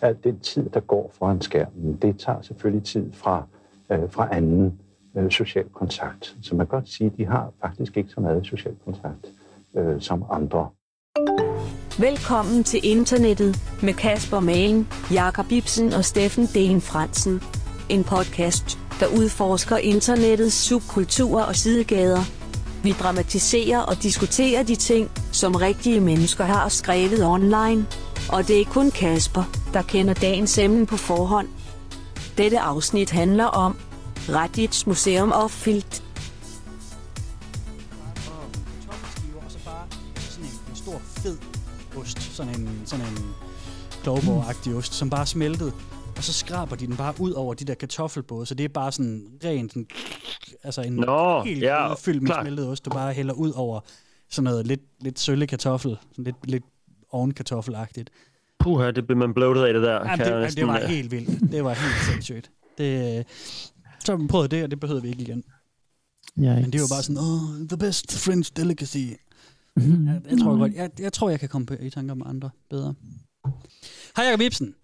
at den tid, der går foran skærmen, det tager selvfølgelig tid fra, øh, fra anden øh, social kontakt. Så man kan godt sige, at de har faktisk ikke så meget social kontakt øh, som andre. Velkommen til internettet med Kasper Malen, Jakob Ibsen og Steffen Den Fransen. En podcast, der udforsker internettets subkulturer og sidegader. Vi dramatiserer og diskuterer de ting, som rigtige mennesker har skrevet online. Og det er kun Kasper, der kender dagens emne på forhånd. Dette afsnit handler om Reddits Museum of Filt. og så bare sådan en, en stor fed ost, sådan en, sådan en Clover-agtig ost, som bare er smeltet, og så skraber de den bare ud over de der kartoffelbåde, så det er bare sådan rent, sådan, altså en Nå, helt ja, fyldt med smeltet ost, du bare hælder ud over sådan noget lidt, lidt sølle kartoffel, sådan lidt, lidt ovenkartoffelagtigt. Puha, det blev man bloated af det der. Jamen, det, jeg jamen, det var helt vildt. Det var helt sindssygt. Det, øh, så har vi prøvet det, og det behøvede vi ikke igen. Ja, Men det var bare sådan, oh, the best French delicacy. Ja, jeg, tror godt, jeg, jeg tror, jeg kan komme på, i tanker med andre bedre. Hej Jacob Ibsen.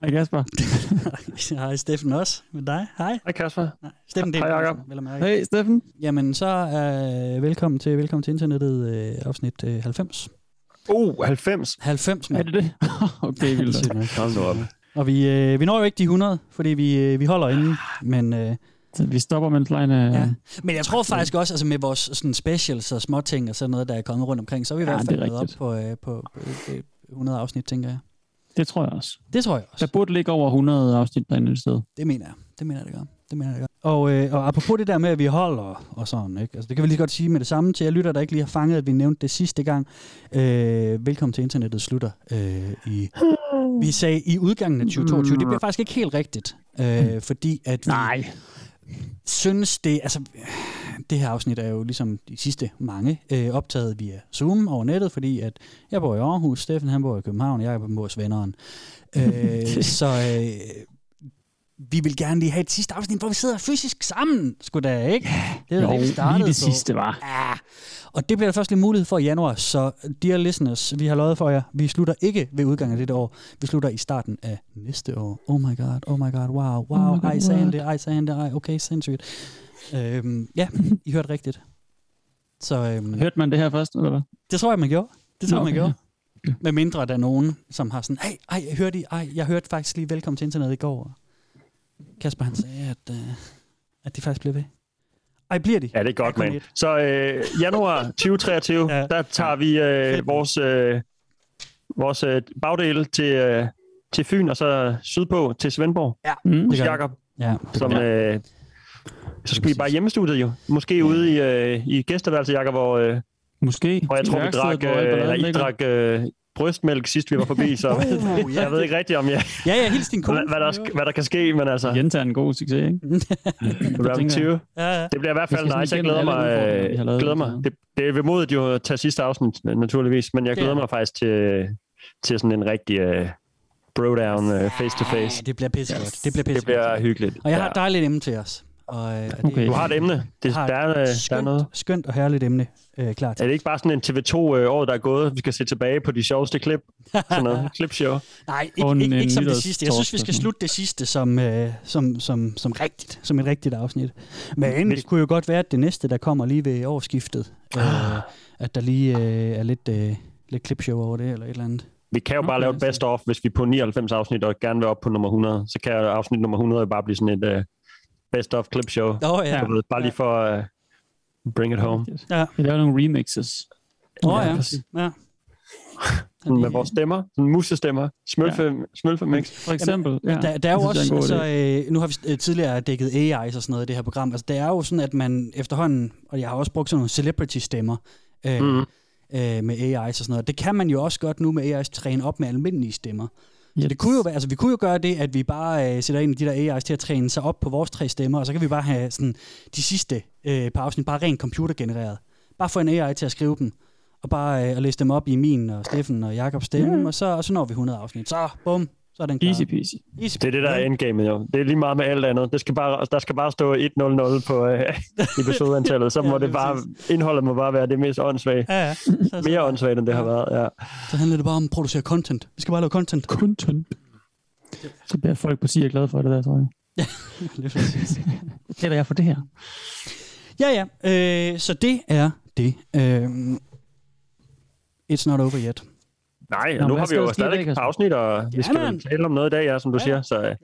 Hej Kasper. Hej Steffen også med dig. Hej. Hej Kasper. Nej, Steffen, det Hej, Jacob. Hey Steffen. Jamen, så øh, velkommen til velkommen til internettet øh, afsnit øh, 90. Uh, 90. 90, Er mand. det det? okay, Det er vildt. Kom nu op. Og vi, øh, vi når jo ikke de 100, fordi vi, øh, vi holder inden. Men, øh, Så vi stopper med en line. ja. men jeg tror faktisk også, altså med vores sådan specials og småting og sådan noget, der er kommet rundt omkring, så er vi i hvert fald er nået op på, øh, på, på øh, 100 afsnit, tænker jeg. Det tror jeg også. Det tror jeg også. Der burde ligge over 100 afsnit derinde et sted. Det mener jeg. Det mener jeg, det gør. Det mener jeg, det gør. Og, øh, og apropos det der med, at vi holder og sådan, ikke? Altså, det kan vi lige godt sige med det samme til jer lytter, der ikke lige har fanget, at vi nævnte det sidste gang. Øh, velkommen til internettet slutter. Øh, i, vi sagde i udgangen af 2022. Det bliver faktisk ikke helt rigtigt, øh, fordi at vi Nej. synes det, altså det her afsnit er jo ligesom de sidste mange øh, optaget via Zoom over nettet, fordi at jeg bor i Aarhus, Steffen han bor i København, og jeg bor hos venneren. Øh, så øh, vi vil gerne lige have et sidste afsnit, hvor vi sidder fysisk sammen, skulle da ikke? Det er Jo, det, vi lige startede det på. sidste var. Ja. Og det bliver der først lige mulighed for i januar, så dear listeners, vi har lovet for jer, vi slutter ikke ved udgangen af dette år, vi slutter i starten af næste år. Oh my god, oh my god, wow, wow, Oh god, ej, sagde han det, ej, sagde han det, ej, okay, sindssygt. Øhm, ja, I hørte rigtigt. Så øhm, Hørte man det her først, eller hvad? det tror jeg, man gjorde. Det tror jeg, man Okay. gjorde. Med mindre der er nogen, som har sådan, ej, ej, jeg hørte, ej, jeg hørte faktisk lige velkommen til internet i går. Kasper han sagde, at, øh, at de faktisk bliver ved. Ej, bliver de? Ja, det er godt, mand. Så øh, januar 2023, Ja. ja. der tager vi øh, vores, øh, vores øh, bagdel til, øh, til Fyn, og så sydpå til Svendborg. Mm. Hos gør vi. Jakob, Ja, det som... Øh, så skal vi bare hjemmestudiet jo. Måske ude i, øh, i gæsteværelset, Jakob, hvor, øh, Måske. hvor jeg tror, vi værkstedet, drak, øh, eller I drak øh, brystmælk sidst vi var forbi, så Uh, ja, jeg ved ikke rigtigt, om jeg, Ja, ja, hils din kone. hvad, hvad, der, hvad der kan ske, men altså, Jens er en god succes, ikke? round tænker 20. Ja, ja. Det bliver i hvert fald nice. Jeg glæder mig, har øh, glæder mig. Det, det er vemodigt jo at tage sidste afsnit, naturligvis, men jeg Det er glæder det. mig faktisk til, til sådan en rigtig uh, bro-down uh, face-to-face. Det bliver pissegodt. Det bliver Det pissegodt. bliver hyggeligt. Og jeg har Ja. et dejligt emne til os. Og, øh, det, Okay. Du har et emne. Det, har der, er, øh, der er skønt, noget. skønt og herligt emne øh, klar Er til. det ikke bare sådan en TV2-år, der er gået? Vi skal se tilbage på de sjoveste klip. Sådan noget. Klipshow. Nej, ikke, en, ikke, øh, ikke som det sidste. Jeg synes, vi skal slutte det sidste som, øh, som, som, som rigtigt. Som et rigtigt afsnit. Men Hvis- det kunne jo godt være, at det næste, der kommer lige ved årsskiftet, øh, at der lige øh, er lidt, øh, lidt klipshow over det, eller et eller andet. Vi kan jo bare Okay, lave et så- best-of, hvis vi er på 99 afsnit og gerne vil op på nummer 100. Så kan afsnit nummer 100 jo bare blive sådan et uh, best-of clip-show. Åh oh, ja. Du ved, bare lige for uh, bring it home. Ja. Vi laver nogle remixes. Åh oh, ja. ja. Sådan med vores stemmer. Sådan musestemmer. Smølfe, ja. mix. For eksempel. Ja. Der, der er jo Det jeg også, altså, øh, nu har vi øh, tidligere dækket AI's og sådan noget i det her program, altså det er jo sådan, at man efterhånden, og jeg har også brugt sådan nogle celebrity-stemmer øh, Mhm. øh, med AI's og sådan noget, det kan man jo også godt nu med AI's træne op med almindelige stemmer. Yes. det kunne jo være, altså vi kunne jo gøre det, at vi bare øh, sætter en af de der AI's til at træne sig op på vores tre stemmer, og så kan vi bare have sådan de sidste øh, par afsnit bare rent computergenereret. Bare få en AI til at skrive dem, og bare øh, at læse dem op i min og Steffen og Jakobs stemme, Ja. og, så, og så når vi 100 afsnit. Så bum, så er den klar. Easy peasy. Easy. Det er det, der er endgamet jo. Det er lige meget med alt andet. Det skal bare, der skal bare stå 1-0-0 på øh, episodeantallet. Så må Ja, ja, det det bare, indholdet må bare være det mest åndssvage. Ja, ja. Så, så, Mere åndssvagt, end det har været. Ja. så handler det bare om at producere content. Vi skal bare lave content. Content. Så bliver folk på sige, er glade for det der, tror jeg. Lige præcis. Eller jeg for det her. Ja, ja. Øh, så det er det. Øh, it's not over yet. Nej, Nå, nu har vi jo stadig et par afsnit, og vi Ja, skal vel tale om noget i dag, ja, som du Ja. siger. Så øh, Ja.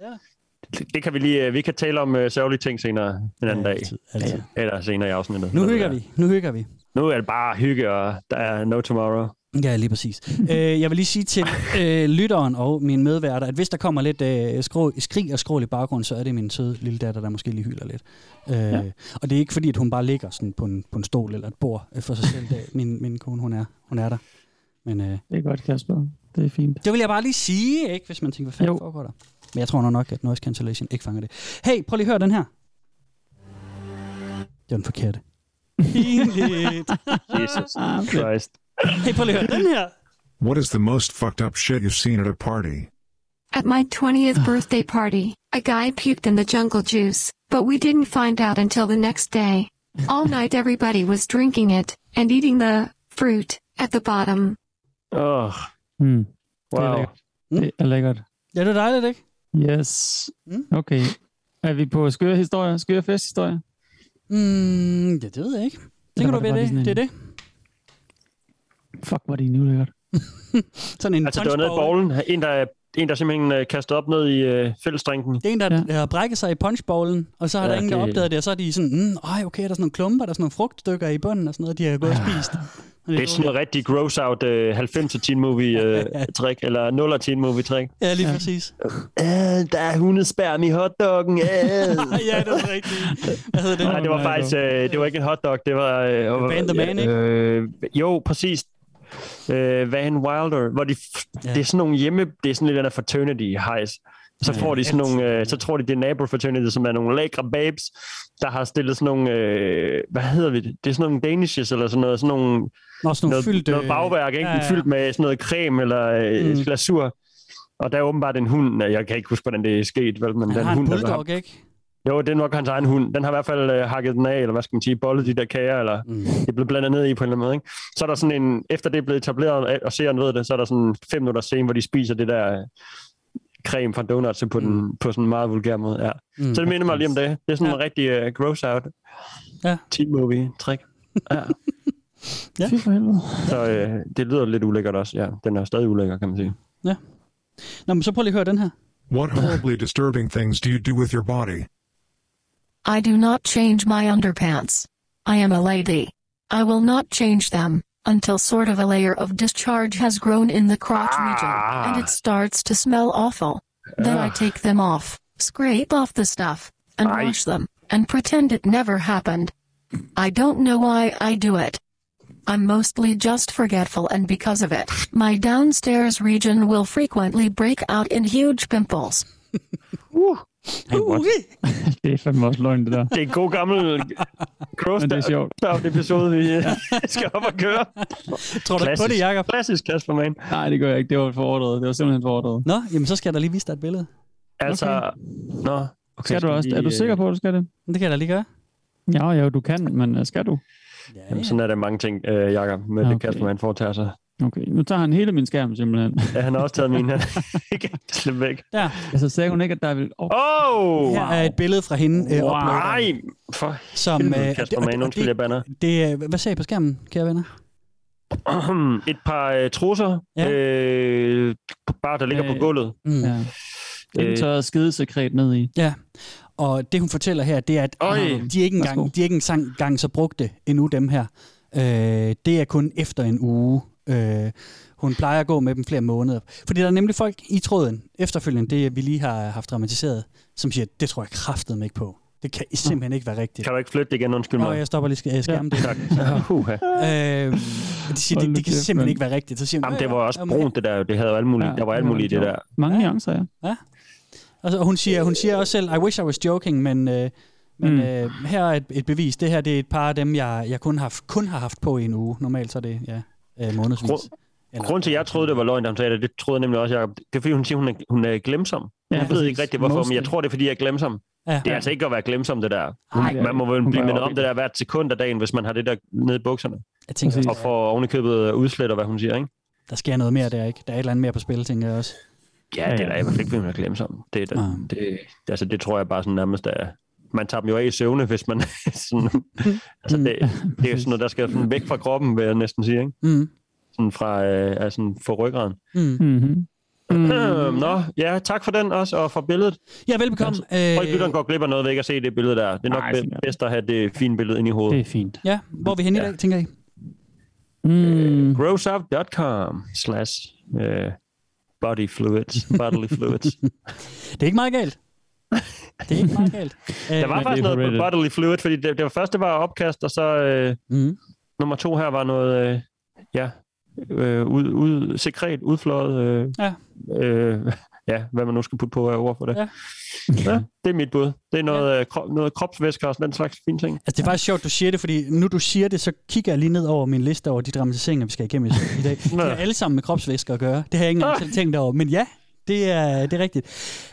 det, det kan vi lige, øh, vi kan tale om øh, særlige ting senere en anden dag. Altid, altid. Eller senere i afsnittet. Nu hygger er. vi. Nu hygger vi. Nu er det bare hygge, og der er no tomorrow. Ja, lige præcis. øh, jeg vil lige sige til øh, lytteren og mine medværter, at hvis der kommer lidt øh, skrå, skrig og skrål i baggrunden, så er det min søde lille datter, der måske lige hylder lidt. Øh, ja. Og det er ikke fordi, at hun bare ligger sådan på en, på en stol eller et bord øh, for sig selv. Min, min kone, hun er, hun er der. Men øh, Det er godt, Kasper. Det er fint. det vil jeg bare lige sige, ikke? hvis man tænker, hvad fanden foregår der? Men jeg tror nok, nok, at noise cancellation ikke fanger det. Hey, prøv lige at høre den her. Det var den forkerte. Pinligt. Jesus Christ. Hey, prøv lige at høre den her. What is the most fucked up shit you've seen at a party? At my 20th birthday party, a guy puked in the jungle juice, but we didn't find out until the next day. All night everybody was drinking it and eating the fruit at the bottom. Oh, Hmm. Det er wow. lækkert. Det er lækkert. Ja, det er dejligt, ikke? Yes. Mm. Okay. Er vi på skøre historier? Skøre festhistorier? Mm, ja, det ved jeg ikke. Tænker var du ved det? Det er det. Fuck, hvor er det nu lækkert. Sådan en Altså, det var nede i bowlen. En, der, en, der simpelthen øh, kastede op ned i øh, fællestrinken. Det er en, der, Ja. har brækket sig i punchbowlen, og så har Ja, der ingen, der det- opdaget det, og så er de sådan, mm, ej, okay, der er sådan nogle klumper, der er sådan nogle frugtstykker i bunden og sådan noget, de har gået og spist. Og Det er sådan noget rigtig gross out øh, 90 teen movie øh, trick, eller 0 teen movie trick. Ja, lige præcis. Øh, der er hundespærm i hotdoggen. Øh. ja, det var rigtigt. Hvad hedder det? Nej, det var faktisk, øh, det var ikke en hotdog, det var... Øh, Van the Man, ikke? Øh, jo, præcis. Øh, Van Wilder, hvor de, Ja. det er sådan nogle hjemme, det er sådan lidt af fraternity hejs. Så får de sådan nogle, øh, så tror de, det er neighbor fraternity, som er nogle lækre babes, der har stillet sådan nogle, øh, hvad hedder vi det? Det er sådan nogle danishes, eller sådan noget, sådan nogle, Nå, sådan nogle noget, fyldt... noget bagværk, ikke? ja, Ja. Fyldt med sådan noget creme eller øh, Mm. glasur. Og der er åbenbart en hund, jeg kan ikke huske, hvordan det er sket, vel, men Han den har en hund, der bulldog, har, ikke? Jo, det er nok hans egen hund. Den har i hvert fald øh, hakket den af, eller hvad skal man sige, bollet de der kager, eller Mm. det er blevet blandet ned i på en eller anden måde. Ikke? Så er der sådan en, efter det er blevet etableret, og seeren ved det, så er der sådan fem minutter scene, hvor de spiser det der øh, creme fra donuts på, den, på sådan en meget vulgær måde. Ja. Mm. Så det minder mig lige om det. Det er sådan Ja. ja. en rigtig uh, gross out Ja. teen movie trick. Ja. Ja. Fy for helvede. Så øh, det lyder lidt ulækkert også. Ja, den er stadig ulækker, kan man sige. Nå, men så prøv lige at høre den her. What horribly disturbing things do you do with your body? I do not change my underpants. I am a lady. I will not change them until sort of a layer of discharge has grown in the crotch region and it starts to smell awful. Then I take them off, scrape off the stuff, and Aye. wash them, and pretend it never happened. I don't know why I do it. I'm mostly just forgetful, and because of it, my downstairs region will frequently break out in huge pimples. Uh, Det er fandme også løgn, det der. Det er en god gammel gross Men det er sjovt. episode, vi øh, skal op og køre. tror du ikke på det, Jacob? Klassisk Kasper Man. Nej, det gør jeg ikke. Det var for overdrevet. Det var simpelthen for overdrevet. Nå, jamen så skal jeg da lige vise dig et billede. Altså, okay. nå. Okay, Skal du også? Er du sikker på, at du skal det? Det kan jeg da lige gøre. Ja, ja, du kan, men øh, skal du? Ja, Jamen, sådan er der mange ting, øh, Jacob, med okay. det. Kasper Man foretager sig. Okay, nu tager han hele min skærm simpelthen. Ja, han har også taget min. Han ikke slip væk. Der. altså, sagde hun ikke, at der vil... Oh, Oh! Her er et billede fra hende, øh, Wow. uploader, Nej, for som... helvede, øh, Kasper og Man. og Undskyld, jeg banner. det, er- hvad sagde I på skærmen, kære venner? Et par øh, trusser, Ja. ja. øh, bare der ligger Øh, på gulvet. Mm. ja. Øh. Indtørret skidesekret ned i. Ja, og det hun fortæller her, det er, at Øj. de er ikke engang, de er ikke engang gang så brugte endnu, dem her. Øh, det er kun efter en uge. Øh, hun plejer at gå med dem flere måneder. Fordi der er nemlig folk i tråden, efterfølgende det vi lige har haft dramatiseret, som siger, det tror jeg kraftedeme ikke på. Det kan simpelthen ikke være rigtigt. Kan du ikke flytte det igen? Undskyld Nå, mig. jeg stopper lige sk- skærmen. Tak. Uh-huh. Øh, de siger, det, det kan simpelthen ikke være rigtigt. Så siger Jamen, det "Øh, var også brunt, det der. Det havde jo alt muligt. der var alt muligt det der. Mange Ja. nuancer, ja. Altså, og hun siger, hun siger også selv, I wish I was joking, men, øh, men mm. øh, her er et, et bevis. Det her det er et par af dem, jeg, jeg kun, har, kun har haft på i en uge. Normalt så er det ja, øh, månedsvis. Grund- Grunden til, at jeg troede, det var løgn, da hun sagde det, det troede jeg nemlig også, Jacob. Det er, fordi hun siger, hun er, hun er glemsom. Ja, Jeg ved præcis. ikke rigtig, hvorfor, men jeg tror, det er, fordi jeg er glemsom. Ja. Det er altså ikke at være glemsom, det der. Ej, Man må vel blive mindet om det der hvert sekund af dagen, hvis man har det der nede i bukserne. Jeg tænker. Og får ovenikøbet udslet, og hvad hun siger, ikke? der sker noget mere der, ikke? Der er et eller andet mere på spil, tænker jeg også. Ja, det er da i hvert fald ikke, hvem man glemme som. Det, er da, Nej. det, altså, det tror jeg bare sådan nærmest er... Man tager dem jo af i søvne, hvis man... sådan, altså, det, det er jo sådan noget, der skal sådan væk fra kroppen, vil jeg næsten sige. Ikke? Mm. Sådan fra øh, altså, for ryggraden. Mm. Mm-hmm. Mm. Nå, ja, tak for den også, og for billedet. Ja, velbekomme. Øh, og Øh, lytteren går glip af noget ved ikke at se det billede der. Det er nok det. bedst at have det fine billede ind i hovedet. Det er fint. ja, hvor er vi henne i dag, tænker I? Mm. growsup.com slash øh, body fluids, bodily fluids. Det er ikke meget galt. Det er ikke meget galt. Der var faktisk det er noget bodily fluid, fordi det, det var første var opkast, og så øh, Mm. nummer to her var noget, øh, ja, øh, ud, ud, sekret, udfløjet, øh, Ja. øh, ja, hvad man nu skal putte på af ord for det. Ja. ja. det er mit bud. Det er noget, ja. krop, noget kropsvæsker og sådan den slags fine ting. Altså, det er faktisk sjovt, du siger det, fordi nu du siger det, så kigger jeg lige ned over min liste over de dramatiseringer, vi skal igennem i dag. De Nå. har alle sammen med kropsvæsker at gøre. Det har jeg ikke engang selv tænkt over. Men ja, det er, det er rigtigt.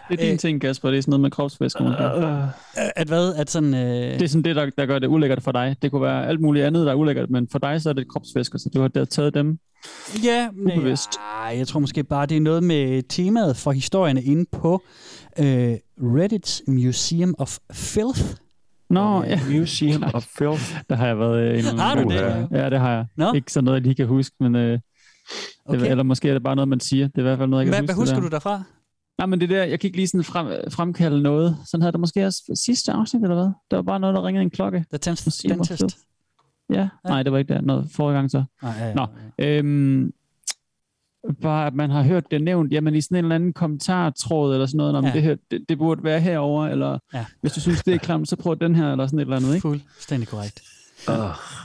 Det er din Øh. ting, Kasper. Det er sådan noget med kropsvæsker. man kan. Uh, At hvad? At sådan... Øh... Det er sådan det, der, der gør det ulækkert for dig. Det kunne være alt muligt andet, der er ulækkert, men for dig så er det kropsvæsker, så du har der taget dem. Ja, nej, Ubevidst. nej, jeg tror måske bare, det er noget med temaet for historierne inde på øh, Reddit's Museum of Filth. Nå, ja. Museum of Filth. Der har jeg været øh, en Har du det? Ja, det har jeg. Nå. Ikke sådan noget, jeg lige kan huske, men... Øh, Okay. det, eller måske er det bare noget, man siger. Det er i hvert fald noget, jeg kan Hvad, huske. hvad husker det der. du derfra? Nej, men det der, jeg kan ikke lige sådan frem, fremkalde noget. Sådan havde det måske også sidste afsnit, eller hvad? Der var bare noget, der ringede en klokke. The of Dentist? Filth. Ja, nej, det var ikke der. Noget forrige gang så. Nej, ja, ja. Nå. Øhm, bare at man har hørt det nævnt, jamen i sådan en eller anden kommentartråd eller sådan noget, om Ja. ja. det, her, det, det burde være herover eller Ja. ja. hvis du synes, det er klamt, så prøv den her, eller sådan et eller andet, ikke? Fuldstændig korrekt. Uh,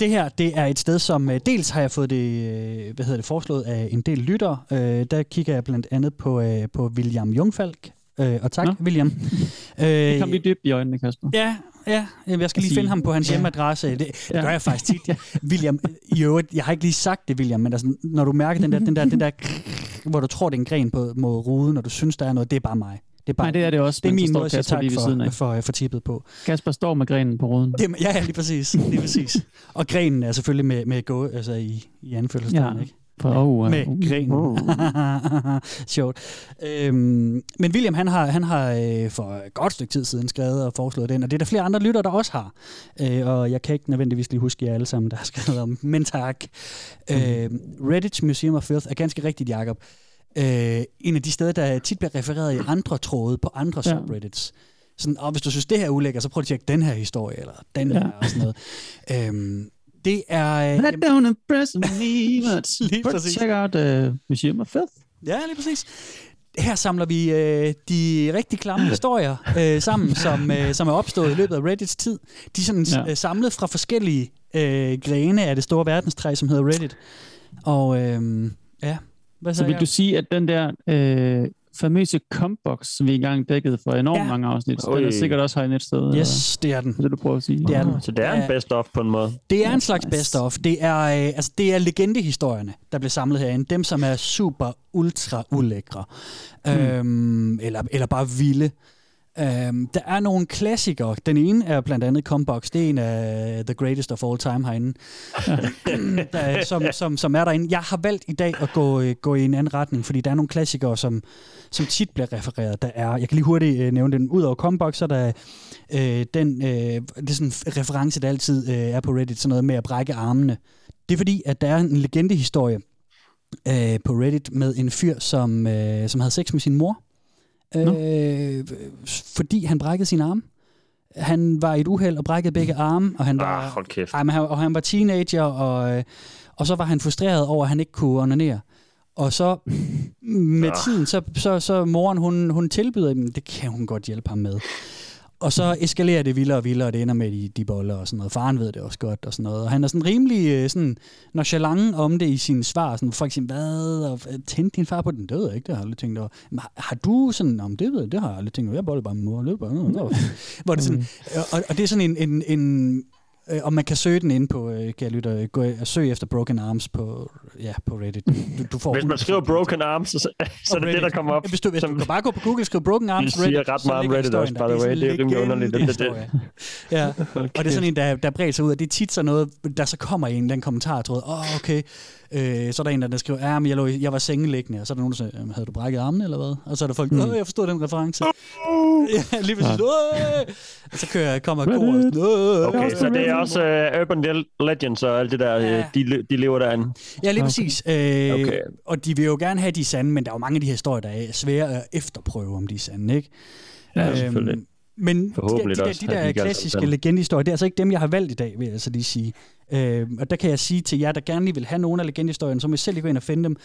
Det her, det er et sted, som øh, dels har jeg fået det, øh, hvad hedder det, foreslået af en del lytter. Øh, der kigger jeg blandt andet på, øh, på William Jungfalk. Øh, og tak, Nå. William. Det Øh, kom lige dybt i øjnene, Kasper. Ja, ja. Jeg skal lige finde ham på hans Ja. hjemmeadresse. Det, det Ja. gør jeg faktisk tit. William, i øvrigt, jeg har ikke lige sagt det, William, men altså, når du mærker den der, den der, den der hvor du tror, det er en gren på, mod ruden, og du synes, der er noget, det er bare mig. Det er, bare, Nej, det er det også. det er min måde at sige tak lige ved siden for, af. for, for tippet på. Kasper står med grenen på ruden. Det, ja, ja, lige præcis. Lige præcis. Og grenen er selvfølgelig med, med gå, altså i, i anførselstegn, Ja. ikke? For, oh, med uh, grenen. uh. Sjovt. Øhm, men William, han har, han har øh, for et godt stykke tid siden skrevet og foreslået den, og det er der flere andre lytter, der også har. Øh, og jeg kan ikke nødvendigvis lige huske jer alle sammen, der har skrevet om, men tak. Øh, Reddit's Museum of Filth er ganske rigtigt, Jacob. Øh, en af de steder, der tit bliver refereret i andre tråde på andre Ja. subreddits. Sådan, og hvis du synes, det her er ulækkert, så prøv at tjekke den her historie, eller den her, Ja. og sådan noget. Øhm, det er... øh, That don't impress me much. Lige præcis. check out uh, Museum of Filth. Ja, lige præcis. Her samler vi øh, de rigtig klamme historier øh, sammen, som, øh, som er opstået i løbet af Reddits tid. De er sådan Ja. ja. samlet fra forskellige øh, grene af det store verdenstræ, som hedder Reddit. Og øh, ja, hvad Så vil du sige, at den der øh, famøse combox, som vi engang dækkede for enormt Ja. mange afsnit, den Oj. er sikkert også herinde et sted? Yes, det er den. Det er du prøver at sige? Det er den. så det er en Ja. best of på en måde. Det er en slags best of. Det er, øh, altså, det er legendehistorierne, der bliver samlet herinde. Dem, som er super ultra ulækre. Mm. Øhm, eller, eller bare vilde. Øhm, der er nogle klassikere. Den ene er blandt andet Combox. Det er en af The Greatest of All Time herinde. der, er- som, som, som er derinde. Jeg har valgt i dag at gå, øh, gå i en anden retning, fordi der er nogle klassikere, som, som tit bliver refereret. Der er, jeg kan lige hurtigt øh, nævne den. Udover Combox, så er der øh, den, øh, det er sådan en reference, der altid øh, er på Reddit, sådan noget med at brække armene. Det er fordi, at der er en legendehistorie øh, på Reddit med en fyr, som, øh, som havde sex med sin mor, øh, fordi han brækkede sin arm. Han var i et uheld og brækkede begge arme, og han var, Ah, hold kæft. ej, men han, og han var teenager, og, øh, og så var han frustreret over, at han ikke kunne onanere. Og så med Ah. tiden, så, så, så moren, hun, hun tilbyder dem, det kan hun godt hjælpe ham med. Og så eskalerer det vildere og vildere, og det ender med de, de boller og sådan noget. Faren ved det også godt og sådan noget. Og han er sådan rimelig øh, sådan nonchalant om det i sine svar. Sådan, for eksempel, hvad? Og, øh, tændte din far på den? Det ved jeg ikke, det har jeg aldrig tænkt over. Men har, har du sådan, om det ved jeg, det har jeg aldrig tænkt over. Jeg bollede bare med mor. Var, hvor det sådan, og, og, det er sådan en, en, en Øh, og man kan søge den ind på, øh, kan jeg lytte, gå og søge efter Broken Arms på, ja, på Reddit. Du, du får Hvis man skriver Broken Arms, så, så er det det, der kommer op. Hvis du, hvis som- du kan bare gå på Google og skrive Broken Arms Det siger Reddit, ret så meget om Reddit også, by the way. Det er rimelig underligt. Det- det-. Ja, og det er sådan en, der, der bredt sig ud, og det er tit sådan noget, der så kommer en anden kommentar, tror jeg, åh, oh, okay, Øh, så er der en, der skriver, ja, men jeg, lå, jeg var sengeliggende, og så er der nogen, der siger, "Jamen, havde du brækket armen eller hvad? Og så er der folk, åh, jeg forstod den reference. ja, lige præcis, "Åh!" Og så kører, kommer koret. Okay, så det er også uh, Urban Legends og alt det der, Ja. ja. de, de lever derinde. Ja, lige Okay. præcis. Øh, Okay. Og de vil jo gerne have de er sande, men der er jo mange af de her historier, der er svære at efterprøve, om de er sande, ikke? Ja, selvfølgelig. Men de, der, de, der, de der klassiske legendehistorier, det er altså ikke dem, jeg har valgt i dag, vil jeg altså lige sige. Øh, og der kan jeg sige til jer, der gerne lige vil have nogle af legendehistorierne, så må I selv lige gå ind og finde dem.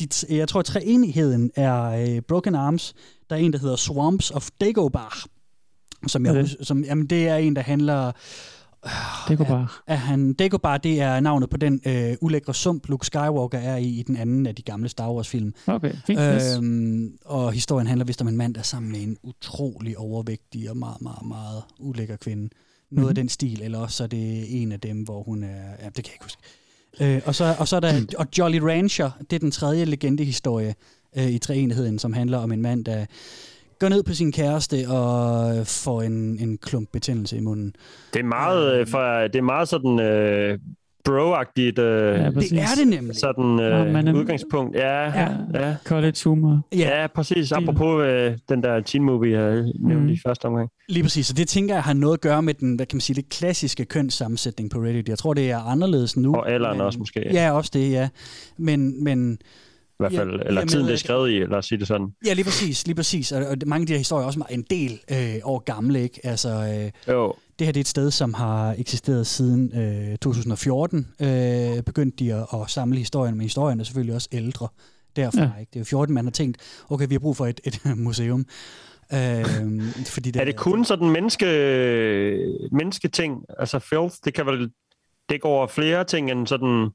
De, jeg tror, at treenigheden er øh, Broken Arms. Der er en, der hedder Swamps of Dagobah. Som jeg, hus- som, jamen, det er en, der handler Det går bare. at han, Dagobah, det er navnet på den øh, ulækre sump, Luke Skywalker er i, i den anden af de gamle Star Wars-film. Okay, fint. Øhm, og historien handler vist om en mand, der er sammen med en utrolig overvægtig og meget, meget, meget ulækker kvinde. Noget mm-hmm. af Mhm. den stil, eller også så er det en af dem, hvor hun er... Ja, det kan jeg ikke huske. Øh, og, så, og så er der... Og Jolly Rancher, det er den tredje legendehistorie øh, i treenigheden, som handler om en mand, der går ned på sin kæreste og får en, en klump betændelse i munden. Det er meget, øh, for, det er meget sådan øh, bro-agtigt øh, Ja, præcis. Det er det nemlig. sådan Ja, øh, man er- udgangspunkt. Ja, Ja. ja. College humor. Ja, ja præcis. Apropos øh, den der teen movie, jeg nævnte Mhm. i første omgang. Lige præcis, og det tænker jeg har noget at gøre med den, hvad kan man sige, lidt klassiske kønssammensætning på Reddit. Jeg tror, det er anderledes nu. Og alderen men, også måske. Ja, også det, ja. Men, men I hvert fald, Ja, eller jamen, tiden det er øh, skrevet i, lad os sige det sådan. ja, lige præcis, lige præcis. Og, og mange af de her historier er også en del øh, år gamle, ikke? Altså, øh, Jo, det her det er et sted, som har eksisteret siden øh, 2014. Øh, begyndte de at, at samle historien, men historien er selvfølgelig også ældre derfra. Ja. Ikke? Det er jo 14, man har tænkt, okay, vi har brug for et, et museum. Øh, fordi er det kun sådan menneske, mennesketing, altså filth, det kan vel dække over flere ting end sådan,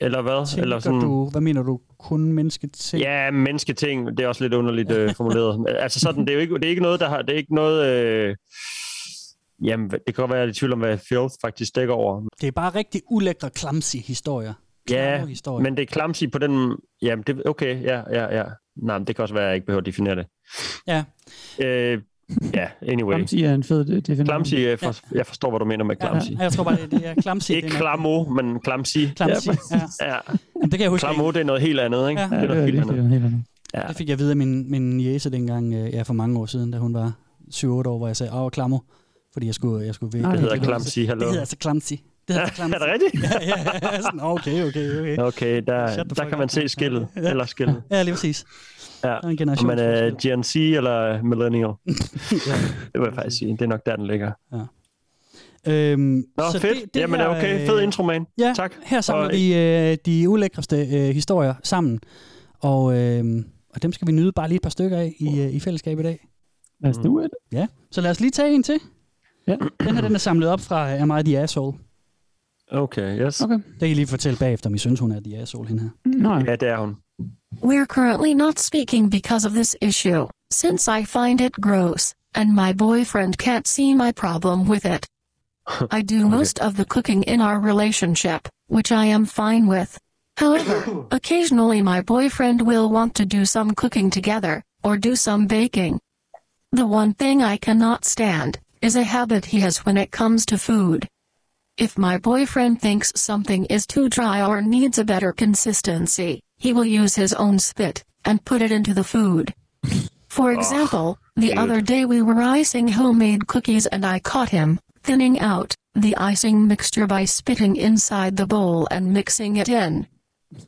eller hvad? Tænker eller sådan, du, hvad mener du, kun mennesketing? Ja, mennesketing, det er også lidt underligt øh, formuleret. Altså sådan, det er jo ikke, det er ikke noget, der har, det er ikke noget, øh, jamen, det kan godt være, at jeg er i tvivl om, hvad filth faktisk dækker over. Det er bare rigtig ulækre, clumsy historier. Ja, historier. men det er clumsy på den, jamen, det, okay, ja, ja, ja. Nej, men det kan også være, at jeg ikke behøver at definere det. Ja. Øh, ja, anyway. Clumsy er en fed det- definition. Clumsy, jeg, for, jeg forstår, hvad du mener med clumsy. Ja, jeg tror bare, det, det er clumsy. Ikke det klamo, men clumsy. Clumsy, ja. Ja, Jamen, det kan jeg huske. klamo, det er noget helt andet, ikke? Ja. Det Ja, er det noget er helt virkelig andet. noget helt andet. Ja. Det fik jeg videre af min, min jæse dengang, øh, ja, for mange år siden, da hun var 7-8 år, hvor jeg sagde, åh, klamo, fordi jeg skulle, jeg skulle Nej, Det hedder det clumsy, hallo. Det hedder altså clumsy. Det hedder clumsy. Er det rigtigt? ja, ja, ja, sådan, okay, okay, okay. Okay, der, der kan man se skillet. Ja. Eller skillet. Ja, lige præcis. Ja. Der er en Om generation. man er Gen Z eller millennial. Det vil jeg faktisk sige. Det er nok der, den ligger. øhm, Nå, så fedt. det- det Jamen, her, okay. Fed øh, intro, man. Ja, Tak. her samler Og- vi øh, de ulækreste øh, historier sammen, og, øh, og dem skal vi nyde bare lige et par stykker af i, øh, i fællesskab i dag. Lad os do it. Ja, så lad os lige tage en til. Ja. Den her, den er samlet op fra Am I the Asshole? Okay, yes. Okay. Det kan I lige fortælle bagefter, om I synes, hun er the asshole, hende her. Nej. Ja, det er hun. We're currently not speaking because of this issue, since I find it gross, and my boyfriend can't see my problem with it. I do most of the cooking in our relationship, which I am fine with. However, occasionally my boyfriend will want to do some cooking together, or do some baking. The one thing I cannot stand is a habit he has when it comes to food. If my boyfriend thinks something is too dry or needs a better consistency, he will use his own spit and put it into the food. For example, the dude. other day we were icing homemade cookies and I caught him thinning out the icing mixture by spitting inside the bowl and mixing it in.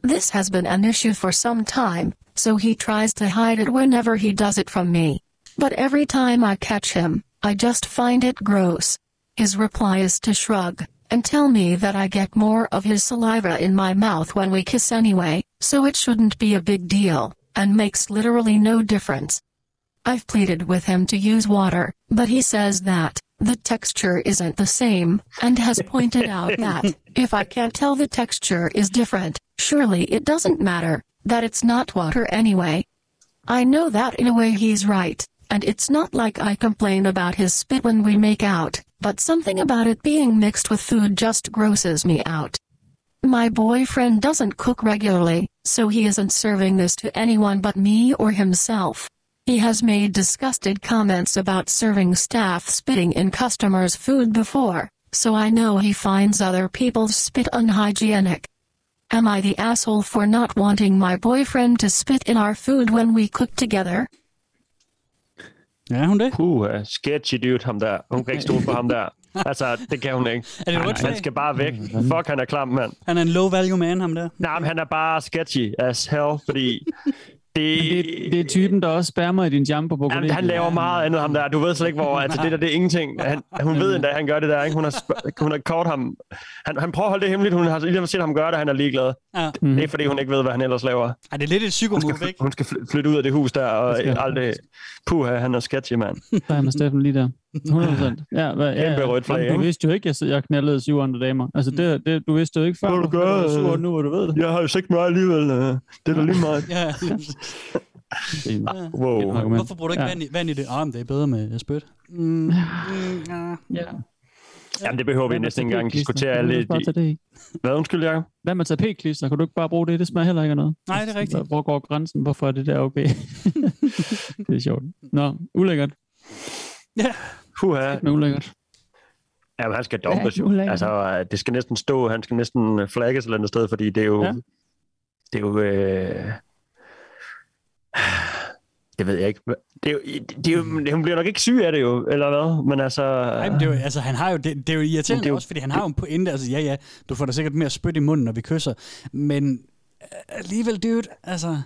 This has been an issue for some time, so he tries to hide it whenever he does it from me. But every time I catch him, I just find it gross. His reply is to shrug and tell me that I get more of his saliva in my mouth when we kiss anyway, so it shouldn't be a big deal, and makes literally no difference. I've pleaded with him to use water, but he says that the texture isn't the same, and has pointed out that if I can't tell the texture is different, surely it doesn't matter, that it's not water anyway. I know that in a way he's right, and it's not like I complain about his spit when we make out, but something about it being mixed with food just grosses me out. My boyfriend doesn't cook regularly, so he isn't serving this to anyone but me or himself. He has made disgusted comments about serving staff spitting in customers' food before, so I know he finds other people's spit unhygienic. Am I the asshole for not wanting my boyfriend to spit in our food when we cook together? Ja, hun det? Puh, uh, sketchy dude, ham der. Hun kan ikke stole på ham der. Altså, det kan hun ikke. Er det Han, han skal bare væk. Fuck, han er klam, mand. Han er en low value man, ham der. Nej, men han er bare sketchy as hell, fordi det, Det, det er typen, der også spærmer i din jumper på Jamen, han laver meget andet, ham der. Du ved slet ikke, hvor... Altså, det der, det er ingenting. Han, hun ved endda, at han gør det der, ikke? Hun har, sp- hun har kort ham... Han, han prøver at holde det hemmeligt. Hun har lige set ham gøre det, han er ligeglad. Ja. Det er, fordi hun ikke ved, hvad han ellers laver. Ej, det er lidt et Hun psykomove, skal, ikke? hun skal fly- flytte ud af det hus der, og Det skal hun. aldrig... Puha, han er sketchy, mand. Der er Steffen lige der. 100 procent. Ja, hvad, ja, Kæmpe rødt flag, Du vidste jo ikke, at jeg, jeg knaldede syv andre damer. Altså, det, det, du vidste jo ikke før. Hvad vil du gøre? Du sur nu, hvor du ved det. Jeg har jo sagt mig alligevel. øh, Det er da lige meget. Ja, Ja. Wow. Hvorfor bruger du ikke Ja. vand, i, vand i det? Ah, men det er bedre med spyt. Mm, mm, ja. Ja. Jamen, det behøver vi næsten ikke engang diskutere du alle de... tage det i? Hvad, undskyld, Jacob? Hvad med tapetklister? Kan du ikke bare bruge det? Det smager heller ikke af noget. Nej, det er rigtigt. Hvor går grænsen? Hvorfor er det der okay? det er sjovt. Nå, ulækkert. Puha. Men ulækkert. Jamen, han skal Ja, dumpes jo. Altså, det skal næsten stå, han skal næsten flagges et eller andet sted, fordi det er jo... Ja. Det er jo... Øh... Det ved jeg ikke. Det er jo, det er jo, hun bliver nok ikke syg af det jo, eller hvad? Men altså... Nej, men det er jo, altså, han har jo, det, det er jo irriterende det er jo- også, fordi han har jo en pointe. Altså, ja, ja, du får da sikkert mere spyt i munden, når vi kysser. Men øh, alligevel, dude, altså...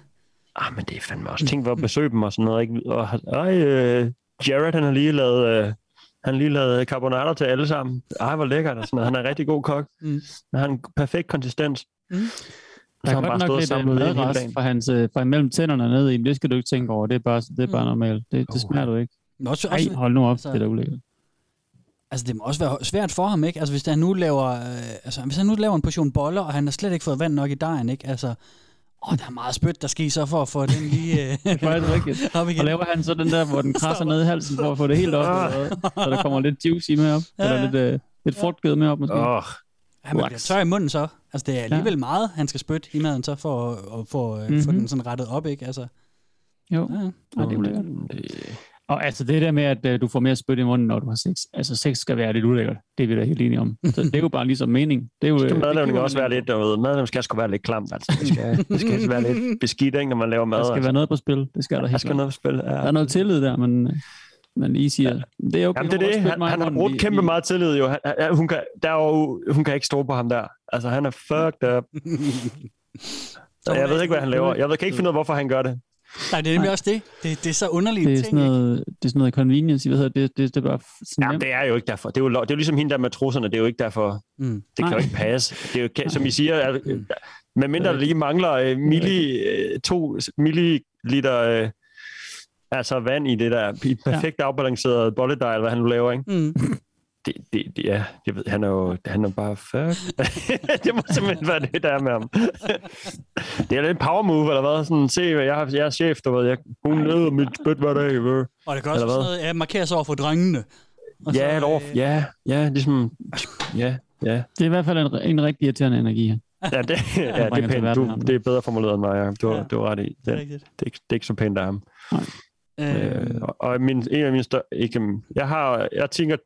Ah, men det er fandme også. Tænk, hvor besøge dem og sådan noget, ikke? Og, ej, øh, Jared, han har lige lavet... Øh, han lige lavet carbonara til alle sammen. Ej, hvor lækkert og sådan noget. Han er en rigtig god kok. Mm. Han har en perfekt konsistens. Mm. Der er godt bare nok lidt sammen øh, dagen. fra, hans, øh, fra imellem tænderne ned i den. Det skal du ikke tænke over. Det er bare, det er bare Mm. normalt. Det, det smager du ikke. Men også, Ej, hold nu op. altså- Det er da ulækkert. altså, det må også være svært for ham, ikke? Altså, hvis han nu laver, øh, altså, hvis han nu laver en portion boller, og han har slet ikke fået vand nok i dejen, ikke? Altså, åh, der er meget spyt, der skal i så for at få den lige øh, Det er faktisk rigtigt. op igen. Og laver han så den der, hvor den krasser ned i halsen for at få det helt op, eller så der kommer lidt juicy med op, Ja, eller ja. lidt, øh, lidt frugtgød med op måske. Åh, Han bliver Wax. tør i munden så. Altså, det er alligevel meget, han skal spytte i maden så, for at, at få, mm-hmm. få Mhm. den sådan rettet op, ikke? Altså, Jo, ja. ja, det er ulækkert. Og altså det der med, at øh, du får mere spyt i munden, når du har sex. Altså sex skal være lidt ulækkert. Det er vi da helt enige om. Så det er jo bare ligesom mening. Det er jo, skal øh, madlavning også være lidt, du ved, madlavning skal sgu være lidt klamt, altså. Det skal, det skal være lidt beskidt, ikke, når man laver mad. Der skal altså. være noget på spil. Det skal der der helt skal klart. noget på spil. Ja. Der er noget tillid der, men, øh, men I siger, det er okay. Jamen, det er det. Han, i han har brugt kæmpe vi- meget tillid, jo. Han, han, hun, kan, der er jo, hun kan ikke stole på ham der. Altså, han er fucked up. Så jeg ved ikke, hvad han laver. Jeg ved, kan ikke finde ud af, hvorfor han gør det. Nej, det er nemlig også det. det. Det er så underligt Det er ting, sådan noget, det er sådan noget convenience, hvad hedder det, det, det er bare sådan Jamen, det er jo ikke derfor. Det er jo, det er jo ligesom hende der med trusserne. Det er jo ikke derfor. Mm. Det kan Nej. jo ikke passe. Det er jo, som I siger, at, øh, med mindre der lige mangler øh, milli, øh, to milliliter øh, altså vand i det der i perfekt afbalanceret bolledej, eller hvad han nu laver, ikke? Mm. Det, det, det, ja, jeg ved, han er jo han er bare fuck. det må simpelthen være det, der er med ham. det er lidt power move, eller hvad? Sådan, se, hvad jeg, har, jeg er chef, du ved. Jeg, hun æder mit spyt hver dag. øh. Og det kan også sådan noget, ja, markeres over for drengene. Og Ja, så, lov, øh, ja, ja, ligesom, ja, ja. Det er i hvert fald en, en rigtig irriterende energi her. Ja, det, ja, det er pænt. Du, det er bedre formuleret end mig, ja. Du, Ja. du har ret i. Det Det, er det, er ikke, det er ikke så pænt af ham. Øh, Øh, og- og min, en af mine større... Ikke, jeg har... Jeg tænker...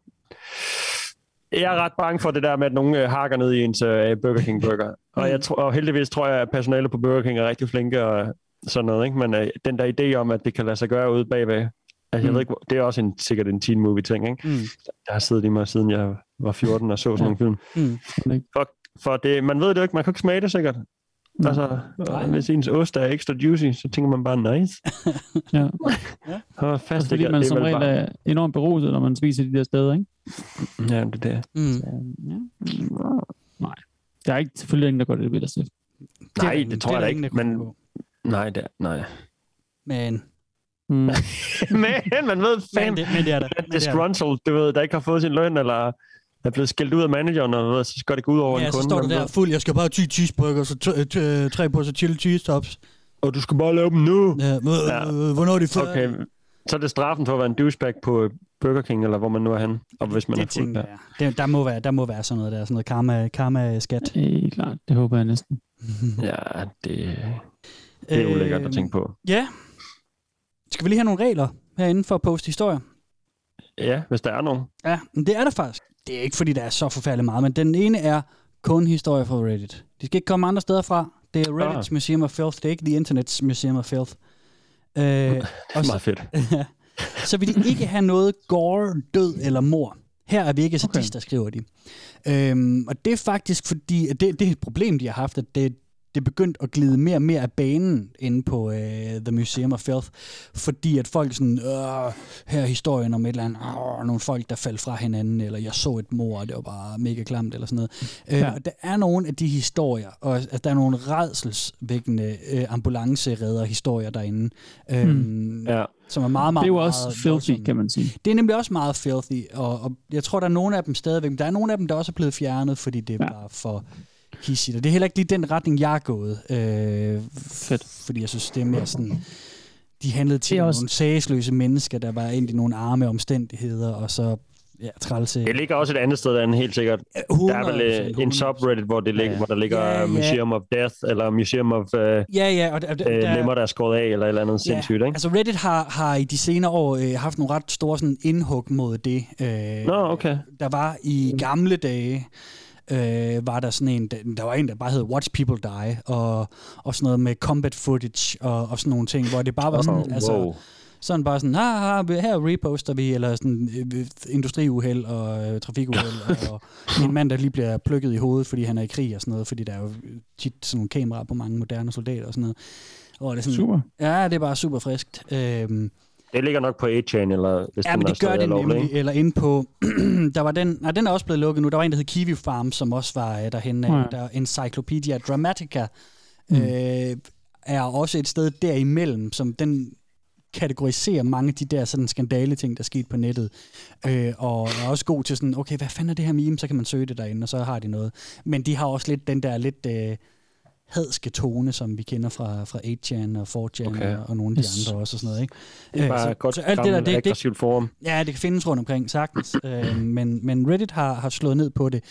Jeg er ret bange for det der med, at nogen øh, hakker ned i ens øh, Burger King burger. Og, jeg tror, og heldigvis tror jeg, at personalet på Burger King er rigtig flinke og sådan noget. Ikke? Men øh, den der idé om, at det kan lade sig gøre ude bagved, altså, jeg Mm. ved ikke, det er også en, sikkert en teen movie ting. Ikke? mm. Jeg har siddet i mig, siden jeg var 14 og så sådan Ja. nogle film. Mm. For, for det, man ved det jo ikke, man kan ikke smage det sikkert. Nej. Altså, Nej. hvis ens ost er ekstra juicy, så tænker man bare, nice. Ja. Og Også fast fordi man som regel er enormt beruset, når man spiser de der steder, ikke? Ja, det er det. Mm. Ja. Nej. Der er ikke selvfølgelig ingen, der gør det ved sig. Nej, der ingen- det tror er jeg der da ingen, ikke, men- gå. Nej, det er, nej. Men, Mm. men man ved men, fandme, det, men det er der. Men det er der. disgruntled, du ved, der ikke har fået sin løn, eller er blevet skældt ud af manageren, og noget, så skal det gå ud over Ja, en så kunde. står du der fuld, jeg skal bare have 10 cheeseburger, så tre på så chili cheese tops. Og du skal bare lave dem nu. Ja, øh, Ja. Hvornår er de færdige? Okay, så er det straffen for at være en douchebag på Burger King, eller hvor man nu er henne, og hvis man det er fuld der. Det, der, må være, der må være sådan noget der, sådan noget karma, karma-skat. Helt klart. Det håber jeg næsten. Ja, det, det er ulækkert at tænke på. Ja. Skal vi lige have nogle regler herinde for at poste historier? Ja, hvis der er nogen. Ja, men det er der faktisk. Det er ikke, fordi der er så forfærdeligt meget, men den ene er kun historier fra Reddit. De skal ikke komme andre steder fra. Det er Reddit's Ah. Museum of Filth. Det er ikke The Internet's Museum of Filth. Øh, og så, Meget fedt. så vil de ikke have noget gore, død eller mor. Her er vi ikke sadister, okay. skriver de. Øhm, og det er faktisk fordi, at det, det er et problem, de har haft, at det, det er begyndt at glide mere og mere af banen inde på øh, The Museum of Filth, fordi at folk sådan, øh, her er historien om et eller andet, øh, nogle folk, der faldt fra hinanden, eller jeg så et mor, og det var bare mega klamt, eller sådan noget. Øh, Ja. og der er nogle af de historier, og at der er nogle redselsvækkende øh, ambulanceredder historier derinde, øh, Mm. Ja. som er meget, meget, Det er jo også meget filthy, kan man sige. Det er nemlig også meget filthy, og, og jeg tror, der er nogle af dem stadigvæk, men der er nogle af dem, der også er blevet fjernet, fordi det Ja. var for hissigt. Og det er heller ikke lige den retning, jeg er gået. Øh, Fedt. Fordi jeg synes, det er mere sådan... De handlede til også... nogle sagsløse mennesker, der var ind i nogle arme omstændigheder, og så ja, trælse... Det ligger også et andet sted, der helt sikkert. Der er vel øh, 100%, en subreddit, hvor, det ligger, Ja. hvor der ligger Ja, ja. Museum of Death, eller Museum of uh, Ja, ja, og der, der, øh, der, lemmer, der er skåret af, eller et eller andet sindssygt, ikke? Altså Reddit har, har i de senere år øh, haft nogle ret store sådan, indhug mod det. Øh, Nå, okay. Der var i gamle dage, øh, var der sådan en, der, var en, der bare hed Watch People Die, og, og sådan noget med combat footage, og, og sådan nogle ting, hvor det bare var sådan, Oh, altså, wow. sådan bare sådan, ha, ha, her reposter vi, eller sådan øh, industriuheld og øh, trafikuheld, og en mand, der lige bliver plukket i hovedet, fordi han er i krig og sådan noget, fordi der er jo tit sådan nogle kameraer på mange moderne soldater og sådan noget. Og det er sådan, Super. Ja, det er bare super friskt. Øhm, Det ligger nok på 8chan, eller hvis ja, den men det gør det lovlig, nemlig. Eller inde på... der var den... Nej, den er også blevet lukket nu. Der var en, der hed Kiwi Farm, som også var øh, derhen af. Ja. Der Encyclopedia Dramatica Mm. øh, er også et sted derimellem, som den kategoriserer mange af de der sådan skandale ting, der er sket på nettet. Øh, og er også god til sådan, okay, hvad fanden er det her meme? Så kan man søge det derinde, og så har de noget. Men de har også lidt den der lidt øh, hadske tone, som vi kender fra, fra 8chan og 4chan Okay. og, og nogle af de Yes. andre også og sådan noget. Ikke? Det er Øh, bare så- godt så alt det der, det, det, aggressivt forum. Ja, det kan findes rundt omkring, sagtens. øh, men, men Reddit har, har slået ned på det.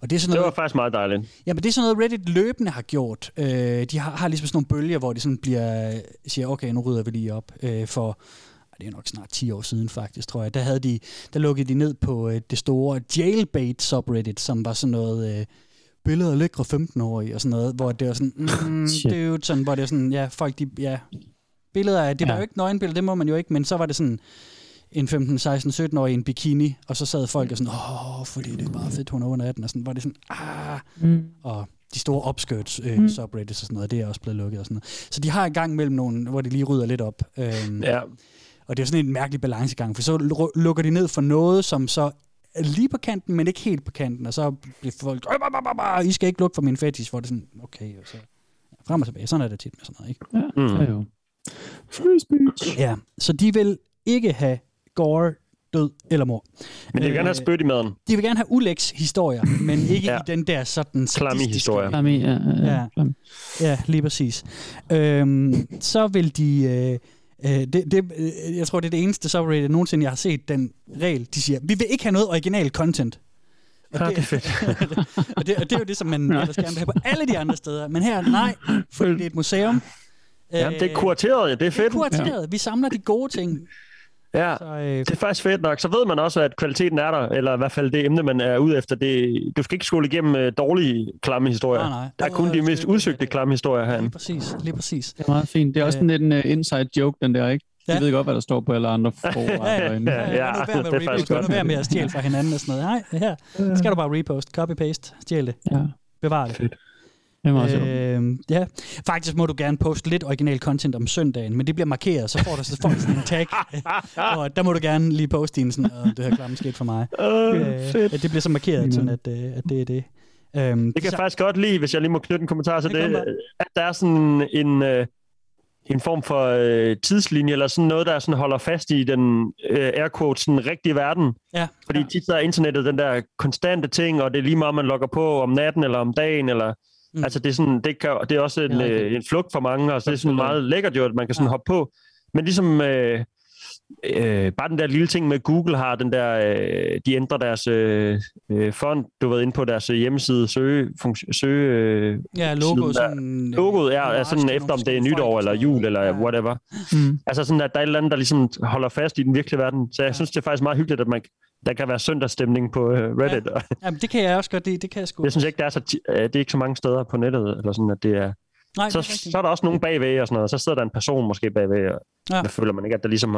Og det er sådan Det noget, var faktisk meget dejligt. ja, men det er sådan noget, Reddit løbende har gjort. Øh, de har, har ligesom sådan nogle bølger, hvor de sådan bliver, siger, okay, nu rydder vi lige op. Øh, for det er nok snart 10 år siden faktisk, tror jeg. Der, havde de, der lukkede de ned på øh, det store jailbait subreddit, som var sådan noget... Øh, billeder af lækre 15-årige og sådan noget, hvor det var sådan, mm, Shit. dude, sådan, hvor det var sådan, ja, folk, de, ja, billeder af, det var Ja. jo ikke nøgenbilleder, det må man jo ikke, men så var det sådan, en 15, 16, 17 år i en bikini, og så sad folk og sådan, åh, fordi det er bare fedt, hun er under 18, og sådan, var det sådan, ah, Mm. og de store upskirts øh, Mm. subreddits og sådan noget, det er også blevet lukket og sådan noget. Så de har en gang mellem nogle, hvor de lige rydder lidt op. Øhm, Ja. Og det er sådan en mærkelig balancegang, for så lu- lukker de ned for noget, som så er lige på kanten, men ikke helt på kanten, og så bliver folk, "Øh, bah, bah, bah, bah, I skal ikke lukke for min fetish, hvor det er sådan, okay, og så ja, frem og tilbage. Sådan er det tit med sådan noget, ikke? Ja, Mm. det er jo. Free speech. Ja, så de vil ikke have gore, død eller mor. Men de vil gerne have spyt i maden. De vil gerne have ulæks historier, men ikke Ja. i den der sådan Klamme historier. Klam i, ja, ja, ja. Ja. Klam. Ja, lige præcis. Øhm, så vil de... Øh, øh, det, det, øh, jeg tror, det er det eneste subreddit nogensinde, jeg har set den regel. De siger, vi vil ikke have noget original content. Og Ja, det, det er fedt. og, det, og det er jo det, som man ellers gerne vil have på alle de andre steder. Men her, nej, fordi det er et museum. Ja, det er kurateret, ja. Det er Det er fedt. kurateret. Vi samler de gode ting. Ja. Så, øh, Det er faktisk fedt nok. Så ved man også, at kvaliteten er der, eller i hvert fald det emne, man er ude efter. Det, du skal ikke skole igennem uh, dårlige, klamme historier. Nej, nej. Der er kun de mest udsøgte klamme historier lige herinde. præcis, lige præcis. Det er meget fint. Det er også Øh. lidt en uh, inside joke, den der, ikke? De Ja. ved godt, hvad der står på alle andre fora. derinde. Ja, Ja, ja, det er faktisk godt. være med at stjæle fra hinanden og sådan noget. Nej, her skal du bare repost, copy-paste, stjæl det, Ja, bevar det. Det er meget sjovt. Øh, ja, faktisk må du gerne poste lidt original content om søndagen, men det bliver markeret, så får du så folk sådan en tag, og der må du gerne lige poste din sådan, "Åh, det her klamme sket for mig. Uh, Øh, fedt. at det bliver så markeret, sådan at, øh, at det er det. Øhm, Det kan jeg så, faktisk godt lide, hvis jeg lige må knytte en kommentar til Det det, at der er sådan en, øh, en form for øh, tidslinje, eller sådan noget, der sådan holder fast i den øh, air quotes, den rigtige verden. ja, Fordi tit så er internettet den der konstante ting, og det er lige meget, man logger på om natten eller om dagen, eller Mm. altså det er, sådan, det, kan, det er også en, okay. øh, en flugt for mange, og så det er sådan meget lækkert jo, at man kan sådan Ja. hoppe på. Men ligesom øh, øh, bare den der lille ting med Google har den der, øh, de ændrer deres øh, øh, fond, du ved, inde på deres øh, hjemmeside, søge, funktion, søge øh, ja, logo sådan... øh, logoet er, er sådan efter, om det er nytår folk eller jul eller Ja. whatever. Mm. Altså sådan, at der er et eller andet, der ligesom holder fast i den virkelige verden. Så jeg synes, det er faktisk meget hyggeligt, at man der kan være søndagsstemning på øh, Reddit. Ja. Jamen, det kan jeg også godt. Det, det kan jeg sgu. Jeg synes ikke, der er så, det er ikke så mange steder på nettet, eller sådan, at det er... Nej, Så, er så er der også nogen bagved og sådan noget. Så sidder der en person måske bagved, og Ja. der føler man ikke, at der ligesom...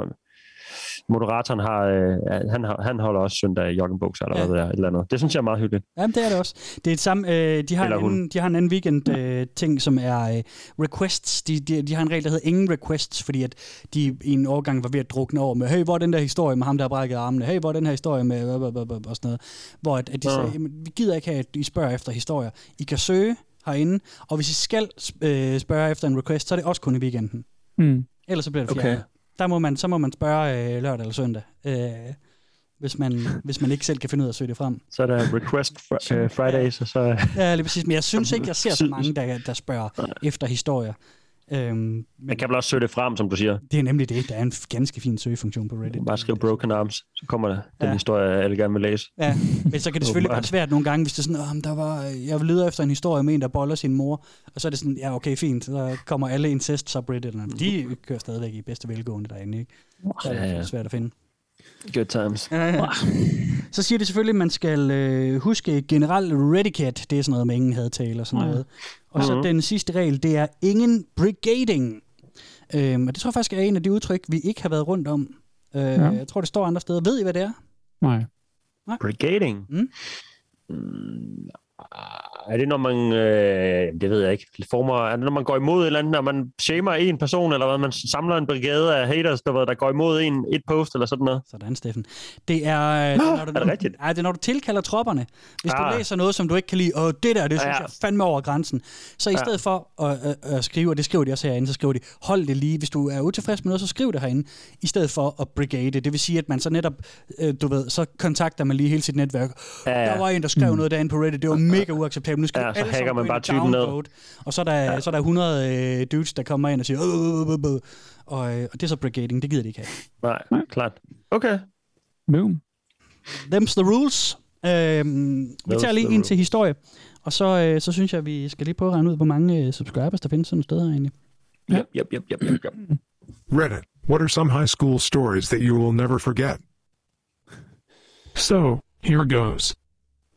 Moderatoren har, øh, han, han holder også søndag i joggingbukser, eller Ja. hvad det er, et eller andet. Det synes jeg er meget hyggeligt. Jamen, det er det også. Det er det samme, øh, de, har Eller en hun. anden, de har en anden weekend øh, ting, som er øh, requests. De, de, de har en regel, der hedder ingen requests, fordi at de i en årgang var ved at drukne over med, hey, hvor er den der historie med ham, der har brækket armene? Hey, hvor er den her historie med... og sådan noget. Hvor at, at de Ja. sagde, vi gider ikke have, at I spørger efter historier. I kan søge herinde, og hvis I skal øh, spørge efter en request, så er det også kun i weekenden. Mm. Ellers så bliver det Okay. fjernet. Der må man, så må man spørge øh, lørdag eller søndag, øh, hvis, man, hvis man ikke selv kan finde ud af at søge det frem. Så er der request fr- øh, Fridays, og så... Ja, lige præcis. Men jeg synes ikke, jeg ser så mange, der, der spørger efter historier. Øhm, men Man kan vel også søge det frem, som du siger. det er nemlig det. Der er en ganske fin søgefunktion på Reddit. Bare skriv Broken Arms, så kommer der den Ja. historie, alle gerne vil læse. Ja, men så kan det selvfølgelig være svært nogle gange, hvis det er sådan, oh, der var, jeg leder efter en historie med en, der boller sin mor, og så er det sådan, ja okay, fint, så kommer alle incest subredditerne. De kører stadigvæk i bedste velgående derinde, ikke? Så er det svært at finde. Good times. Ja, ja. Så siger det selvfølgelig, at man skal øh, huske generelt redicat. Det er sådan noget med ingen hadtale og sådan noget. Og så den sidste regel, det er ingen brigading. Øhm, og det tror jeg faktisk er en af de udtryk, vi ikke har været rundt om. Øh, Ja. Jeg tror, det står andre steder. Ved I, hvad det er? Nej. Brigading? Mm. Mm, er det, når man... Øh, det ved jeg ikke. Former, er det, når man går imod et eller andet, når man shamer en person, eller hvad? Man samler en brigade af haters, der, der går imod en et post, eller sådan noget? Sådan, Steffen. Det er, øh, er, når du, er det rigtigt? Ja, det er, når du tilkalder tropperne. Hvis du Ah. læser noget, som du ikke kan lide, og det der, det synes Ja. jeg fandme over grænsen. Så i Ja. stedet for at, at, at skrive, og det skriver de også herinde, så skriver de, hold det lige. Hvis du er utilfreds med noget, så skriv det herinde, i stedet for at brigade. Det vil sige, at man så netop, øh, du ved, så kontakter man lige hele sit netværk. Ja, ja. Der var en, der skrev noget derinde på Reddit, det var mega uacceptabelt. Nu skal Ja, så alle hacker man bare ind og typen ned. Og så er der, ja. så er der 100 øh, dudes, der kommer ind og siger, øh, øh. Og, øh, og det er så brigading, det gider de ikke have. Nej, klart. Okay. Boom. Them's the rules. Øhm, vi tager lige rules. til historie, og så, øh, så synes jeg, vi skal lige prøve at regne ud, hvor mange øh, subscribers der findes sådan et sted her egentlig. Yep, yep, yep, yep, yep, yep. Reddit. What are some high school stories that you will never forget? So, here goes.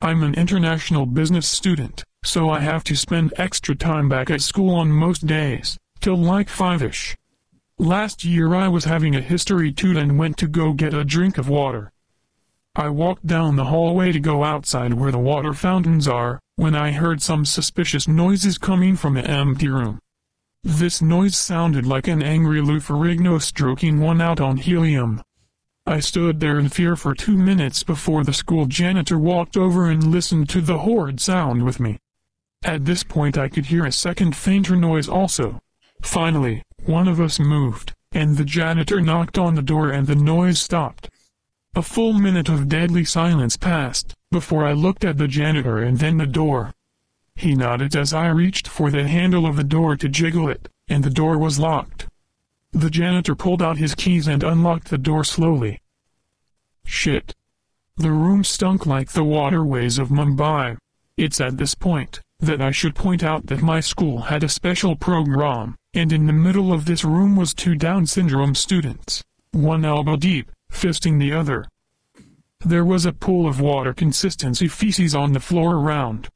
I'm an international business student, so I have to spend extra time back at school on most days, till like 5 ish. Last year I was having a history toot and went to go get a drink of water. I walked down the hallway to go outside where the water fountains are, when I heard some suspicious noises coming from an empty room. This noise sounded like an angry Lou Ferrigno stroking one out on helium. I stood there in fear for two minutes before the school janitor walked over and listened to the horrid sound with me. At this point I could hear a second fainter noise also. Finally, one of us moved, and the janitor knocked on the door and the noise stopped. A full minute of deadly silence passed, before I looked at the janitor and then the door. He nodded as I reached for the handle of the door to jiggle it, and the door was locked. The janitor pulled out his keys and unlocked the door slowly. Shit. The room stunk like the waterways of Mumbai. It's at this point that I should point out that my school had a special program, and in the middle of this room was two Down syndrome students, one elbow deep, fisting the other. There was a pool of water consistency feces on the floor around.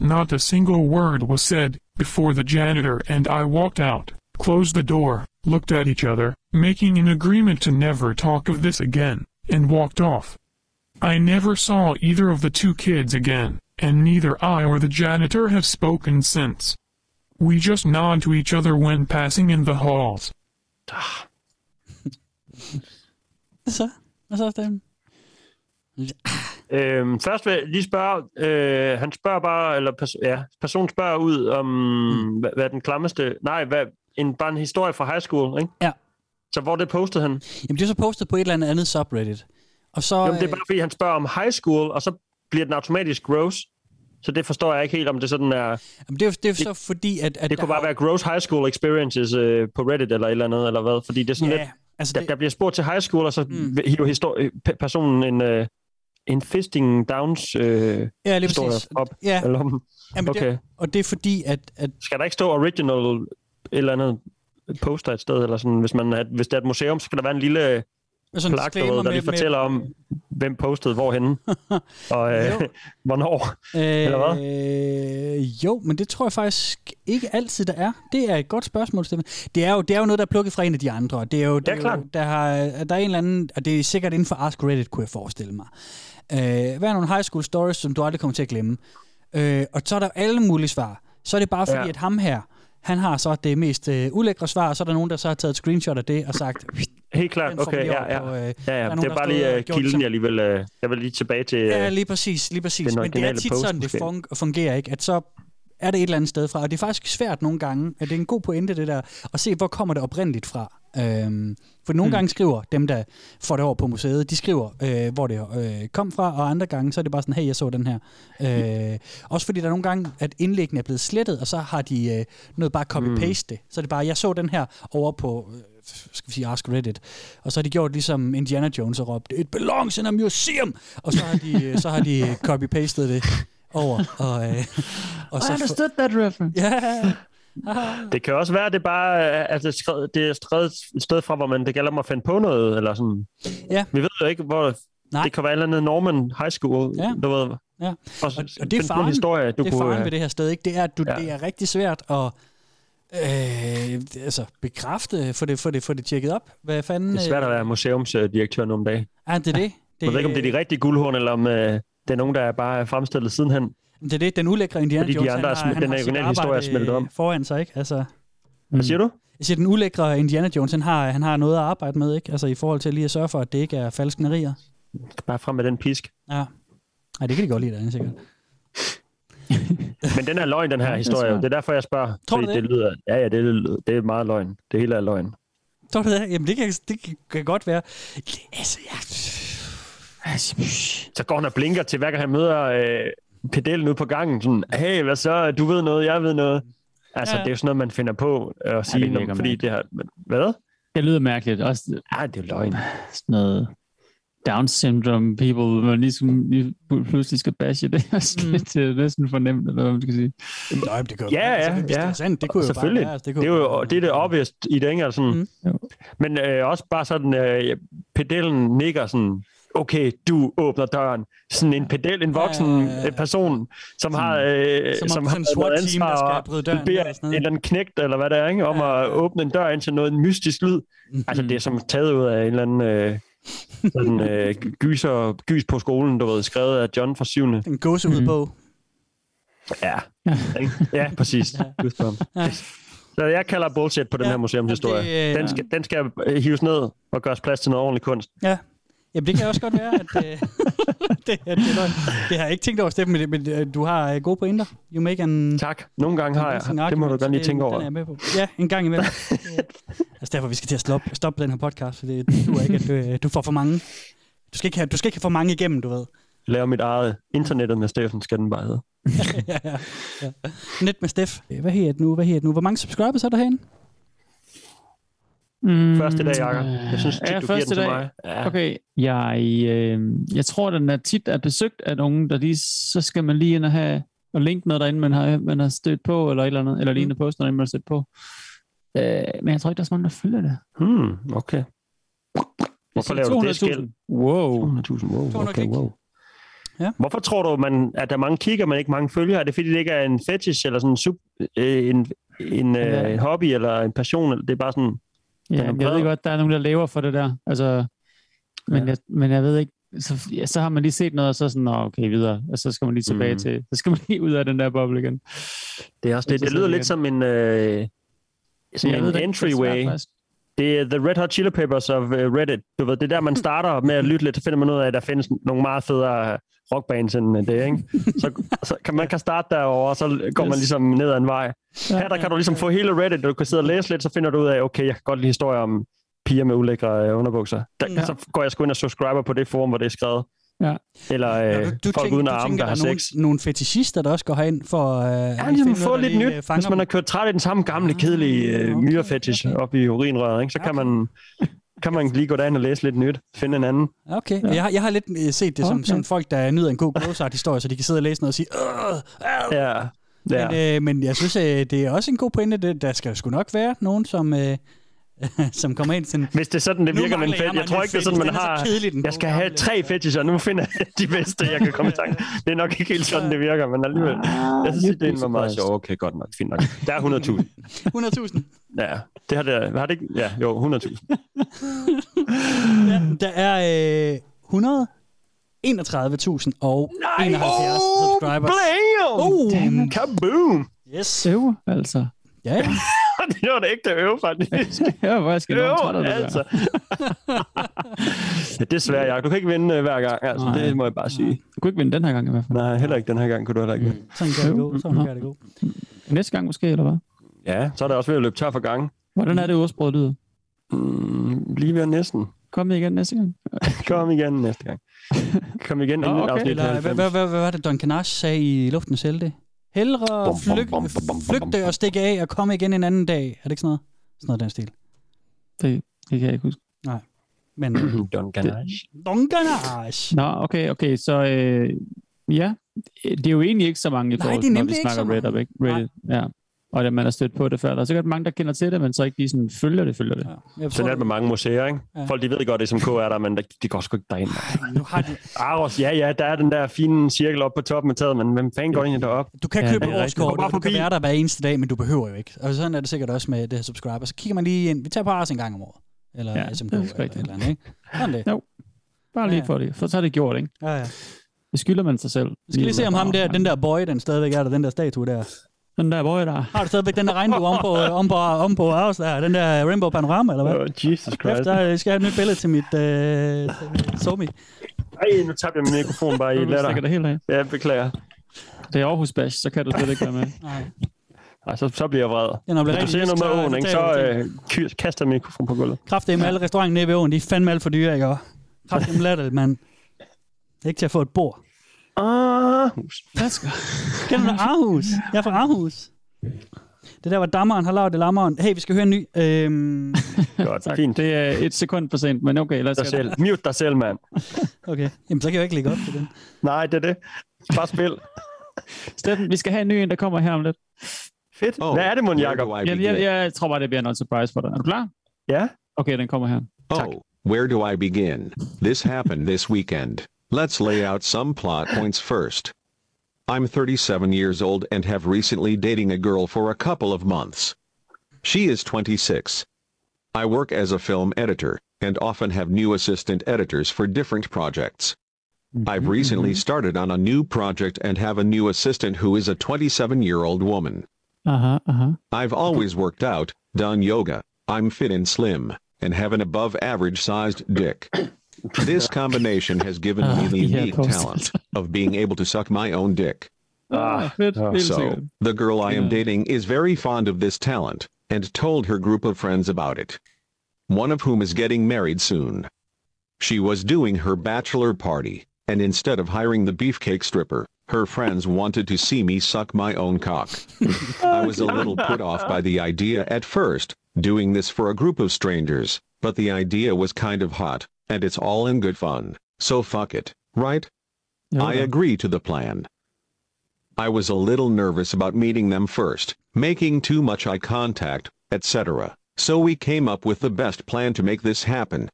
Not a single word was said before the janitor and I walked out, closed the door, looked at each other, making an agreement to never talk of this again, and walked off. I never saw either of the two kids again, and neither I or the janitor have spoken since. We just nod to each other when passing in the halls. Hvad så? Hvad så, Steffen? Øhm, først vil jeg lige spørge, øh, han spørger bare, eller pers- ja, personen spørger ud om, mm. hvad, hvad den klammeste, nej, hvad, en, bare en historie fra high school, ikke? Ja. Så hvor det postet han? Jamen, det er så postet på et eller andet subreddit. Og så, Jamen, det er øh, bare fordi, han spørger om high school, og så bliver den automatisk gross. Så det forstår jeg ikke helt, om det sådan er... jamen, det, er, det er så fordi, at... at Det kunne bare har- være gross high school experiences øh, på Reddit eller et eller andet, eller hvad? Fordi det er sådan Ja, lidt... altså Der, det, der bliver spurgt til high school, og så Mm. hiver histori- pe- personen en, øh, en fisting downs øh, ja, lige præcis. op. Ja, Eller, om- jamen, okay. det, og det er fordi, at, at Skal der ikke stå original et eller andet poster et sted, eller sådan, hvis, man er, hvis det er et museum, så skal der være en lille sådan plak, ved, der lige med- med- fortæller om, hvem postede hvorhenne, og øh, hvornår. Eller hvad? Øh, jo, men det tror jeg faktisk ikke altid, der er. Det er et godt spørgsmål, Steffen. Det er jo, det er jo noget, der er plukket fra en af de andre. Det er jo, det er klart. Jo, der, har, der er en eller anden, og det er sikkert inden for Ask Reddit, kunne jeg forestille mig. Øh, hvad er nogle high school stories, som du aldrig kommer til at glemme? Øh, og så er der alle mulige svar. Så er det bare fordi, Ja. at ham her, han har så det mest øh, ulækre svar, og så er der nogen, der så har taget et screenshot af det og sagt, Helt klart, okay, ja, ja. på, øh, ja, der er ja. nogen, Det der er bare lige uh, kilden, jeg lige vil, uh, jeg vil lige tilbage til... Ja, Uh, lige præcis, lige præcis. Men det er tit post, sådan, det fun- fungerer, ikke? At så er det et eller andet sted fra, og det er faktisk svært nogle gange, at det er en god pointe, det der, at se, hvor kommer det oprindeligt fra. Øhm, for nogle Mm. gange skriver dem, der får det over på museet, de skriver, øh, hvor det øh, kom fra, og andre gange, så er det bare sådan, hey, jeg så den her. Øh, også fordi der er nogle gange, at indlæggene er blevet slettet, og så har de øh, noget bare copy-paste det. Så er det bare, jeg så den her over på, øh, skal vi sige, Ask Reddit. Og så har de gjort ligesom Indiana Jones og råbt, it belongs in a museum! Og så har de, så har de copy-pastet det over. Og, øh, og I understood that reference. Ja, Det kan også være, at det bare er, at det er skrevet, det er skrevet et sted fra, hvor man det gælder om at finde på noget, eller sådan. Ja. Vi ved jo ikke, hvor... Nej. Det kan være et eller andet Norman High School, Ja. du ved. Ja. Og, Og, og det er faren, historie, du det er kunne, faren øh, ved det her sted, ikke? Det er, at du, Ja. det er rigtig svært at øh, altså, bekræfte, få det, få, det, få det tjekket op. Hvad fanden... Det er svært at være museumsdirektør nogle dage. Øh, er det det? Det, det jeg ved ikke, om det er de rigtige guldhorn, eller om øh, det er nogen, der er bare fremstillet sidenhen. Det er det, den ulækre Indiana Fordi de Jones, andre han er har, han den har originale historie er smeltet om. øh, foran sig, ikke? Altså, Hvad siger du? jeg siger, den ulækre Indiana Jones, han har, han har noget at arbejde med, ikke? Altså i forhold til lige at sørge for, at det ikke er falsknerier. Bare frem med den pisk. Ja. Nej, det kan de godt lide, derinde, sikkert. Men den er løgn, den her er historie. Det er derfor, jeg spørger. Tror du det? det? lyder, ja, ja, det, lyder- det er meget løgn. Det hele er løgn. Tror du det? Jamen, det kan, det kan godt være. Det, altså, ja. Så går han og blinker til, hver gang han møder øh, pedellen ude på gangen. Sådan, hey, hvad så? Du ved noget, jeg ved noget. Altså, Ja. ja. det er jo sådan noget, man finder på at sige, ja, fordi mærkeligt. det har... Hvad? Det lyder mærkeligt. Også Ja, det er jo løgn. sådan noget Down syndrome people, hvor man lige, lige pludselig skal bashe det. er sådan Mm. lidt øh, næsten fornemt, eller hvad man skal sige. Jamen, det kan jo Ja, være, ja, altså, ja. Det, er sandt, det kunne jo Selvfølgelig. bare være. altså, Det, kunne det er jo det, er det obvious i det, ikke? Altså sådan. Mm. Men øh, også bare sådan, øh, pedellen nikker sådan, okay, du åbner døren. Sådan en pedel, en voksen Ja, ja, ja. person, som har, øh, Som om som sådan en har noget SWAT-team, der ansvar skal bryde og døren beder og sådan en noget. eller anden knægt, eller hvad det er, ikke? om Ja, ja, at ja. åbne en dør ind til noget mystisk lyd. Mhm. Altså, det er som taget ud af en eller anden øh, sådan, øh, gyser, gys på skolen, du ved, skrevet af John fra 7. En gåsehudbog. Ja, ikke? ja præcis. Goosebumps. Så jeg kalder bullshit på den Ja, her museumshistorie. det, øh, Den skal, den skal hives ned og gøres plads til noget ordentlig kunst. Ja. Jamen, det kan også godt være, at øh, det, det, er løgn. det har jeg ikke tænkt over, Steffen, men, men øh, du har øh, gode pointer. You make an... Tak. Nogle gange har jeg. convincing Det må du argument, gerne lige tænke Den over. er jeg med på. Ja, en gang imellem. Det altså derfor, vi skal til at stoppe, stoppe den her podcast, for det du ikke, at du, øh, du får for mange. Du skal, ikke have, du skal ikke have for mange igennem, du ved. Lave mit eget internettet med Steffen, skal den bare hedde. ja, ja, ja. Net med Steff. Hvad hedder det nu? Hvad hedder det nu? Hvor mange subscribers er der herinde? Mm, Første dag, Jakob. Jeg synes tit, ja, du giver den første til dag. mig. Ja. Okay, jeg, øh, jeg tror, den er tit er besøgt af nogen, der lige, så skal man lige ind og have og link noget derinde, man har, man har stødt på, eller et eller andet, eller lige ind og poste noget, man har stødt på. Øh, men jeg tror ikke, der er så mange, der følger det. Hmm, okay. Hvorfor laver du det 200.000. skæld? Wow. 200.000, wow. 200 Okay, klik. wow. Ja. Hvorfor tror du, man, at der er mange kigger, men ikke mange følger? Er det fordi, det ikke er en fetish, eller sådan en, sub, øh, en, en, øh, en hobby, eller en passion? Eller det er bare sådan... Ja, jeg bred. ved godt, der er nogen, der lever for det der. Altså, men, Ja. jeg, men jeg ved ikke, så, ja, så har man lige set noget, og så sådan, Nå, okay, videre. Og så skal man lige tilbage Mm. til, så skal man lige ud af den der boble igen. Det, er også det, Så det lyder lidt igen. som en, øh, Jeg en det det entryway. Det er The Red Hot Chili Peppers of uh, Reddit. Du ved, det er der, man starter med at lytte lidt, så finder man ud af, at der findes nogle meget federe rockbands end det, ikke? Så, så kan man kan starte derovre, og så går man Yes. ligesom ned ad en vej. Her der kan du ligesom få hele Reddit, og du kan sidde og læse lidt, så finder du ud af, okay, jeg kan godt lide historier om piger med ulækre øh, underbukser. Der, Ja. Så går jeg sgu ind og subscriber på det forum, hvor det er skrevet. Ja. Eller øh, Nå, folk tænker- uden du arme, tænker, der har er nogen, sex. nogle fetishister, der også går herind for øh, Ja, at finde få lidt nyt. øh, Hvis man har kørt træt af den samme gamle, kedelige øh, Ah, okay, myrefetish okay. op i urinrøret, ikke? så kan man, kan man lige gå derind og læse lidt nyt. Finde en anden. Okay, ja. jeg, har, jeg har lidt øh, set det som, Okay. som folk, der nyder en god gross-art-historie, så de kan sidde og læse noget og sige, Åh, øh. Ja. ja. Men, øh, men jeg synes, øh, det er også en god pointe. Det, der skal sgu nok være nogen, som, øh, som kommer ind sådan... Hvis det er sådan, det virker med en mangler jeg fedt. mig Jeg tror ikke, det er sådan, man fetish. Er har... kedelig, Jeg skal have tre fetisher, nu finder jeg de bedste, jeg kan komme i tanke. Det er nok ikke helt sådan, det virker, men alligevel. Ah, Jeg synes, det var meget sjovt. Okay, godt nok. Fint nok. Der er 100.000. 100.000. Ja, det har det... Har det ikke? Ja, jo, 100.000. Ja, der er øh, 100 31.000 og 71 subscribers. Blam! Oh, Kaboom! yes. Øv, altså. Ja, ja. det var da ægte øve, faktisk. Ja, hvor jeg skal Øv, nogen træt af det der. altså. ja, desværre, Jacob. Du kan ikke vinde øh, hver gang. Altså, Nej. det må jeg bare sige. Du kunne ikke vinde den her gang i hvert fald. Nej, heller ikke den her gang kunne du heller ikke vinde. Sådan kan det gå. Sådan kan det gå. Næste gang måske, eller hvad? Ja, så er der også ved at løbe tør for gange. Hvordan er det ordsproget lyder? Mm, lige ved næsten. Kom igen næste gang. Kom igen næste gang. Kom igen inden okay. afsnit Eller, hvad, 90. hvad, hvad, hvad var det, Don Canache sagde i Luftens Helte? Hellere flyg, flygte og stikke af og komme igen en anden dag. Er det ikke sådan noget? Sådan noget den stil. Det, det kan jeg ikke huske. Men Don Ganache. Don Canache. Nå, okay, okay. Så øh, ja, det er jo egentlig ikke så mange i Nej, forhold når vi snakker Reddit, ikke? Reddit, ja. Og at man har stødt på det før. Der er sikkert mange, der kender til det, men så ikke lige sådan følger det, følger det. Ja, Sådan er det med mange museer, ikke? Ja. Folk, de ved godt, at SMK er der, men de, de går sgu ikke derind. nu har de, Aros, ja, ja, der er den der fine cirkel op på toppen af taget, men hvem fanden går egentlig derop? du kan Ja, købe ja, årskort, du bare kan være der hver eneste dag, men du behøver jo ikke. Og sådan er det sikkert også med det her subscriber. Så kigger man lige ind. Vi tager på Ars en gang om året. Eller Ja, SMK det er eller et eller andet, ikke? Sådan det. Bare lige Ja. for det. For så er det gjort, ikke? Ja, ja. Det skylder man sig selv. Vi skal lige se om ham der, den der boy, den stadigvæk er der, den der statue der. Den der boy der. Har du stadigvæk den der regnbue om på, om på, om på Ars der? Den der Rainbow Panorama, eller hvad? Oh, Jesus Christ. Efter, jeg skal have et nyt billede til mit øh, Somi. Ej, nu tabte jeg min mikrofon bare i latter. det helt af. Ja, beklager. Det er Aarhus Bash, så kan du slet ikke være med. Nej. Ej, så, så bliver jeg vred. Er blevet Hvis du rigtig ser noget med åen, ikke, så øh, ky- kaster jeg mikrofonen på gulvet. Kræftet med alle restauranter nede ved åen, de er fandme alt for dyre, ikke? Og Kræftet med latterligt, mand. Det er ikke til at få et bord. Aarhus. Kender du Aarhus? Jeg er fra Aarhus. Det der var dammeren har lavet det lammeren. Hey, vi skal høre en ny. Øhm, Godt, Tak. fint. Det er et sekund for sent, men okay, lad os Dig selv. Mute dig selv, mand. okay, jamen så kan jeg ikke lægge op til den. Nej, det er det. Bare spil. Steffen, vi skal have en ny en, der kommer her om lidt. Fedt. Oh, Hvad er det, mon, Jacob? Jeg, jeg, jeg tror bare, det bliver noget surprise for dig. Er du klar? Ja? Okay, den kommer her. Tak. Oh, where do I begin? This happened this weekend. Let's lay out some plot points first. I'm 37 years old and have recently dating a girl for a couple of months. She is 26. I work as a film editor and often have new assistant editors for different projects. I've mm-hmm, recently mm-hmm. started on a new project and have a new assistant who is a 27 year old woman. Aha, aha. I've always worked out, done yoga, I'm fit and slim, and have an above average sized dick. This combination has given me the yeah, unique post talent of being able to suck my own dick. Ah, fedt. oh, So, sikkert. the girl I am Yeah. dating is very fond of this talent and told her group of friends about it. One of whom is getting married soon. She was doing her bachelor party, and instead of hiring the beefcake stripper, her friends wanted to see me suck my own cock. I was a little put off by the idea at first, doing this for a group of strangers, but the idea was kind of hot, and it's all in good fun, so fuck it, right? Jo, I agree to the plan. I was a little nervous about meeting them first, making too much eye contact, etc., so we came up with the best plan to make this happen.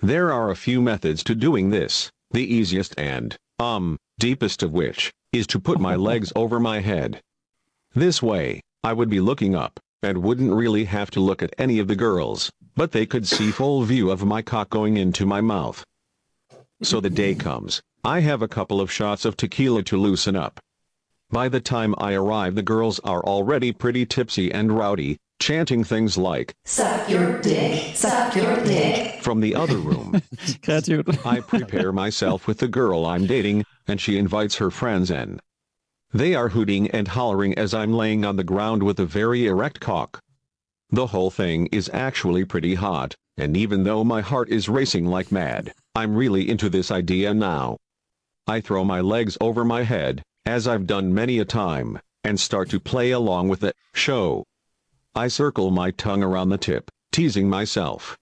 There are a few methods to doing this, the easiest and, um, deepest of which, is to put my legs over my head. This way, I would be looking up, and wouldn't really have to look at any of the girls, but they could see full view of my cock going into my mouth. So the day comes, I have a couple of shots of tequila to loosen up. By the time I arrive the girls are already pretty tipsy and rowdy, chanting things like, Suck your dick, suck your dick. from the other room. I prepare myself with the girl I'm dating, and she invites her friends in. They are hooting and hollering as I'm laying on the ground with a very erect cock. The whole thing is actually pretty hot, and even though my heart is racing like mad, I'm really into this idea now. I throw my legs over my head, as I've done many a time, and start to play along with the show. I circle my tongue around the tip, teasing myself.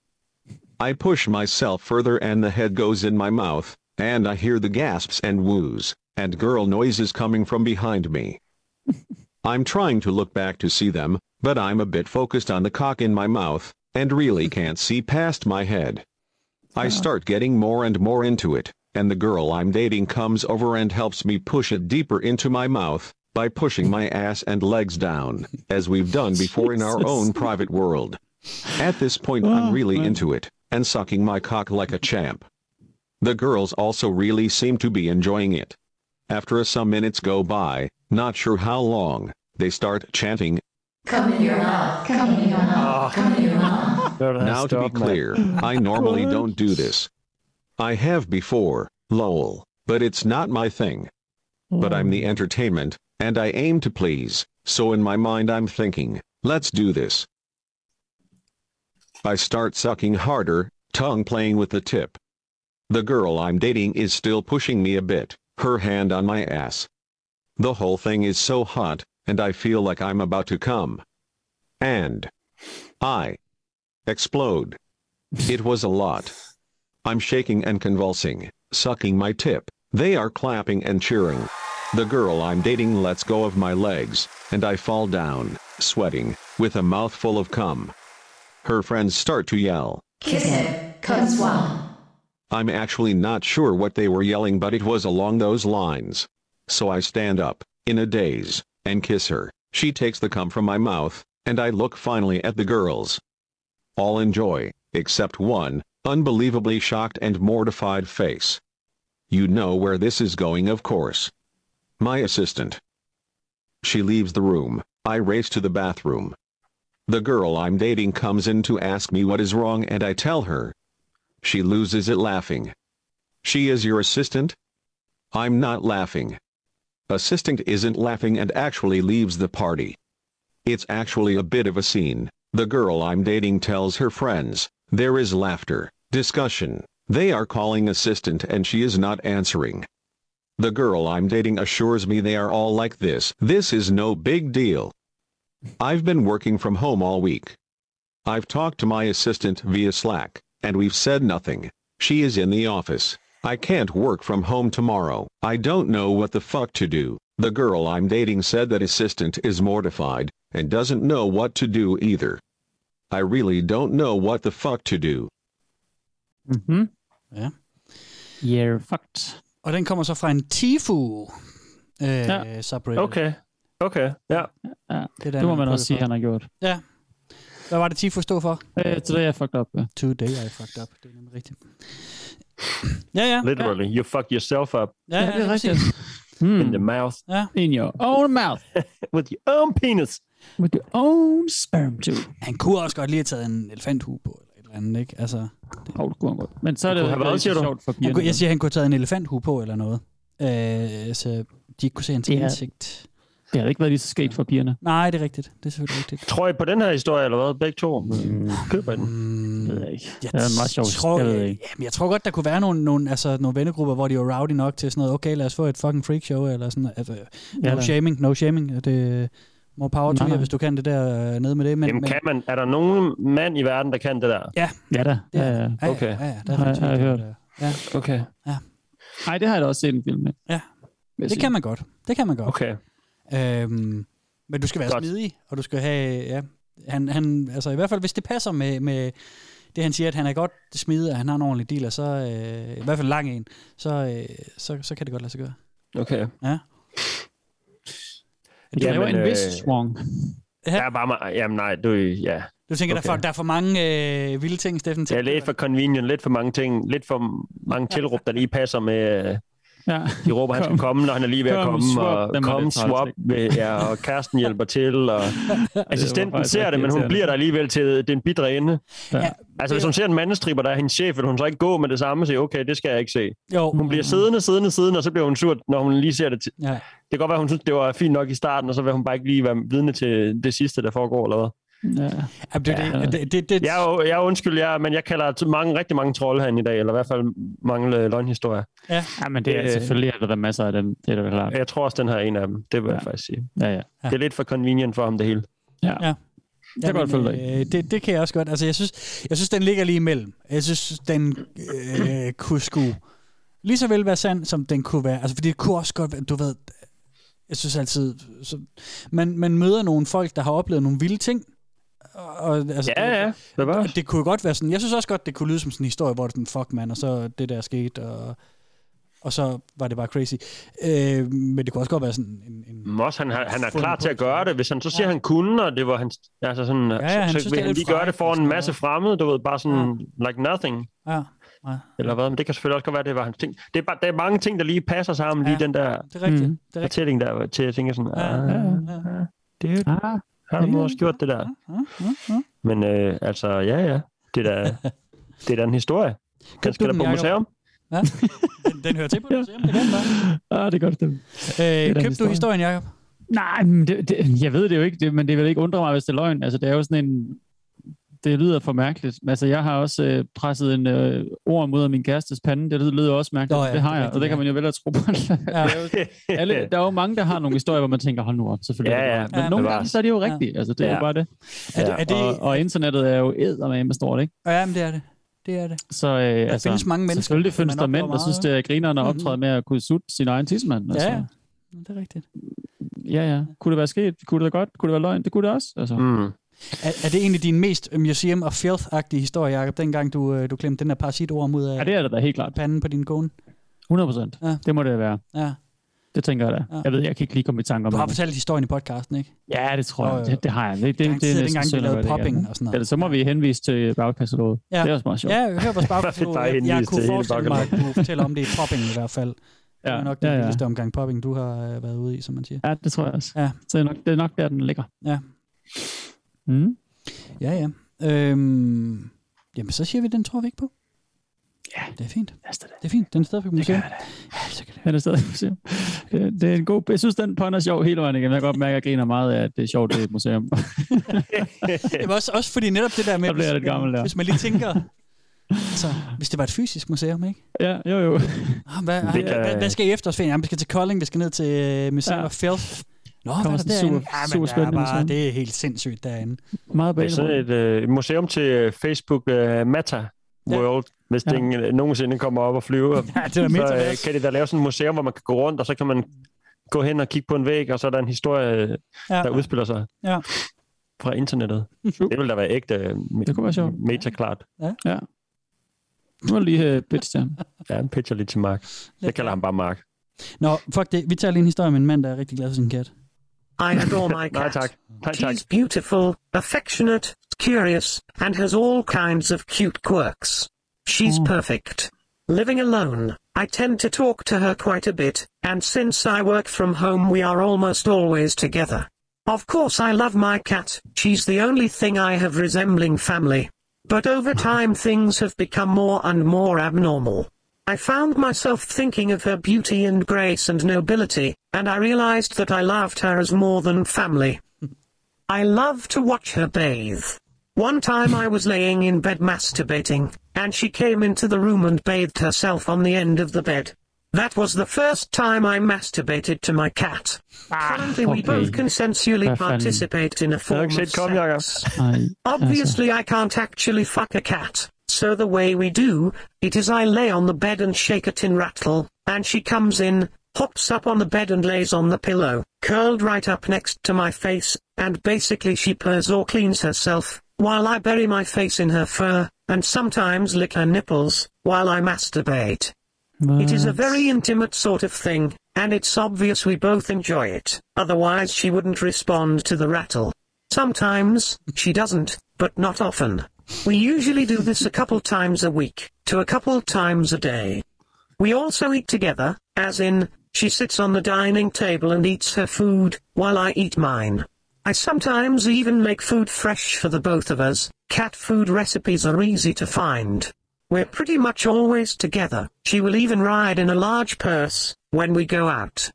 I push myself further and the head goes in my mouth, and I hear the gasps and woos, and girl noises coming from behind me. I'm trying to look back to see them, but I'm a bit focused on the cock in my mouth, and really can't see past my head. I start getting more and more into it, and the girl I'm dating comes over and helps me push it deeper into my mouth by pushing my ass and legs down, as we've done before in our own private world. At this point, I'm really uh, into it, and sucking my cock like a champ. The girls also really seem to be enjoying it. After some minutes go by, not sure how long, they start chanting, Come in your mouth. Come in your mouth. Ah. Come in your mouth. Now to be clear, I normally don't do this. I have before, lol, but it's not my thing. But I'm the entertainment, and I aim to please, so in my mind I'm thinking, let's do this. I start sucking harder, tongue playing with the tip. The girl I'm dating is still pushing me a bit, her hand on my ass. The whole thing is so hot, and I feel like I'm about to come. And I explode. It was a lot. I'm shaking and convulsing, sucking my tip. They are clapping and cheering. The girl I'm dating lets go of my legs, and I fall down, sweating, with a mouthful of cum. Her friends start to yell. Kiss him. Swallow. I'm actually not sure what they were yelling, but it was along those lines. So I stand up, in a daze, and kiss her. She takes the cum from my mouth, and I look finally at the girls. All enjoy, except one, unbelievably shocked and mortified face. You know where this is going, of course. My assistant. She leaves the room. I race to the bathroom. The girl I'm dating comes in to ask me what is wrong, and I tell her. She loses it laughing. She is your assistant? I'm not laughing. Assistant isn't laughing and actually leaves the party. It's actually a bit of a scene. The girl I'm dating tells her friends, there is laughter, discussion. They are calling assistant and she is not answering. The girl I'm dating assures me they are all like this. This is no big deal. I've been working from home all week. I've talked to my assistant via Slack, and we've said nothing. She is in the office. I can't work from home tomorrow. I don't know what the fuck to do. The girl I'm dating said that assistant is mortified, and doesn't know what to do either. I really don't know what the fuck to do. Mm-hmm. Ja. You're fucked. Og den kommer så fra en Tifu øh, ja. subreddit. Okay. Okay, ja. ja. Det, Det må man også sige, han har gjort. Ja. Hvad var det Tifu stod for? Øh, today I fucked up. Today I fucked up. Det er nemlig rigtigt. Ja, ja. Literally, you fuck yourself up Ja, ja, det er rigtigt. Hmm. in the mouth Ja. In your own mouth. with your own penis. With your own sperm tube. Han kunne også godt lige have taget en elefanthue på, eller et eller andet, ikke? Altså, det, Oh, det kunne han godt. Men så er Det det, have været, sjovt for han pigerne. kunne, jeg siger, han kunne have taget en elefanthue på, eller noget. Øh, så de ikke kunne se hans er- ansigt. Det havde ikke været lige så sket for pigerne. Nej, det er rigtigt. Det er selvfølgelig rigtigt. Tror I på den her historie, eller hvad? Begge to? Mm. Køber den? Mm, Det ved jeg ikke. jeg Det er meget sjov tror, jeg ved jeg, ikke. jamen, jeg tror godt, der kunne være nogle, nogle, altså, nogle vennegrupper, hvor de var rowdy nok til sådan noget, okay, lad os få et fucking freak show, eller sådan altså, no Ja, da. shaming, no shaming. Det, more power to you, hvis du kan det der øh, nede med det. Men, Jamen, men, kan man, er der nogen mand i verden, der kan det der? Ja da. det, Ja, ja. ja, ja, Okay. ja, ja, der er Har- har jeg hørt. Ja, Okay. Nej, det har jeg da også set en film med. Ja. det kan man godt. Det kan man godt. Okay. Øhm, men du skal være Godt. smidig, og du skal have, ja, han, han, altså i hvert fald, hvis det passer med, med det, han siger, at han er godt smidig, og han har en ordentlig dealer, så, øh, i hvert fald lang en, så, øh, så, så kan det godt lade sig gøre. Okay. Ja. Det kræver en vis øh, swung. Jeg er bare, jamen nej, du, ja. Du tænker, okay. der, er for, der er for mange øh, vilde ting, Steffen? Er lidt for convenient, lidt for mange ting, lidt for mange tilråb, der lige passer med, øh, Ja. de råber, han skal Kom. komme, når han er lige ved at Kom, komme, swap, og kom, swap, ved, ja, og kæresten hjælper til, og assistenten ser det, men hun bliver der alligevel til den bidre ende. Ja. Altså, hvis hun ser en mandestriber, der er hendes chef, vil hun så ikke gå med det samme og sige, okay, det skal jeg ikke se. Jo. Hun bliver siddende, siddende, siddende, og så bliver hun sur, når hun lige ser det. Til. Ja. Det kan godt være, hun synes, det var fint nok i starten, og så vil hun bare ikke lige være vidne til det sidste, der foregår, eller hvad? Ja. Jamen, det, Ja. det, det, det, det, Jeg er, er undskyld, jeg, men jeg kalder mange, rigtig mange trolde herinde i dag, eller i hvert fald mange øh, løgnhistorier. ja, men det er Øh. selvfølgelig er der masser af dem. Det er da vel klart. Jeg tror også, den her er en af dem. Det vil Ja. jeg faktisk sige. Ja, ja. Det er lidt for convenient for ham, det hele. ja. Ja. Det kan jeg godt følge dig øh, det, det kan jeg også godt. Altså, jeg synes, jeg synes, den ligger lige imellem. Jeg synes, den øh, kunne sgu lige så vel være sand, som den kunne være. Altså, fordi det kunne også godt være, du ved, jeg synes altid, så, man, man møder nogle folk, der har oplevet nogle vilde ting, Og, altså, Ja, ja, det var. Det, det kunne godt være sådan, jeg synes også godt, det kunne lyde som sådan en historie, hvor det er sådan, fuck man, og så det der skete, og, og så var det bare crazy. Øh, men det kunne også godt være sådan en... en Moss, han, han, han er klar til at gøre det. Hvis han så siger, at han kunne, og det var hans... Altså sådan, ja, han så, synes, så det vil er han lige gøre det og en masse fremmede, du ved, bare sådan like nothing. Ja, ja. Eller hvad, men det kan selvfølgelig også godt være, det var hans ting. Det er, bare, der er mange ting, der lige passer sammen, lige den der det er rigtigt. Mm. Det er rigtigt. fortælling der, til at tænke sådan, Ja, ah, ja, ja. det Ah, har du også gjort det der. Men øh, altså, ja, ja, det er da, det er da en historie. Den skal du der på museum. Ja. Den, den hører til på museum, det er den der. ah, det er godt stemt. Øh, købte du historie. historien, Jacob? Nej, men det, det, jeg ved det jo ikke, det, men det vil ikke undre mig, hvis det er løgn. Altså, det er jo sådan en... Det lyder for mærkeligt. Altså, jeg har også øh, presset en øh, ord mod min kærestes pande. Det lyder også mærkeligt. Nå ja, det har jeg, og det kan ja. man jo vel at tro på. Ja. Alle, der er jo mange, der har nogle historier, hvor man tænker, hold nu op, selvfølgelig. Ja, er det ja. Men Ja, nogle gange, så er det jo rigtigt. Altså, det er Ja. jo bare det. Er det, er det, Og, og internettet er jo eddermame stort, ikke? ja, men det er det. Det er det. Så øh, altså, findes mange mennesker, Selvfølgelig som findes der mænd, der synes, det er grinerne at Mhm. optræde med at kunne sutte sin egen tidsmand. Altså, Ja, ja. Det er rigtigt. ja, ja. Kunne det være sket? Kunne det være godt? Kunne det være løgn? Det kunne det også. Altså. Mm. Er, er det egentlig din mest Museum of Filth-agtige historie, Jacob, dengang du, øh, du klemte den der parasitorm ud af Ja, det er det da helt klart. panden på din kone? 100 procent. Ja. Det må det være. Ja. Det tænker jeg da. Ja. Jeg ved, jeg kan ikke lige komme i tanke om Du har det. fortalt historien i podcasten, ikke? Ja, det tror jeg. Det, det har jeg. Det, det, det, det, tid, er næsten synd at være det, popping ja. og sådan noget. Ellers så må vi henvise til bagkataloget. Ja. Det er også meget sjovt. Ja, hør vores. Bare Jeg, jeg kunne forestille mig, at du fortæller om det i popping i hvert fald. Det er nok den ja, ja. vildeste omgang popping, du har øh, været ude i, som man siger. ja, det tror jeg også. Ja. Så det er nok, det er nok der, den ligger. Ja. Mm. Ja, ja. Øhm, jamen, så siger vi, den tror vi ikke på. Ja. Det er fint. Det. Det er fint. Den er stadig på museum. Det er stadig et museum. Det, det er en god... Jeg synes, den pun er sjov hele vejen igennem. Jeg kan godt mærke, at jeg griner meget af, at det er sjovt, det er et museum. Det var også, også fordi netop det der med, bliver jeg lidt gammel der. hvis man lige tænker, altså, hvis det var et fysisk museum, ikke? ja, jo, jo. Ah, Hvad, Det hvad, hvad, skal I efterårsferien? Jamen, vi skal til Kolding, vi skal ned til uh, Museum Ja. of Filth. Nå, er der derinde? super- Ja, men super der er spændende bare, det er helt sindssygt derinde. Meget Det er sådan et øh, museum til øh, Facebook uh, Meta World, hvis Ja. det ja. nogensinde kommer op og flyve. Ja, det er så øh, kan de da lave sådan et museum, hvor man kan gå rundt, og så kan man gå hen og kigge på en væg, og så er der en historie, øh, Ja. der udspiller sig Ja. fra internettet. Det ville da være ægte øh, me- Det kunne være sjovt. meta-klart. Ja. Nu må lige uh, pitch til ham. Ja, han pitcher lidt til Mark. Jeg kalder ham bare Mark. Nå, fuck det. Vi tager lige en historie med en mand, der er rigtig glad for sin kat. I adore my cat. tak. Nej, tak. She's beautiful, affectionate, curious, and has all kinds of cute quirks. She's Oh. perfect. Living alone, I tend to talk to her quite a bit, and since I work from home, we are almost always together. Of course, I love my cat, she's the only thing I have resembling family. But over time, things have become more and more abnormal. I found myself thinking of her beauty and grace and nobility, and I realized that I loved her as more than family. I love to watch her bathe. One time I was laying in bed masturbating, and she came into the room and bathed herself on the end of the bed. That was the first time I masturbated to my cat. Currently, we both consensually Hvad participate in a Jeg har form ikke of set kom, Jacob. sex. Obviously, I can't actually fuck a cat. So the way we do it is I lay on the bed and shake a tin rattle, and she comes in, hops up on the bed and lays on the pillow, curled right up next to my face, and basically she purrs or cleans herself, while I bury my face in her fur, and sometimes lick her nipples, while I masturbate. It is a very intimate sort of thing, and it's obvious we both enjoy it, otherwise she wouldn't respond to the rattle. Sometimes, she doesn't, but not often. We usually do this a couple times a week, to a couple times a day. We also eat together, as in, she sits on the dining table and eats her food, while I eat mine. I sometimes even make food fresh for the both of us, cat food recipes are easy to find. We're pretty much always together, she will even ride in a large purse, when we go out.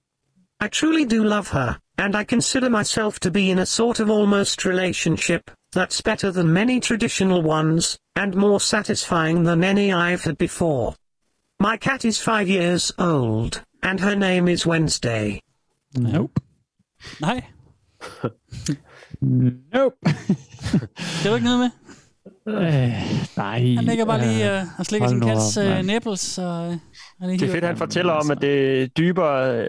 I truly do love her, and I consider myself to be in a sort of almost relationship, that's better than many traditional ones, and more satisfying than any I've had before. My cat is five years old, and her name is Wednesday. Nope. Hi. Nope. det er du ikke noget med. Øh, nej. Han ligger bare lige øh, øh, og slikker sin kats øh, nipples. Og, øh, han Det er fedt, han fortæller om, at det er dybere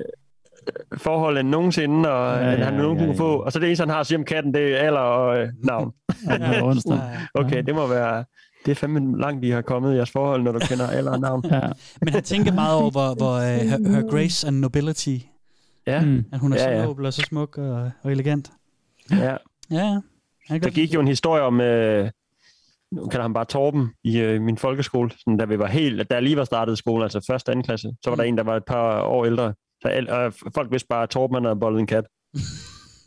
forhold end nogensinde, og Ja, ja, ja, han nogensinde ja, kunne få. Og så det eneste, han har at sige om katten, det er alder og øh, navn. Ja. Okay, det må være... Det er fandme langt, I har kommet i jeres forhold, når du kender alder og navn. Ja. Men han tænker meget over, hvor, hvor uh, her, her grace and nobility, Ja, Mm. at hun er Ja, så ja. nobel og så smuk og, og elegant. ja. Ja, ja. Der gik jo en historie om, øh, nu kalder han bare Torben, i øh, min folkeskole, sådan, da vi var helt, da jeg lige var startet i skolen, altså første anden klasse, så var der en, der var et par år ældre. Så al, og folk vidste bare, at Torben havde bollet en kat.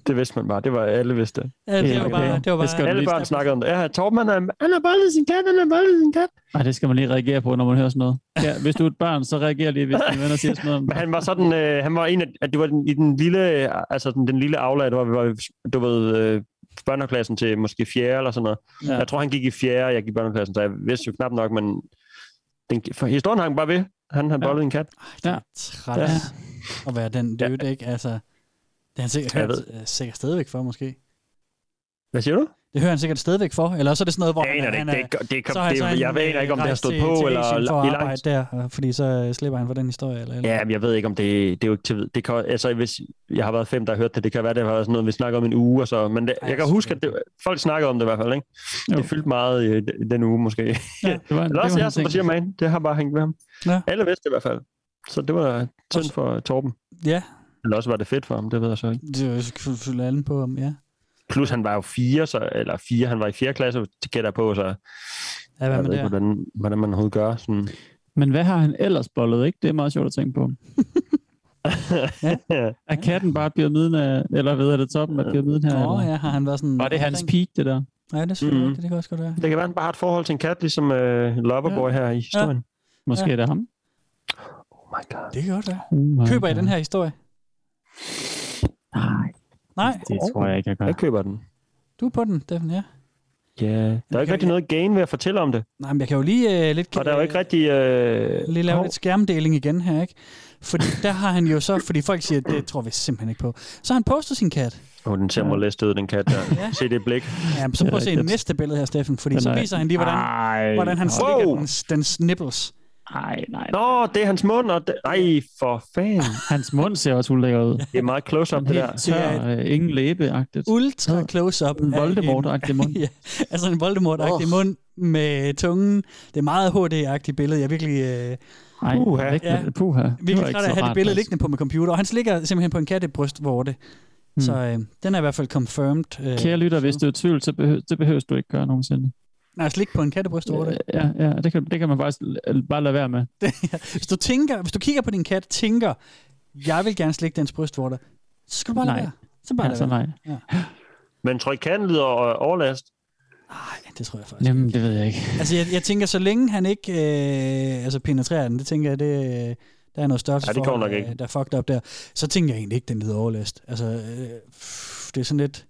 det vidste man bare, det var alle vidste. Ja, det Ja, var okay. bare... Det var Det skal bare du Alle børn snakkede om det. Ja, Torben han har, han har bollet sin kat, han har bollet sin kat. Ej, det skal man lige reagere på, når man hører sådan noget. Ja, hvis du er et barn, så reagerer lige, hvis dine venner siger sådan noget. Men han var sådan, øh, han var en af, at det var den, i den lille, altså den, den lille aula, hvor vi var, du ved, øh, børneklassen til måske fjerde eller sådan noget. Ja. Jeg tror, han gik i fjerde, jeg gik i børneklassen, så jeg vidste jo knap nok, men den, for historien hang bare ved. Han har Ja. bollet en kat. Ja. træt Ja. at være den dude, ikke? Altså, det har han sikkert hørt øh, sikkert stadigvæk for, måske. Hvad siger du? Det hører han sikkert stadigvæk for, eller så er det sådan noget, hvor Jeg aner det. Det, det, så det, så han, jeg ved ikke, om det har stået til- på, til eller for at arbejde der, øh, fordi så øh, slipper han for den historie. Eller, eller. Ja, men jeg ved ikke, om det, det er jo ikke til. Det kan, altså, hvis jeg har været fem, der har hørt det, det kan være, det har været sådan noget, vi snakker om en uge, og så, men det, Ja, jeg kan huske, at det, folk snakkede om det i hvert fald, ikke? Det fyldte meget i, i den uge, måske. Ja, det var, Eller det også var jeg, som siger, man. Det har bare hængt ved ham. Ja. Alle vidste det i hvert fald. Så det var synd for Torben. Ja, Eller også var det fedt for ham, det ved jeg så ikke. det var jo selvfølgelig alle på ham, ja. Plus han var jo fire, så, eller fire, han var i fjerde klasse, det gætter på, så Ja, hvad jeg ved ikke, det? hvordan, hvordan man overhovedet gør. Sådan. Men hvad har han ellers bollet, ikke? Det er meget sjovt at tænke på. Er katten bare pyramiden af, eller ved jeg det toppen af pyramiden her? Åh, ja, har han været sådan... Var det hans omkring? peak, det der? Ja, det er Mhm. rigtigt, det kan også godt være. Det kan være, han bare har et forhold til en kat, ligesom øh, Loverboy her i historien. Måske Ja. er det ham? Oh my god. Det kan godt være. Oh Køber I God. den her historie? Nej, det tror jeg ikke, jeg gør. Jeg køber den. du er på den, Steffen, ja. Ja, der er jo ikke rigtig noget gain ved at fortælle om det. Nej, men jeg kan jo lige uh, lidt... Og der er jo ikke rigtig... Øh... lige lave hov. lidt skærmdeling igen her, ikke? Fordi der har han jo så, fordi folk siger, det tror vi simpelthen ikke på. Så har han postet sin kat. Åh, oh, den ser moleст ud, den kat der. Ja. Se det blik. Ja, men så Det prøv at se rigtigt. næste billede her, Steffen, fordi Den så er- viser han lige, hvordan, Ej, hvordan han Wow. slikker dens, dens nipples. Nej, nej. Nå, det er hans mund, og det... Ej, for fanden. Hans mund ser også ulækker ud. Det er meget close-up, det der. Tør, øh, ingen læbeagtigt. Ultra close-up. En Voldemort-agtig mund. ja, altså en Voldemort-agtig mund med tungen. Det er meget HD-agtigt billede. Jeg er virkelig, øh, Nej, Puha. væk Ja. det. Puha. Det var virkelig ikke at have det billede altså. liggende på min computer. Og han slikker simpelthen på en kattebrystvorte. Hmm. Så øh, den er i hvert fald confirmed. Øh, Kære lytter, hvis du er i tvivl, så behøver, det behøver du ikke gøre nogensinde. Nej, slik på en kattebrystvorte. Ja, ja det, kan, det kan man faktisk l- bare lade være med. Hvis du, tænker, hvis du kigger på din kat tænker, jeg vil gerne slikke dens brystvorte, så skal du bare lade Nej. være. Så bare Ja, lade så være. nej. Men tror I, katten lider over- overlast? Nej, det tror jeg faktisk Jamen, det ved jeg ikke. Altså, jeg, jeg tænker, så længe han ikke øh, altså penetrerer den, det tænker jeg, det, øh, der er noget størrelse Ja, det går nok ikke. der er fucked up der, så tænker jeg egentlig ikke, den lider overlæst. Altså, øh, pff, det er sådan lidt...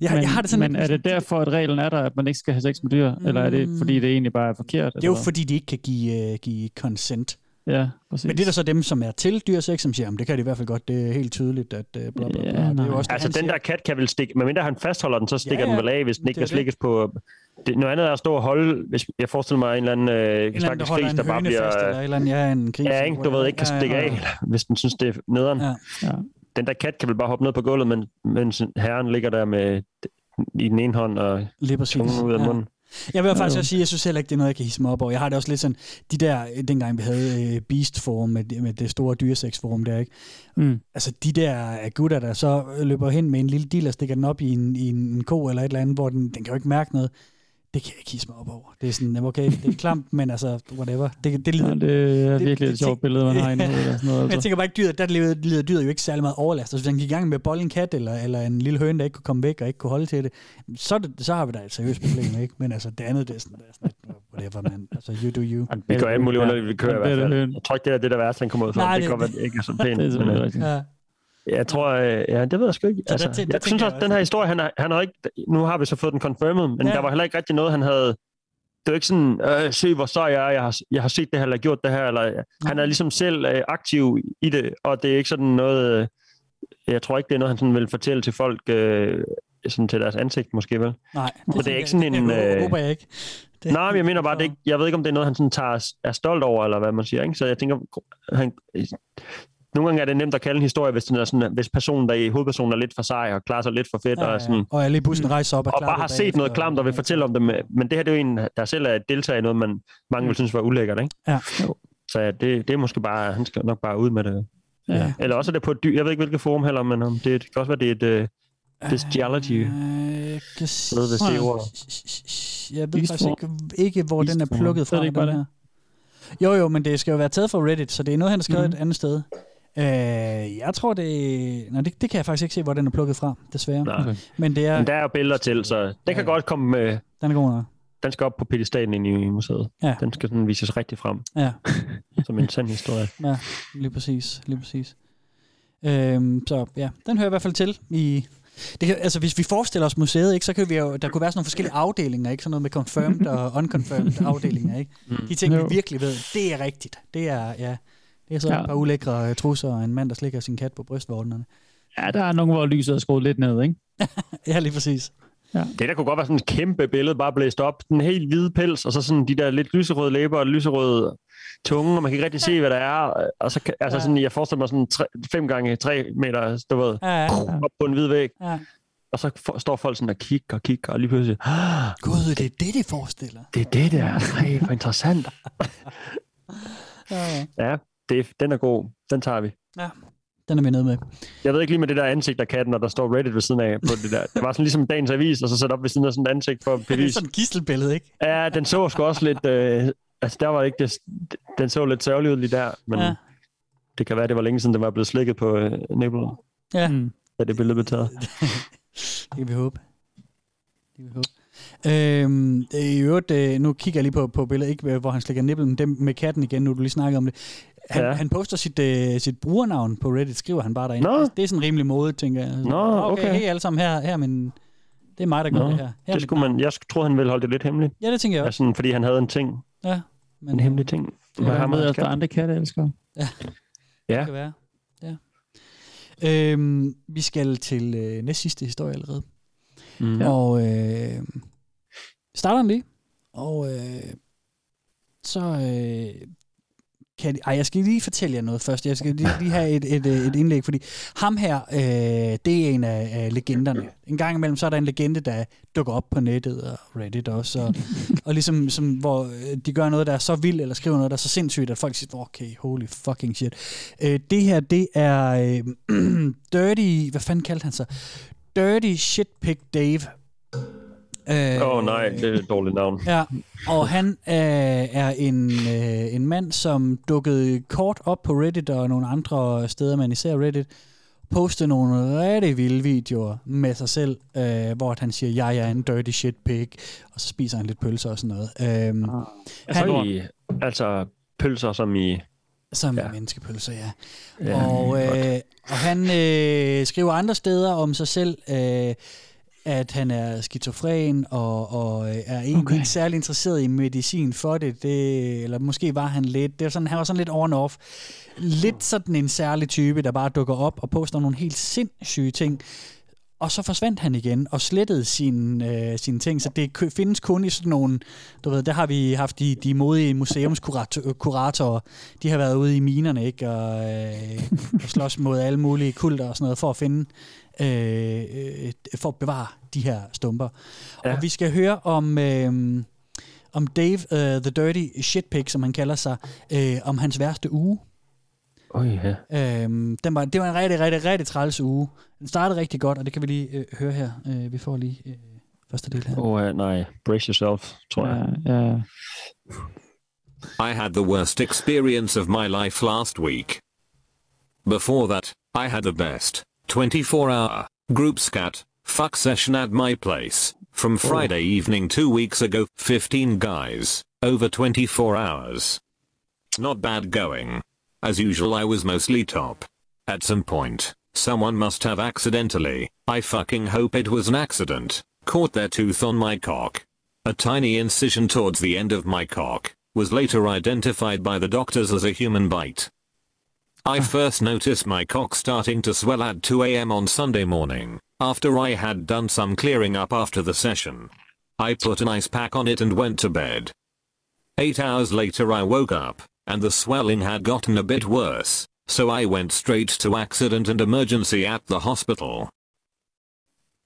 Jeg, men, jeg har det sådan men er det derfor, at reglen er der, at man ikke skal have sex med dyr? Mm. Eller er det, fordi det egentlig bare er forkert? det er jo eller fordi, de ikke kan give, øh, give consent. hvad? Ja, præcis. Men det er der så dem, som er til dyresex, som siger, jamen det kan de i hvert fald godt, det er helt tydeligt, at øh, bla bla bla. Ja, det er jo også Altså, den siger. der kat kan vel stikke... Medmindre han fastholder den, så stikker Ja, ja, ja. den vel af, hvis den ikke kan slikkes på... Det, noget andet er at stå og holde... Hvis, jeg forestiller mig en eller anden øh, En eller anden, der stakkels gris, der bare bliver... fast, eller eller andet, ja, en gris. Ja, ikke, du ved, ikke kan Ja, ja, stikke ja. af, eller hvis den synes, det er nederen. Ja. Ja. Den der kat kan vel bare hoppe ned på gulvet, men, mens herren ligger der med i den ene hånd og tungen ud af Ja. munden. Jeg vil faktisk også sige, jeg synes heller ikke, det er noget, jeg kan hisse mig op over. Jeg har det også lidt sådan, de der, dengang vi havde øh, Beast Forum med, med det store dyresex forum der, ikke? Mm. Altså de der gutter, der så løber hen med en lille deal og stikker den op i en, i en ko eller et eller andet, hvor den, den kan jo ikke mærke noget. Det kan jeg ikke hisse mig op over. Det er sådan, okay, det er klamt, men altså, whatever. Det, det lider, Ja, det er virkelig det et sjovt billede, man har hovedet. og sådan noget, Men jeg altså. tænker bare ikke, dyret, der lider, lider dyret jo ikke særlig meget overlast. Altså, hvis han gik i gang med at bolle en kat, eller, eller en lille høne, der ikke kunne komme væk og ikke kunne holde til det, så, det, så har vi da et seriøst problem, ikke? Men altså, det andet, det er sådan, det er sådan whatever, man. Altså, you do you. Vi gør alt muligt underligt, vi kører i hvert det er fald. Jeg tror ikke, det er det, der værste, han kommer ud for. Nej, det, det- det ikke er så pænt. Det er selvfølgelig øh, rigtigt. Ja. Jeg tror, øh, ja, det ved jeg sgu ikke. Så Altså, der tæ- der jeg synes jeg også, også- den her historie, han har, han har ikke, nu har vi så fået den confirmed, men Ja. ja. der var heller ikke rigtig noget, han havde, det var ikke sådan, øh, se hvor sej jeg er, jeg har, jeg har set det her, eller gjort det her, eller han er ligesom selv øh, aktiv i det, og det er ikke sådan noget, øh, jeg tror ikke, det er noget, han sådan vil fortælle til folk, øh, sådan til deres ansigt måske, vel? Nej, det er tænker ikke sådan jeg- en, Det øh, håber jeg ikke. Det, Nej, men jeg mener bare, det er ikke, jeg ved ikke, om det er noget, han sådan tager, er stolt over, eller hvad man siger. Ikke? Så jeg tænker, han, nogle gange er det nemt at kalde en historie, hvis, den er sådan, hvis personen, der er i hovedpersonen er lidt for sej og klarer sig lidt for fedt. Ja, og, ja. sådan, Og alle i bussen rejser op og, og bare har set noget klamt og vil fortælle om det. Men det her det er jo en, der selv er deltager i noget, man mange vil synes var ulækkert. Ikke? Ja. Så ja, det, det er måske bare, han skal nok bare ud med det. Ja. Eller også er det på et dyr, jeg ved ikke hvilket forum heller, men um, det, det kan også være, det er et uh, bestiality. Øh, kan Noget, hvis det er ord. Jeg ved faktisk Beastform. ikke, ikke hvor den er plukket Er fra. det ikke bare den her. Jo, jo, men det skal jo være taget fra Reddit, så det er noget, han har skrevet Mhm. et andet sted. Øh, jeg tror, det... Nej, det, det kan jeg faktisk ikke se, hvor den er plukket fra, desværre. Nej. Okay. Men det er... Men der er jo billeder til, så den kan godt komme med, Den er god nok. den skal op på pedestalen inde i museet. Ja. Den skal sådan vises rigtig frem, Ja, som en sand historie. ja lige præcis. Lige præcis. Øhm, så ja, den hører i hvert fald til i... Det kan, altså, hvis vi forestiller os museet, ikke, så kan vi jo, der kunne være sådan nogle forskellige afdelinger, ikke? Sådan noget med confirmed og unconfirmed afdelinger, ikke? De ting, Jo. vi virkelig ved, det er rigtigt. Det er, ja, det er så Ja. et par ulækre øh, trusser og en mand, der slikker sin kat på brystvorterne. Ja, der er nogen, hvor lyset er skruet lidt ned, ikke? Ja, lige præcis. Det der kunne godt være sådan et kæmpe billede, bare blæst op. Den helt hvide pels, og så sådan de der lidt lyserøde læber og lyserøde tunge, og man kan ikke rigtig se, hvad der er. Og så altså Ja. sådan, jeg forestiller mig sådan 5 gange 3 meter, du ved, Ja, ja, ja. op på en hvid væg. ja. Og så for, står folk sådan og kigger og kigger, og lige pludselig, ah, Gud, det er det, de forestiller. det er det der. Ej, hvor interessant. Ja, ja. Ja, det, den er god. Den tager vi. ja. Den er vi nede med. Jeg ved ikke lige med det der ansigt af katten, og der står Reddit ved siden af på det der. Det var sådan ligesom dagens avis, og så sat op ved siden af sådan et ansigt for at Det er bevise. sådan et gistelbillede, ikke? Ja, den så sgu også lidt... Øh, altså, der var ikke det, den så lidt sørgelig ud lige der, men Ja. det kan være, det var længe siden, den var blevet slikket på øh, nipplet, Ja, Mm. da det billede blev taget. det kan vi håbe. Det kan vi håbe. Øhm, I øvrigt, øh, nu kigger jeg lige på, på billedet, ikke hvor han slikker nippel, men dem med katten igen, nu du lige snakker om det. Han, ja. Han poster sit, øh, sit brugernavn på Reddit, skriver han bare derinde. Nå. Det, det er sådan rimelig mode, tænker jeg. Nå, okay. okay. Hey alle sammen, her, her men det er mig, der gør Nå, det her. her er Det skulle man, jeg troede, han ville holde det lidt hemmeligt. Ja, det tænker jeg også. Altså, fordi han havde en ting, Ja, men, en hemmelig ting. Det Hvad er har med, man at der er andre katte, elsker. Ja. Ja. Det kan være. Ja. Øhm, vi skal til øh, næst sidste historie allerede. Mm. Ja. Og øh, starter den lige. Og øh, så øh, kan ej, jeg skal lige fortælle jer noget først. Jeg skal lige, lige have et, et, øh, et indlæg, fordi ham her, øh, det er en af, af legenderne. En gang imellem, så er der en legende, der dukker op på nettet og Reddit også, og, og ligesom, som, hvor øh, de gør noget, der er så vildt, eller skriver noget, der er så sindssygt, at folk siger, okay, holy fucking shit. Øh, det her, det er øh, Dirty, hvad fanden kaldte han sig? Dirty Shitpig Dave. Øh, Åh oh, nej, det er et dårligt navn. Ja, og han øh, er en, øh, en mand, som dukkede kort op på Reddit og nogle andre steder, men især Reddit, postede nogle rigtig vilde videoer med sig selv, øh, hvor han siger, jeg er en dirty shit pig, og så spiser han lidt pølser og sådan noget. Øhm, Altså, han, i, altså pølser som i... som ja. ja. menneskepølser, ja. Ja, og, øh, og han øh, skriver andre steder om sig selv, øh, at han er skizofren og, og øh, er egentlig Okay. ikke særlig interesseret i medicin for det, det eller måske var han lidt, det var sådan, han var sådan lidt on-off. Lidt sådan en særlig type, der bare dukker op og poster nogle helt sindssyge ting. Og så forsvandt han igen og slettede sine, øh, sine ting, så det findes kun i sådan nogle, du ved, der har vi haft de, de modige museumskuratorer, de har været ude i minerne, ikke, og, øh, og slås mod alle mulige kulter og sådan noget, for at finde, øh, øh, for at bevare de her stumper. Ja. Og vi skal høre om, øh, om Dave, uh, the Dirty Shitpig, som han kalder sig, øh, om hans værste uge. Oj, ja. Øhm, den var, det var en rigtig, rigtig, rigtig træls uge. Den startede rigtig godt, og det kan vi lige øh, høre her. Øh, vi får lige øh, første del her. Åh, oh, nej. Brace yourself, tror jeg. Ja, ja. I had the worst experience of my life last week. Before that, I had the best 24 hour group scat fuck session at my place. From oh. Friday evening two weeks ago, 15 guys, over 24 hours. Not bad going. As usual, I was mostly top. At some point, someone must have accidentally, I fucking hope it was an accident, caught their tooth on my cock. A tiny incision towards the end of my cock was later identified by the doctors as a human bite. I first noticed my cock starting to swell at 2 a.m. on Sunday morning, after I had done some clearing up after the session. I put an ice pack on it and went to bed. Eight hours later I woke up, and the swelling had gotten a bit worse, so I went straight to accident and emergency at the hospital.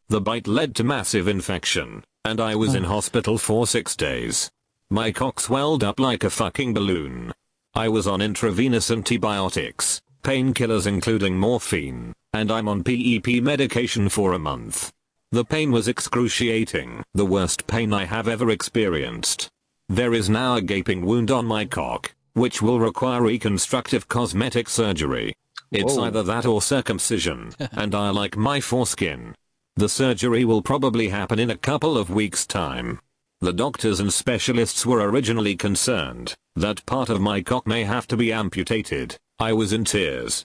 The bite led to massive infection, and I was in oh. hospital for six days. My cock swelled up like a fucking balloon. I was on intravenous antibiotics, painkillers including morphine, and I'm on PEP medication for a month. The pain was excruciating, the worst pain I have ever experienced. There is now a gaping wound on my cock, which will require reconstructive cosmetic surgery. It's Whoa. either that or circumcision, and I like my foreskin. The surgery will probably happen in a couple of weeks' time. The doctors and specialists were originally concerned that part of my cock may have to be amputated. I was in tears.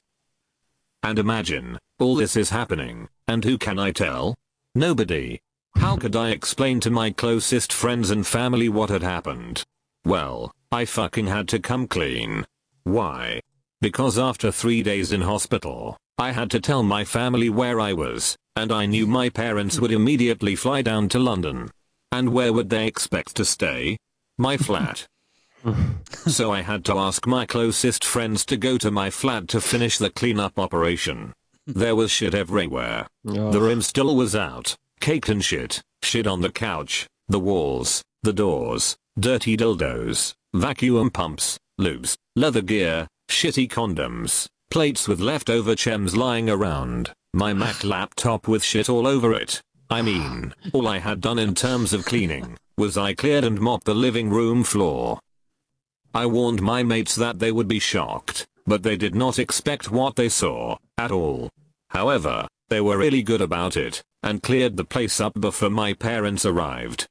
And imagine, all this is happening, and who can I tell? Nobody. How could I explain to my closest friends and family what had happened? Well, I fucking had to come clean. Why? Because after three days in hospital, I had to tell my family where I was, and I knew my parents would immediately fly down to London. And where would they expect to stay? My flat. so I had to ask my closest friends to go to my flat to finish the cleanup operation. There was shit everywhere. The rim still was out, caked in shit, shit on the couch, the walls, the doors, dirty dildos, vacuum pumps, lubes, leather gear, shitty condoms, plates with leftover chems lying around, my Mac laptop with shit all over it. I mean, all I had done in terms of cleaning was I cleared and mopped the living room floor. I warned my mates that they would be shocked, but they did not expect what they saw, at all. However, they were really good about it, and cleared the place up before my parents arrived.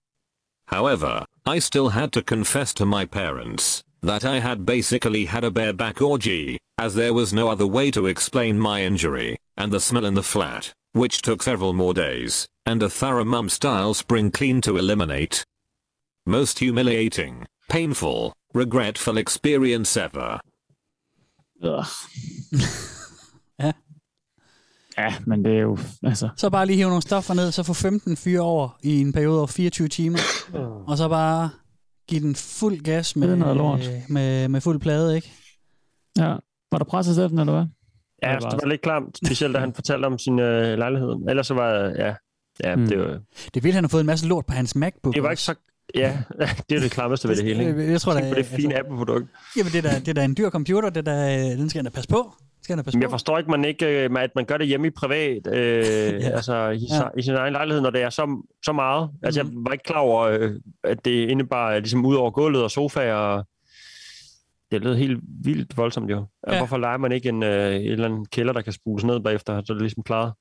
However, I still had to confess to my parents that I had basically had a bareback orgy, as there was no other way to explain my injury, and the smell in the flat, which took several more days, and a thorough mum style spring clean to eliminate. Most humiliating, painful, regretful experience ever. Ugh. Ja. Ja, men det er jo... Altså, Så bare lige hive nogle stoffer ned, så få 15 fyre over i en periode over 24 timer, og så bare give den fuld gas med, lort. med, med fuld plade, ikke? ja. Var der presset, Steffen, eller hvad? Ja, det bare- var lidt klamt, specielt da han fortalte om sin øh, lejlighed. Ellers så var ja, ja Mm. det, var, Det vildt, han har fået en masse lort på hans MacBook. det var ikke så... Ja, det er det klammeste ved det hele. Ikke? Jeg, tror, da, på det fine Apple-produkt. Jamen, det er, da, det er da en dyr computer, det er da, den skal han da passe på. Skal passe jeg forstår ikke, man ikke, øh, at man gør det hjemme i privat, øh, ja. altså i, Ja. i sin egen lejlighed, når det er så, så meget. Altså, Mhm. jeg var ikke klar over, øh, at det indebar øh, ligesom ud over gulvet og sofaer. Og det lød helt vildt voldsomt jo. Ja. Ja. Hvorfor leger man ikke en, øh, en eller anden kælder, der kan spules ned bagefter, så er det ligesom klaret?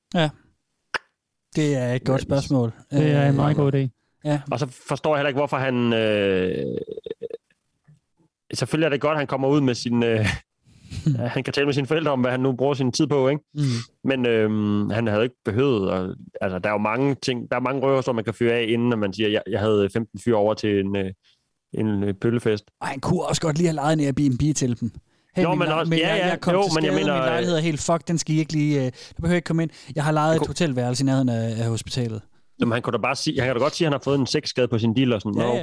Det er et godt spørgsmål. Det er en meget god idé. Ja. Og så forstår jeg heller ikke, hvorfor han... Øh, selvfølgelig er det godt, at han kommer ud med sin... Øh, ja, han kan tale med sine forældre om, hvad han nu bruger sin tid på, ikke? Mm. Men øhm, han havde ikke behøvet... Og, altså, der er jo mange ting... Der er mange røver, som man kan fyre af, inden at man siger, jeg, jeg havde 15 fyre over til en, øh, en øh, pøllefest. Og han kunne også godt lige have lejet en Airbnb til dem. Hey, Jo, men også- men ja, jeg, ja, jeg kom jo, til men jeg skade, mener, min øh, lejlighed er helt fuck, den skal I ikke lige... Øh, du behøver ikke komme ind. Jeg har lejet et kunne- hotelværelse i nærheden af, af hospitalet. Jamen, han kunne da bare sige, han kan da godt sige, at han har fået en sexskade på sin deal og sådan. Ja, Nå,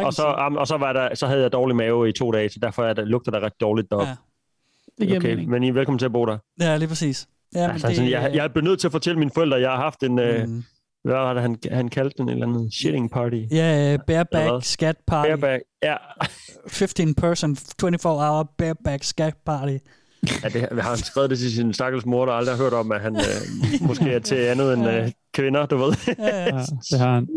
ja, og så, og så, var der, så havde jeg dårlig mave i to dage, så derfor er der, lugter der ret dårligt deroppe. Ja. Det giver okay, mening. men I er velkommen til at bo der. Ja, lige præcis. Ja, men altså, det, sådan, jeg, jeg er blevet nødt til at fortælle mine forældre, at jeg har haft en... Øh, Mm. Hvad var det, han, han kaldte den? En eller anden shitting party. Ja, Eller bareback scat party. Bareback. Ja, 15 person, 24 hour bareback scat party. ja det, har han skrevet det til sin stakkels mor, der aldrig har hørt om, at han øh, måske er til andet end øh, kvinder, du ved. Ja, ja. Ja, det har han.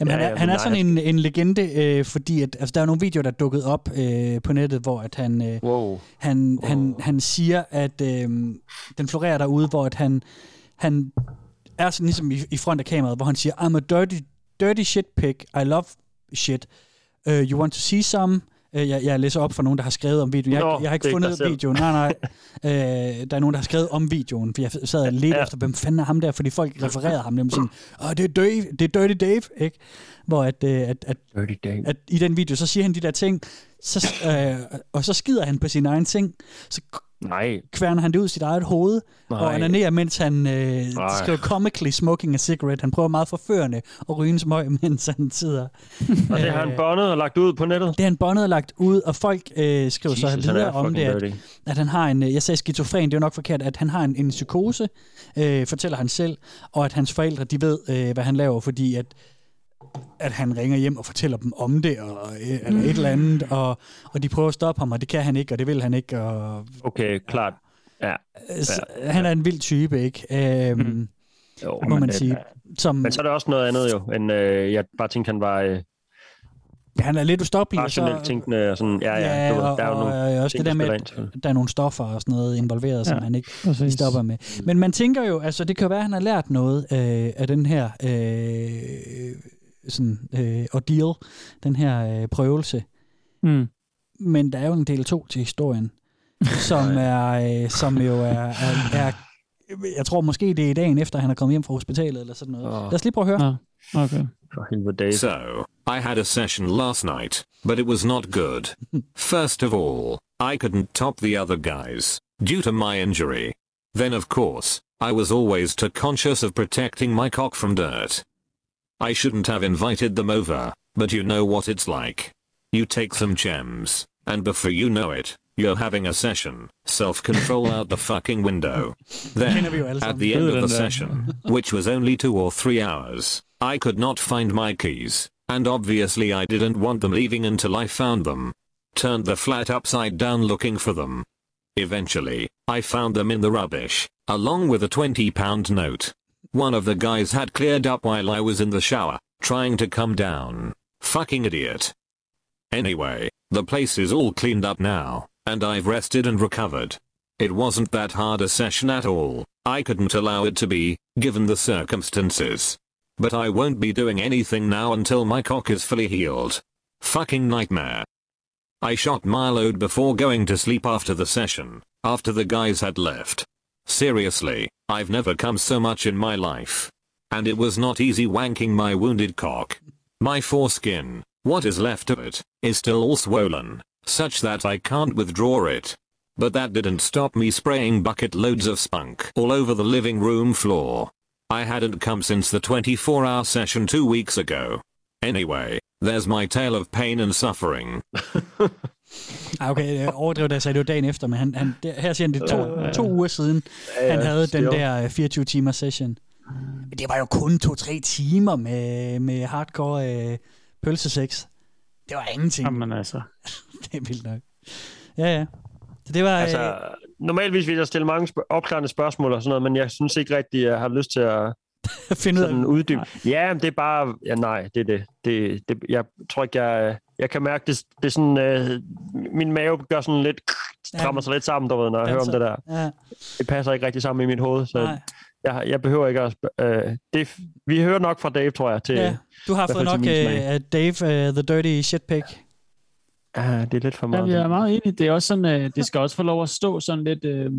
Jamen, Ja, han, er, ja, han er nej, sådan en, en legende, øh, fordi at, altså, der er nogle videoer, der er dukket op øh, på nettet, hvor at han, øh, Wow. han, han, han siger, at øh, den florerer derude, hvor at han, han er sådan ligesom i, i front af kameraet, hvor han siger, I'm a dirty, dirty shit pig, I love shit. Uh, you want to see some? Uh, jeg, jeg læser op for nogen, der har skrevet om videoen. Jeg, Nå, jeg har ikke det ikke fundet selv. videoen. Nej, nej. Uh, der er nogen, der har skrevet om videoen, for jeg sad og ledte ja. Efter, hvem fanden er ham der, fordi folk refererede ham nemlig sådan, oh, det, er Dave, det er Dirty Dave, ikke? Hvor at, uh, at, at Dirty Dave. at i den video, så siger han de der ting, så, øh, og så skider han på sin egen ting. Så Nej. kværner han det ud i sit eget hoved, Nej. og onanerer, mens han øh, skriver comically smoking a cigarette. Han prøver meget forførende at ryge en smøg, mens han sidder. Og det har han bondet og lagt ud på nettet? Det har han bondet og lagt ud, og folk øh, skriver Jesus, så videre er om det, at, at han har en, øh, jeg sagde skizofren, det er jo nok forkert, at han har en, en psykose, øh, fortæller han selv, og at hans forældre, de ved, øh, hvad han laver, fordi at at han ringer hjem og fortæller dem om det, og, øh, eller et eller andet, og, og de prøver at stoppe ham, og det kan han ikke, og det vil han ikke, og Okay, klart. Ja. så, han er en vild type, ikke? Øhm, mm. Jo, må men man det- sige. Som, Men så er det også noget andet jo, end øh, jeg bare tænkte, han var øh, han er lidt ustoppelig, og så, rationelt tænkende og sådan. Ja, ja, ja du ved, og, der er jo og, nogle og også ting, det der med, at der er nogle stoffer og sådan noget involveret, som Ja, han ikke præcis. stopper med. Men man tænker jo, altså det kan jo være, at han har lært noget øh, af den her øh, sådan, øh, ordeal, den her øh, prøvelse. Mm. Men der er jo en del to til historien, som, er, øh, som jo er, er, er jeg tror måske, det er dagen efter, han er kommet hjem fra hospitalet eller sådan noget. Åh. Lad os lige prøve at høre. Okay. For helvede, Dave. So, I had a session last night, but it was not good. First of all, I couldn't top the other guys, due to my injury. Then of course, I was always too conscious of protecting my cock from dirt. I shouldn't have invited them over, but you know what it's like. You take some gems, and before you know it, you're having a session. Self-control out the fucking window. Kender vi jo Then, at the end of the session, which was only two or three hours, I could not find my keys, and obviously I didn't want them leaving until I found them. Turned the flat upside down looking for them. Eventually, I found them in the rubbish, along with a 20 pound note. One of the guys had cleared up while I was in the shower, trying to come down. Fucking idiot. Anyway, the place is all cleaned up now, and I've rested and recovered. It wasn't that hard a session at all. I couldn't allow it to be, given the circumstances. But I won't be doing anything now until my cock is fully healed. Fucking nightmare. I shot my load before going to sleep after the session, after the guys had left. Seriously, I've never come so much in my life. And it was not easy wanking my wounded cock. My foreskin, what is left of it, is still all swollen, such that I can't withdraw it. But that didn't stop me spraying bucket loads of spunk all over the living room floor. I hadn't come since the 24 hour session two weeks ago. Anyway, there's my tale of pain and suffering. Ah, okay, jeg overdrev det, jeg sagde det var dagen efter, men han, han, det, her siger han, det to, Øh. to uger siden, Ja, han havde den der øh, 24 timer session. Men det var jo kun to-tre timer med, med hardcore øh, pølsesex. Det var ingenting. Jamen altså. det er vildt nok. Ja, ja. Så det var... Altså, øh, normalvis vil jeg stille mange spørg- opklarende spørgsmål og sådan noget, men jeg synes ikke rigtigt, jeg har lyst til at finde ud af uddybe. Ja, men det er bare... Ja, nej, det er det. det, det jeg tror ikke, jeg... Jeg kan mærke, det, det er sådan... Øh, min mave gør sådan lidt... Strammer sig lidt sammen, du ved, når jeg hører om det der. Ja. Det passer ikke rigtig sammen i mit hoved, så Nej. jeg, jeg behøver ikke at... Øh, det, vi hører nok fra Dave, tror jeg, til... Ja, du har fået nok uh, Dave, uh, the dirty shitpig. Ja, det er lidt for Ja, meget. jeg er meget enig. Det er også sådan, øh, det skal også få lov at stå sådan lidt... Øh,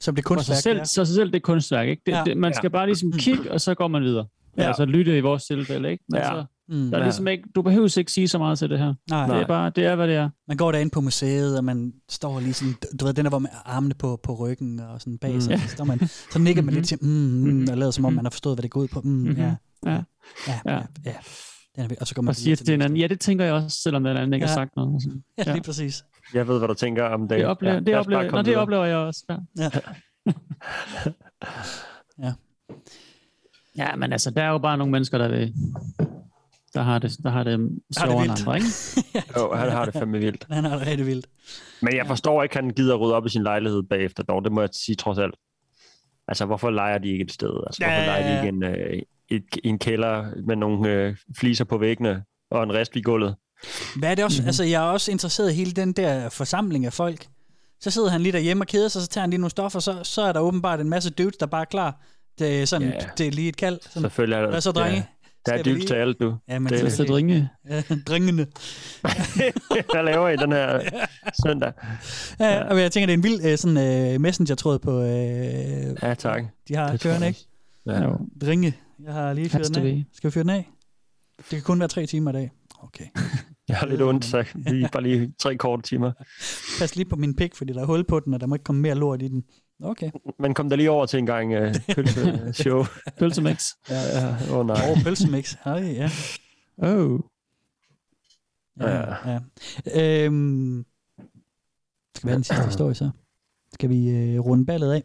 Som det for kunstværk, sig selv, ja. så sig selv det er kunstværk, ikke? Det, Ja. ja. det, man skal Ja. bare ligesom kigge, og så går man videre. Ja. Ja. Altså lytte i vores tilfælde, ikke? Men Ja. så, Mm. der er Ja. ligesom ikke, du behøver ikke sige så meget til det her. Nej. Det er bare, det er, hvad det er. Man går derinde på museet, og man står lige sådan, du ved, den der, hvor man armene på, på ryggen og sådan bag sig, Mm. så, står man, så nikker man lidt til, mm, mm, og lader som om, man har forstået, hvad det går ud på. Mm, Mhm. ja, Ja. ja, ja, Ja. ja. Den er, og så går man Og siger til hinanden, ja, det tænker jeg også, selvom den anden ikke Ja. har sagt noget. og sådan. Ja, lige præcis. Jeg ved, hvad du tænker om Dave. Det oplever, Ja, det, oplever, nå, det oplever jeg også. Ja. Ja. ja. ja, men altså, der er jo bare nogle mennesker, der vil, der har det, der har det det sjovere end andre, ikke? Jo, han har det fandme vildt. Han har det rigtig vildt. Men jeg forstår ikke, at han gider rydde op i sin lejlighed bagefter, dog. Det må jeg sige trods alt. Altså, hvorfor leger de ikke et sted? Altså, hvorfor Ja, ja, leger de ikke en, øh, et, en kælder med nogle øh, fliser på væggene og en rest i gulvet? Hvad er det også? Mhm. Mm-hmm. Altså, jeg er også interesseret i hele den der forsamling af folk. Så sidder han lige derhjemme og keder sig, så tager han lige nogle stoffer, så, så er der åbenbart en masse dudes, der bare er klar. Det er sådan, Ja. yeah. det er lige et kald. Sådan, Selvfølgelig er der... Hvad så, drenge? Ja, der er vi dybt til alt, du. Ja, men det, Så skal dringe. Ja, drengene. Hvad laver I den her søndag? Ja, og jeg tænker, det er en vild øh, sådan, øh, messenger-tråd på... Øh, Ja, tak. de har kørende, ikke? Ja. Jo. Dringe. Jeg har lige fyret den af. Skal vi fyre den af? Det kan kun være tre timer i dag. Okay. Ja. Jeg har lidt ondt, så lige, bare lige tre korte timer. Pas lige på min pik, fordi der er hul på den, og der må ikke komme mere lort i den. Okay. Man kom der lige over til en gang uh, pølse-show. Pølsemix. Ja, ja. Åh oh, nej. Åh, oh, pølsemix. Hej, ja. Oh. Ja, ja. ja. Øhm, skal vi have den sidste historie så? Skal vi øh, runde ballet af?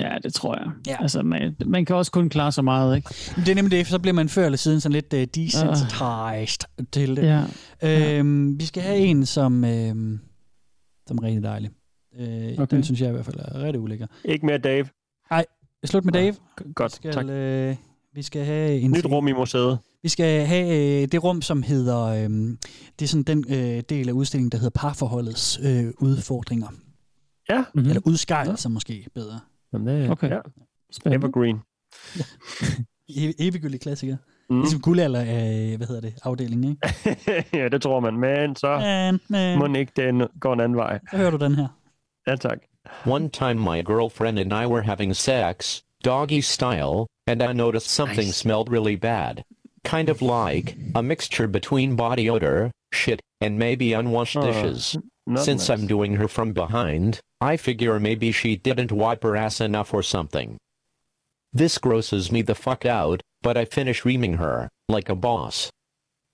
Ja, det tror jeg. Ja. Altså, man, man kan også kun klare så meget, ikke? Det er nemlig det, for så bliver man før eller siden sådan lidt uh, desensitized uh. til det. Ja. Øhm, vi skal have en, som, øhm, som er rigtig dejlig. Øh, okay. Den synes jeg i hvert fald er rigtig ulækker. Ikke mere Dave. Nej, slut med Dave. Godt, vi skal, tak. Øh, vi skal have en Nyt rum i museet. Vi skal have øh, det rum, som hedder, øh, det er sådan den øh, del af udstillingen, der hedder parforholdets øh, udfordringer. Ja. Mm-hmm. Eller udskejelser ja. måske bedre. Jamen, det, Okay. Ja. Spændende. Evergreen. E- Eviggyldig klassiker. Mm. Mm. Ligesom guldalder af, hvad hedder det, afdelingen, ikke? ja, det tror man. Men så Men, men. må den ikke den går en anden vej. Så hører du den her. Ja, tak. One time my girlfriend and I were having sex, doggy style, and I noticed something smelled really bad. Kind of like a mixture between body odor, shit, and maybe unwashed Oh, dishes. Since nice. I'm doing her from behind, I figure maybe she didn't wipe her ass enough or something. This grosses me the fuck out, but I finish reaming her, like a boss.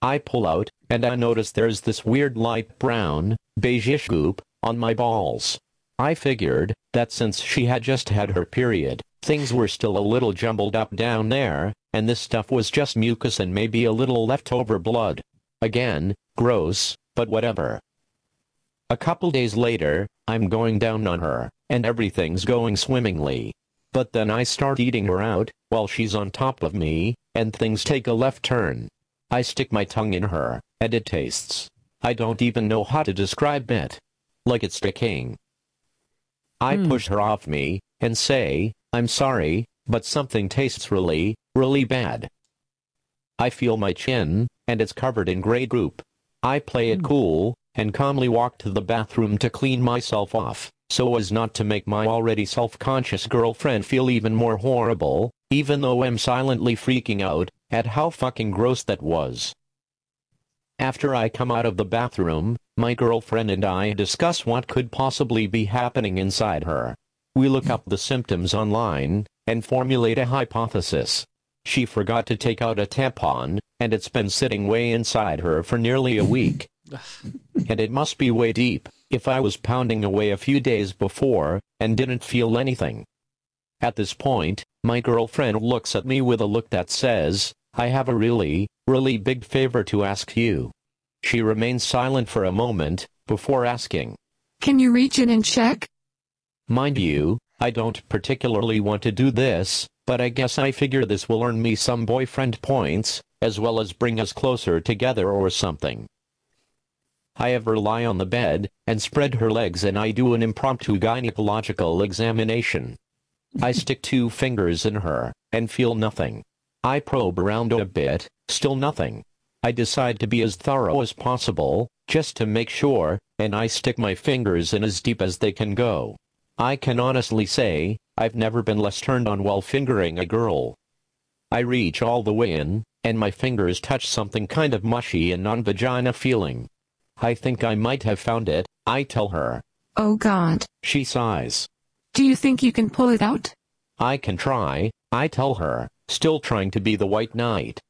I pull out, and I notice there's this weird light brown, beigeish goop, on my balls. I figured that since she had just had her period, things were still a little jumbled up down there, and this stuff was just mucus and maybe a little leftover blood. Again, gross, but whatever. A couple days later, I'm going down on her, and everything's going swimmingly. But then I start eating her out, while she's on top of me, and things take a left turn. I stick my tongue in her, and it tastes. I don't even know how to describe it. Like it's sticking. I hmm. push her off me, and say, I'm sorry, but something tastes really, really bad. I feel my chin, and it's covered in gray goop. I play it hmm. cool, and calmly walk to the bathroom to clean myself off, so as not to make my already self-conscious girlfriend feel even more horrible, even though I'm silently freaking out at how fucking gross that was. After I come out of the bathroom, my girlfriend and I discuss what could possibly be happening inside her. We look up the symptoms online and formulate a hypothesis. She forgot to take out a tampon, and it's been sitting way inside her for nearly a week. and it must be way deep, if I was pounding away a few days before and didn't feel anything. At this point, my girlfriend looks at me with a look that says, I have a really, really big favor to ask you. She remains silent for a moment, before asking. Can you reach in and check? Mind you, I don't particularly want to do this, but I guess I figure this will earn me some boyfriend points, as well as bring us closer together or something. I have her lie on the bed, and spread her legs and I do an impromptu gynecological examination. I stick two fingers in her, and feel nothing. I probe around a bit, still nothing. I decide to be as thorough as possible, just to make sure, and I stick my fingers in as deep as they can go. I can honestly say, I've never been less turned on while fingering a girl. I reach all the way in, and my fingers touch something kind of mushy and non-vagina feeling. I think I might have found it, I tell her. Oh god. She sighs. Do you think you can pull it out? I can try, I tell her, still trying to be the white knight.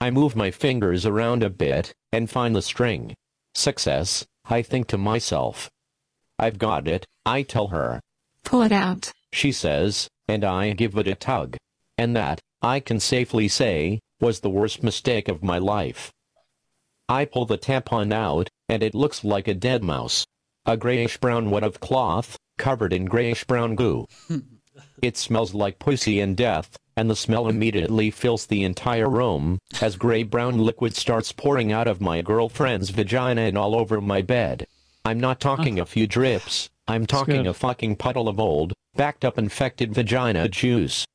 I move my fingers around a bit, and find the string. Success, I think to myself. I've got it, I tell her. Pull it out. She says, and I give it a tug. And that, I can safely say, was the worst mistake of my life. I pull the tampon out, and it looks like a dead mouse. A grayish-brown wad of cloth, covered in grayish-brown goo. It smells like pussy and death, and the smell immediately fills the entire room, as gray-brown liquid starts pouring out of my girlfriend's vagina and all over my bed. I'm not talking a few drips, I'm talking a fucking puddle of old, backed up infected vagina juice.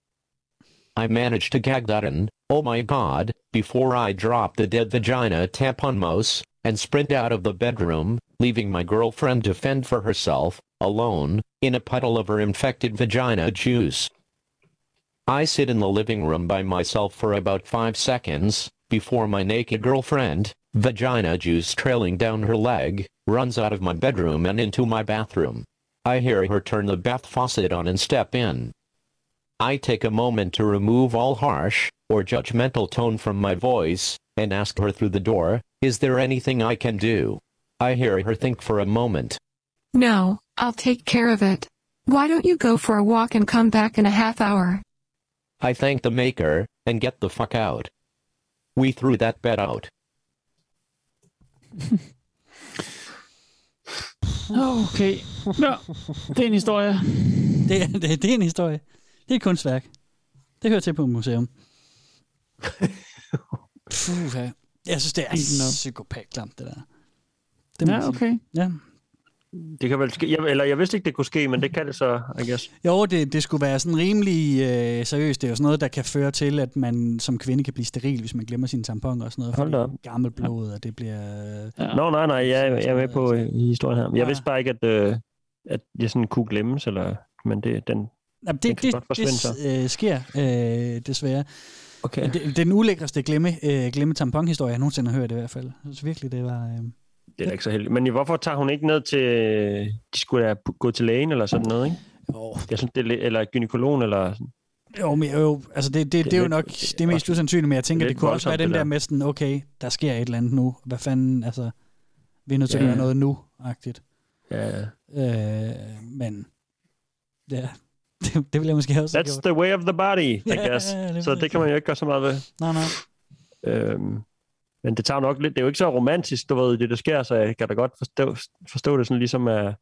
I managed to gag that in, oh my god, before I drop the dead vagina tampon mouse, and sprint out of the bedroom, leaving my girlfriend to fend for herself, alone, in a puddle of her infected vagina juice. I sit in the living room by myself for about five seconds, before my naked girlfriend, vagina juice trailing down her leg, runs out of my bedroom and into my bathroom. I hear her turn the bath faucet on and step in. I take a moment to remove all harsh or judgmental tone from my voice and ask her through the door, Is there anything I can do? I hear her think for a moment. No, I'll take care of it. Why don't you go for a walk and come back in a half hour? I thank the maker and get the fuck out. We threw that bed out. Okay. Ja, det er en historie. Det, er- det, det er en historie. Det er et kunstværk. Det hører til på et museum. Puh, jeg synes, det er psykopat-klamt, det der. Det må Ja, sige. okay. Ja. Det kan vel ske, jeg, eller jeg vidste ikke, det kunne ske, men det kan det så, I guess. Jo, det, det skulle være sådan rimelig øh, seriøst. Det er jo sådan noget, der kan føre til, at man som kvinde kan blive steril, hvis man glemmer sine tamponer og sådan noget. Hold da Gammel blod, og det bliver... Ja. Nå, nej, nej, jeg, jeg er med på øh, i historien her. Jeg vidste bare ikke, at, øh, at det sådan kunne glemmes, eller, men det, den, Jamen, den det, kan det, godt forsvinde så. det øh, sker øh, desværre. Okay. Det, det er den ulækreste glemme, øh, glemme tamponhistorie, jeg nogensinde har hørt i hvert fald. Jeg synes virkelig, det var... Øh, Det er da ikke så heldigt. Men hvorfor tager hun ikke ned til... De skulle da gå til lægen eller sådan noget, ikke? Jo. Jeg synes, det er, eller gynekologen, eller... Jo, men jo, altså det, det, det, det er jo nok det mest usandsynlige, men jeg tænker, det er det, kunne også være den der der. med sådan, okay, der sker et eller andet nu. Hvad fanden, altså, vi er nødt til Ja, at gøre noget nu-agtigt. Ja. Øh, men, ja, det, det vil jeg måske også have That's gjort. the way of the body, I Ja, guess. så det kan man jo ikke gøre så meget ved. Nej, nej. Øhm, men det tager nok lidt... Det er jo ikke så romantisk, du ved, det der sker, så jeg kan da godt forstå, forstå det sådan ligesom af...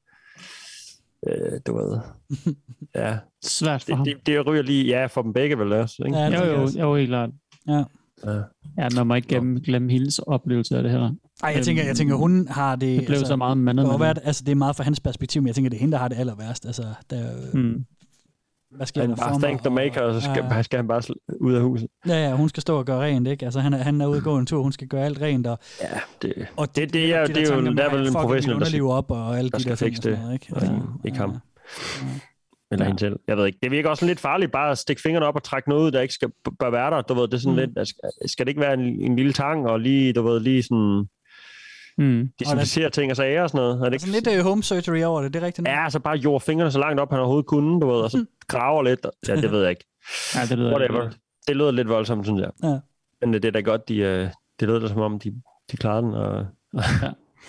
Øh, du ved... Ja. Svært for det, ham. det, det ryger lige... Ja, for dem begge vel også, ikke? Ja, det Jo, jo, også. jo, helt klart. Ja. Ja. Ja, man må ikke glemme, glemme hendes oplevelse af det her. Ej, jeg tænker, jeg tænker, hun har det... Det blev så meget mandet det, at- altså, det er meget fra hans perspektiv, men jeg tænker, det er hende, der har det aller værst. Altså, der, Mm. Hvad sker Han der for bare mig? maker, og så skal, Ja. skal han bare ud af huset. Ja, ja, hun skal stå og gøre rent, ikke? Altså, han er, han er ude og gå en tur, hun skal gøre alt rent, og, Ja, det, og det, det, er, de det er jo der er vel en professionel, der skal, op, og alle der de der ting fikse og det. sådan noget, ikke? Og Ja, ikke ja. ham. Eller hende selv. Jeg ved ikke. Det virker også lidt farligt bare at stikke fingrene op og trække noget ud, der ikke skal, bør være der. Du ved, det er sådan Mm. lidt, skal, skal det ikke være en, en lille tang, og lige, du ved, lige sådan Mm. desinficere ting og sager og sådan noget? Er det Altså ikke? lidt øh, home surgery over det, det er rigtigt. Ja, altså bare jord fingrene så langt op, han overhovedet kunne, du ved, og så graver lidt. Ja, det ved jeg ikke. Ja, det lyder Whatever. lidt. Det lyder lidt voldsomt, synes jeg. Ja. Men det er da godt, de, øh, det lyder da som om, de, de klarede den, og, Og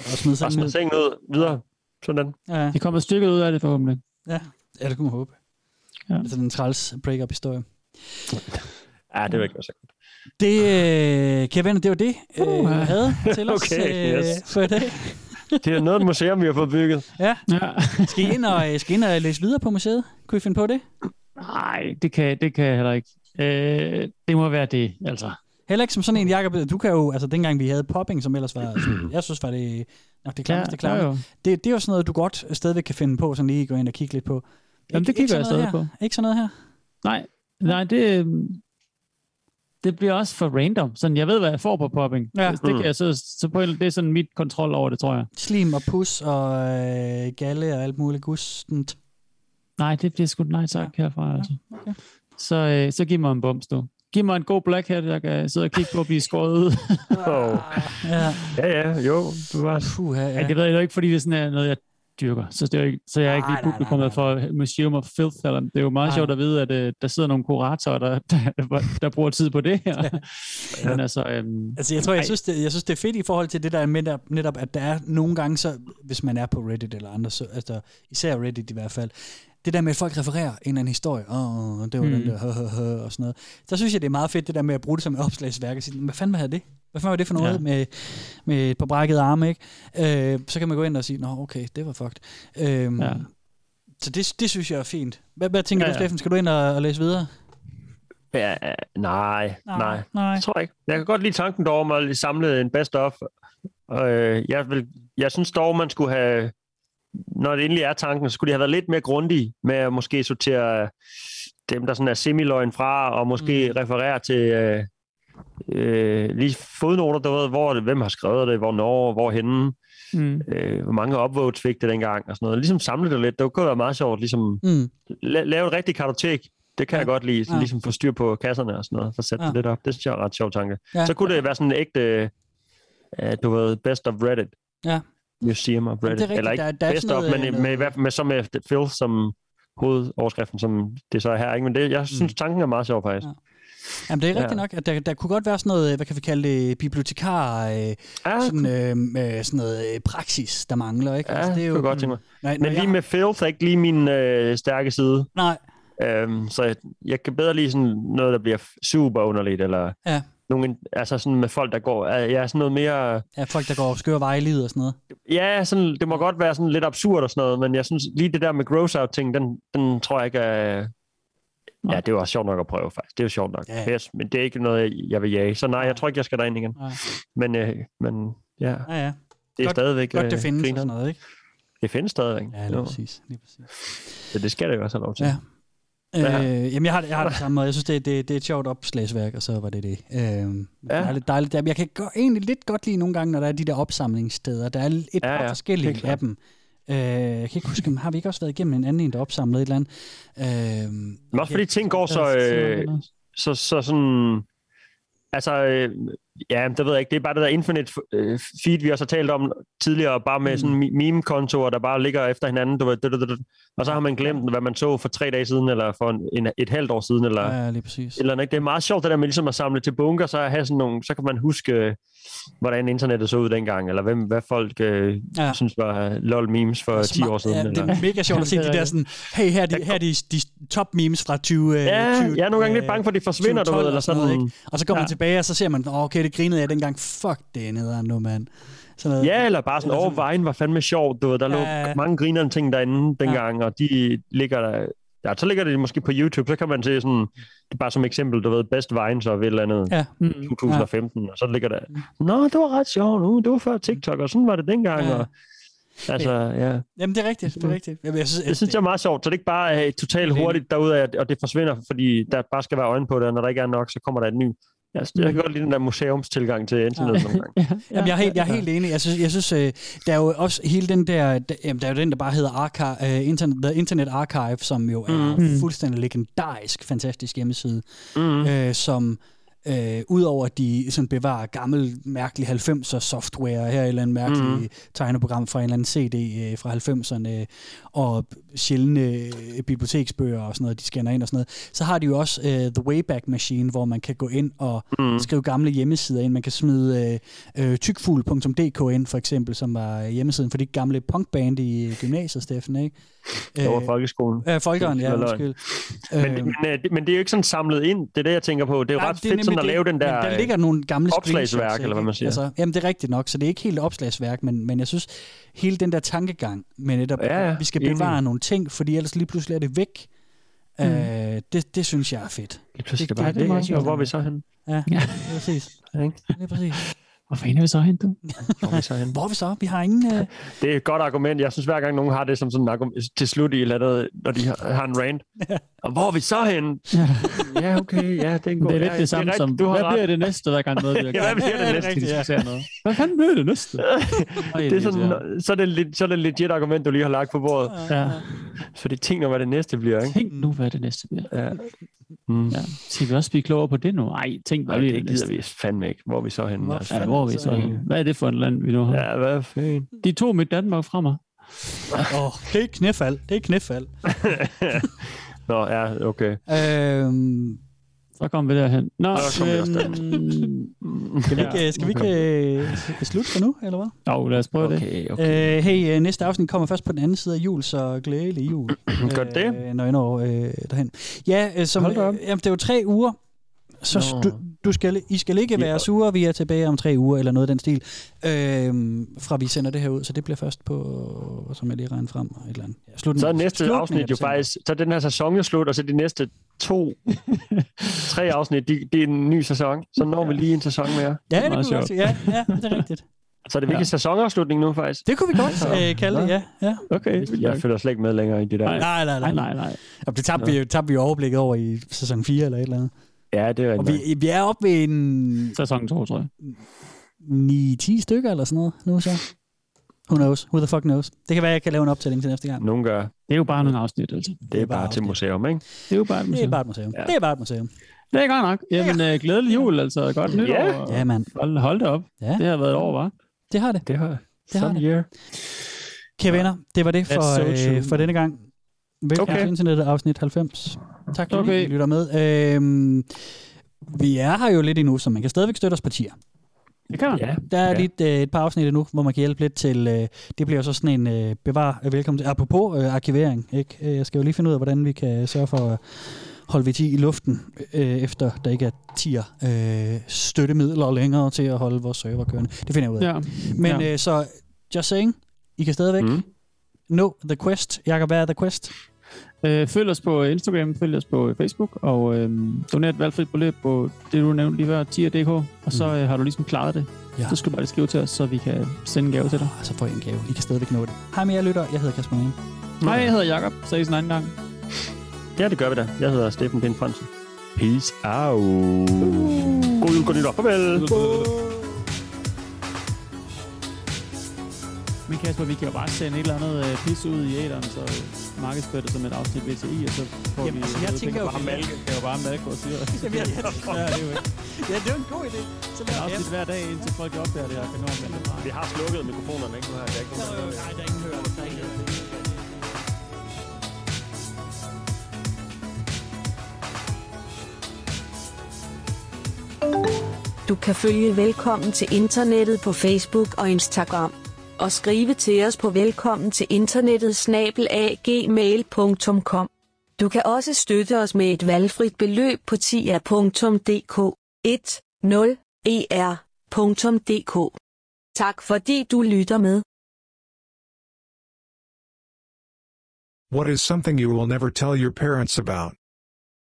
smide og sengen smed ud. sengen ud videre. Sådan. Ja, De kommer stykket ud af det forhåbentlig. ja, ja, det kunne man håbe. Ja. Altså den træls break-up-historie. Ja, det vil ikke så godt. Det, øh, kære venner, det var det, øh, jeg havde til os Okay, yes. for i dag. Det er noget museum, vi har fået bygget. Ja. Ja. Skal I ind og, skal I ind og læse videre på museet? Kunne I finde på det? Nej, det kan, det kan jeg heller ikke. Øh, det må være det, altså. Heller ikke som sådan en, Jacob. Du kan jo, altså dengang vi havde popping, som ellers var, som jeg synes var det nok det klammeste Ja, jo. Det, det er jo sådan noget, du godt stadigvæk kan finde på, sådan lige gå ind og kigge lidt på. Jamen, det kigger jeg stadig her? Ikke sådan noget her? Nej, nej, det, det bliver også for random. Sådan, jeg ved, hvad jeg får på popping. Ja. Det, det, kan jeg så, så på det er sådan mit kontrol over det, tror jeg. Slim og pus og øh, galle og alt muligt gustent. Nej, det bliver sgu nej tak herfra, altså. okay. Så, øh, så giv mig en bums, du. Giv mig en god black hat, jeg kan sidde og kigge på at blive skåret ud. Oh. Ja, Ja, ja, jo. Du var... puh, ja, ja. ja. det ved jeg jo ikke, fordi det er sådan er noget, jeg dyrker. Så, det er ikke, så jeg er ikke Nej, lige publikummet for Museum of Filth. Eller, det er jo meget Nej. sjovt at vide, at øh, der sidder nogle kuratorer, der, der, der bruger tid på det her. Ja. Men altså, øhm, Altså, jeg tror, jeg synes, det, jeg synes, det er fedt i forhold til det der med netop, netop, at der er nogle gange, så, hvis man er på Reddit eller andre, så, altså, især Reddit i hvert fald, det der med, at folk refererer en eller anden historie, åh, oh, det var mm. den der, hø, hø, hø, og sådan noget. Så synes jeg, det er meget fedt, det der med at bruge det som et opslagsværk, og sige, hvad fanden var det? Hvad fanden var det for noget Ja. med, med et par brækkede arme, ikke? Øh, så kan man gå ind og sige, nå, okay, det var fucked. Øhm, Ja. Så det, det synes jeg er fint. Hvad, hvad tænker Ja, du. Steffen? Skal du ind og, og læse videre? Ja, nej, nej. nej. Det tror jeg ikke. Jeg kan godt lide tanken dog om at samle en best-of. Øh, jeg, vil, jeg synes dog, man skulle have, når det endelig er tanken, så skulle de have været lidt mere grundige med at måske sortere dem, der sådan er semiløgn fra, og måske mm. referere til øh, øh, lige fodnoter, der ved, hvor, det- hvem har skrevet det, hvornår, hvorhenne, mm. øh, hvor mange upvotes fik det dengang, og sådan noget. Ligesom samle det lidt. Det kunne være meget sjovt, ligesom Mm. la- lave et rigtigt kartotek. Det kan ja. jeg godt lide, Ja. ligesom få styr på kasserne og sådan noget, for at sætte Ja. det lidt op. Det synes jeg er en ret sjov tanke. Ja. Så kunne det være sådan en ægte uh, du ved, Best of Reddit. Ja. Museum of Reddit. det er rigtigt, Eller ikke der- der er Best of, noget, men øh, med, fald med, så med Phil som hovedoverskriften, som det så er her. Ikke? Men det, jeg synes, tanken er meget sjov faktisk. Ja. Jamen, det er rigtigt Ja. nok, at der, der kunne godt være sådan noget, hvad kan vi kalde det, bibliotekar, øh, sådan, øh, øh, sådan noget øh, praksis, der mangler, ikke? Altså, Ja, det er kunne jeg godt tænke mig. Nej, Men lige med filth er ikke lige min øh, stærke side. Nej. Øhm, så jeg, jeg kan bedre lide sådan noget, der bliver super underligt, eller Ja. Nogle, altså sådan med folk, der går, ja, sådan noget mere, Ja, folk, der går skøre veje i livet og sådan noget. ja, sådan, det må godt være sådan lidt absurd og sådan noget, men jeg synes lige det der med gross out ting, den, den tror jeg ikke er, ja, det også sjovt nok at prøve faktisk, det er jo sjovt nok, Ja. yes, men det er ikke noget, jeg, vil jage, så nej, jeg tror ikke, jeg skal derind igen. Nej. Men, øh, men ja, Ja, ja. det er Godt- stadigvæk Godt, det øh, findes og sådan noget, ikke? Det findes stadigvæk. Ja, lige Jo. præcis. Lige præcis. Så det skal det jo også have lov til. Ja. Ja. Øh, jamen, jeg har, jeg har det samme måde. Jeg synes, det, det, det er et sjovt opslagsværk, og så var det det. Øh, ja. Dejligt, dejligt. Jeg kan gå, egentlig lidt godt lide nogle gange, når der er de der opsamlingssteder. Der er et Ja, par ja, forskellige af dem. Øh, jeg kan ikke huske, har vi ikke også været igennem en anden en, der opsamlede et eller andet? Øh, Men også fordi ting går så, øh, så, så sådan... Altså, øh, ja, det ved jeg ikke. Det er bare det der infinite øh, feed, vi også har talt om tidligere, bare med Mm. sådan meme-kontorer, der bare ligger efter hinanden. Du ved, du, du, du. Og så har man glemt, hvad man så for tre dage siden, eller for en, en, et halvt år siden, eller Ja, lige præcis. eller ikke? Det er meget sjovt, det der med ligesom at samle til bunker, så, at have sådan nogle, så kan man huske, hvordan internettet så ud dengang, eller hvem, hvad folk øh, Ja. ja. synes var lol memes for 10 år siden. Ja, det eller. er mega sjovt at se de der sådan, hey, her er de, her er de, de top memes fra 20... øh, Ja, 20, jeg er nogle gange lidt øh, bange for, at de forsvinder, du 2012 ved, eller sådan noget, ikke? Og så går man Ja. tilbage, og så ser man, oh, okay, det grinede jeg dengang. Fuck, det er nederen nu, mand. Sådan noget. Ja, eller bare sådan, over vejen var fandme sjovt, du ved, der lå Ja. mange grinerende ting derinde dengang, og de ligger der, ja, så ligger det måske på YouTube, så kan man se sådan, det er bare som eksempel, du ved, Best Vines og et eller andet, Ja. Mm. 2015, og så ligger der, nå, det var ret sjovt, nu, det var før TikTok, og sådan var det dengang, Ja. og altså, ja. Jamen, det er rigtigt, det er rigtigt. Jamen, jeg synes, Det synes jeg er meget sjovt, så det ikke bare er totalt hurtigt derude, og det forsvinder, fordi der bare skal være øjne på det, og når der ikke er nok, så kommer der et ny. Jeg, jeg kan godt lide den der museumstilgang til internet nogle gange. Jamen, jeg er helt, jeg er helt enig. Jeg synes, jeg synes øh, der er jo også hele den der, der, jamen, der er jo den, der bare hedder Archive, uh, Internet, The Internet Archive, som jo er Mhm. fuldstændig legendarisk, fantastisk hjemmeside, Mhm. øh, som øh, udover at de sådan bevarer gammel, mærkelig 90'er software, her eller andet mærkeligt Mhm. tegneprogram fra en eller anden CD øh, fra 90'erne, og sjældne øh, biblioteksbøger og sådan noget, de scanner ind og sådan noget, så har de jo også øh, The Wayback Machine, hvor man kan gå ind og Mhm. skrive gamle hjemmesider ind. Man kan smide øh, øh, tykfugl.dk ind, for eksempel, som var hjemmesiden for de gamle punkband i gymnasiet, Steffen, ikke? Det var folkeskolen. Øh, folkeren, ja, Det undskyld. Men, Øh, men, øh, det- men det er jo ikke sådan samlet ind, det er det, jeg tænker på. Det er jo Nej, ret det fedt sådan at det. lave den der, der ligger nogle gamle opslagsværk, eller hvad man siger. Altså, jamen, det er rigtigt nok, så det er ikke helt opslagsværk, men, men jeg synes, hele den der tankegang med netop, Ja, ja, at vi skal enig. bevare nogle ting, fordi ellers lige pludselig er det væk. Mm. Øh, det, det synes jeg er fedt. Lige pludselig det, bare det, væk, meget ikke? sjovt. Og hvor er vi så henne? Ja, Ja. ja. præcis. Ikke? Lige præcis. Hvor fanden er vi så hen, du? Hvor er vi så henne? Hvor er vi så? Vi har ingen... Øh... Det er et godt argument. Jeg synes, hver gang nogen har det som sådan argument til slut i et eller andet, når de har, har en rant. Og hvor er vi så henne? ja, okay, ja, det er en god Det er lidt det samme rigtigt. som, Du har hvad ret. bliver det næste, der kan noget? Ja, hvad bliver det næste? Diskutere noget. Hvad fanden bliver det næste? det er sådan, så er det, lidt, så er det et legit argument, du lige har lagt på bordet. Ja. Så det tænker, hvad det næste bliver, ikke? Tænk nu, hvad det næste bliver. Ja. Mm. Ja. Skal vi også blive klogere på det nu? Nej, tænk, hvad bliver det det gider vi fandme ikke. Hvor er vi så henne? Altså? Hvor er vi så? henne? Hvad er det for et land, vi nu har? Ja, hvad fanden? De tog mit Danmark fra mig. Åh, oh, det er knæfald. Det er knæfald. Nå, ja, okay. Øhm, Så kom vi derhen. Nå, Så kom vi også øhm, skal vi ikke, skal vi ikke øh, slutte for nu, eller hvad? Jo, lad os prøve det. Okay, okay. Øh, hey, øh, næste afsnit kommer først på den anden side af jul, så glædelig jul. Gør det? Øh, når jeg når øh, derhen. Ja, øh, som, øh, jamen, det er jo tre uger, så du, du skal, I skal ikke være Ja. sure, vi er tilbage om tre uger, eller noget af den stil, øh, fra vi sender det her ud, så det bliver først på, som jeg lige regner frem, et eller andet. Ja, slutningen- Så er næste slutningen af afsnit jo faktisk, så er den her sæson jo slut, og så de næste to, tre afsnit, de, det er en ny sæson. Så når vi lige en sæson mere. Ja, det meget kunne vi godt. Ja, ja, det er rigtigt. Så er det virkelig sæsonafslutning nu, faktisk. Det kunne vi godt øh, kalde det, ja. ja. Okay. Jeg følger slet ikke med længere i det der. Nej. Nej, nej, nej. Nej, nej. Og det tabte vi, tabte vi overblikket over i sæson 4 eller et eller andet. Ja, det er Og rigtigt. vi, vi er oppe ved en Sæson 2, tror jeg. 9-10 stykker eller sådan noget nu så. Who knows? Who the fuck knows? Det kan være, jeg kan lave en optælling til næste gang. Nogen gør. Det er jo bare nogle afsnit, altså. Det er bare til museum, ikke? Det er jo bare et Det er museum. bare et museum. Ja. Det er bare et museum. Det er godt nok. Jamen, øh, glædelig jul, altså. Godt nytår. Ja. og Ja, mand. Hold, hold det op. Ja. Det har været et år, var. Det har det. Det har Det har Some det. year. Kære venner, det var det for, so øh, for denne gang. Velkommen Okay. til internettet, afsnit 90. Tak fordi Okay. I lytter med. Øhm, vi er her jo lidt endnu, så man kan stadigvæk støtte os på tier. Det kan man. Ja. Der er Ja. lidt, øh, et par afsnit endnu, hvor man kan hjælpe lidt til, øh, det bliver så sådan en øh, bevar, øh, velkommen til, apropos øh, arkivering, ikke? Øh, jeg skal jo lige finde ud af, hvordan vi kan sørge for at holde VT i luften, øh, efter der ikke er tier øh, støttemidler længere til at holde vores server kørende. Det finder jeg ud af. Ja. Men ja. øh, så, just saying, I kan stadigvæk Mm. know the quest. Jakob, hvad er the quest? Øh, følg os på Instagram, følg os på Facebook, og øh, doner et valgfrit beløb på det, du nævnte lige før, tier.dk, og så øh, har du ligesom klaret det. Ja. Så skal du bare lige skrive til os, så vi kan sende en gave til dig. Og så får I en gave. I kan stadigvæk nå det. Hej med jer lytter, jeg hedder Kasper Manning. Hej, jeg hedder Jakob. Ses en anden gang. Ja, det gør vi da. Jeg hedder Steffen Pind Fransen. Peace out. God jul, god nytår. Farvel. Men Kasper, vi kan jo bare sende et eller andet øh, pis ud i æderen, så markedsfører det som et afsnit VTI, og så får Jamen, vi... altså, jeg øh, tænker det jo- kan bare malke. Det er jo bare malke og syre. Jamen, jeg- jeg- ja, det er jo ikke. Ja, det er en god idé. Så Et afsnit hver dag, indtil folk opdager det her kanon. Vi har slukket mikrofonerne, ikke? Nu har jeg ikke nogen. Nej, der er ingen hører. Der er ingen hører. Du kan følge Velkommen til internettet på Facebook og Instagram. Og skrive til os på velkommen til internettet snabelagmail.com. Du kan også støtte os med et valgfrit beløb på tia.dk 10er.dk. Tak fordi du lytter med. What is something you will never tell your parents about?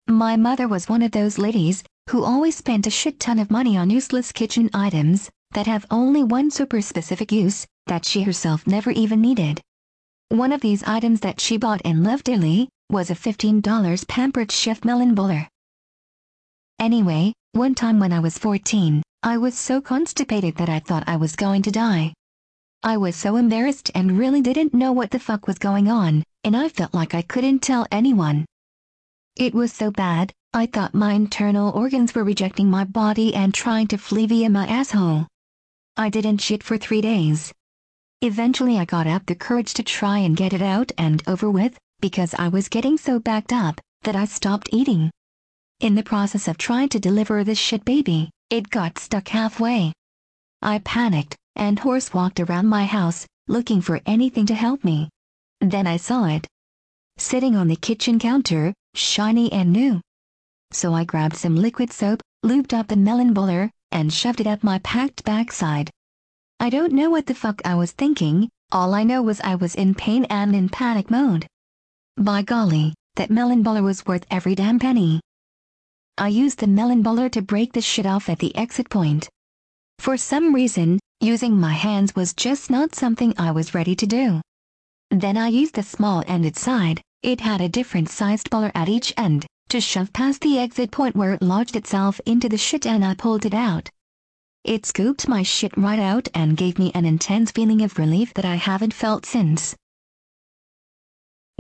My mother was one of those ladies who always spent a shit ton of money on useless kitchen items that have only one super specific use that she herself never even needed. One of these items that she bought and loved dearly was a $15 pampered chef melon buller. Anyway, one time when I was 14, I was so constipated that I thought I was going to die. I was so embarrassed and really didn't know what the fuck was going on, and I felt like I couldn't tell anyone. It was so bad, I thought my internal organs were rejecting my body and trying to flee via my asshole. I didn't shit for three days. Eventually I got up the courage to try and get it out and over with, because I was getting so backed up, that I stopped eating. In the process of trying to deliver this shit baby, it got stuck halfway. I panicked, and horse walked around my house, looking for anything to help me. Then I saw it. Sitting on the kitchen counter, shiny and new. So I grabbed some liquid soap, lubed up the melon buller, and shoved it up my packed backside. I don't know what the fuck I was thinking, all I know was I was in pain and in panic mode. By golly, that melon baller was worth every damn penny. I used the melon baller to break the shit off at the exit point. For some reason, using my hands was just not something I was ready to do. Then I used the small-ended side, it had a different sized baller at each end, to shove past the exit point where it lodged itself into the shit and I pulled it out. It scooped my shit right out and gave me an intense feeling of relief that I haven't felt since.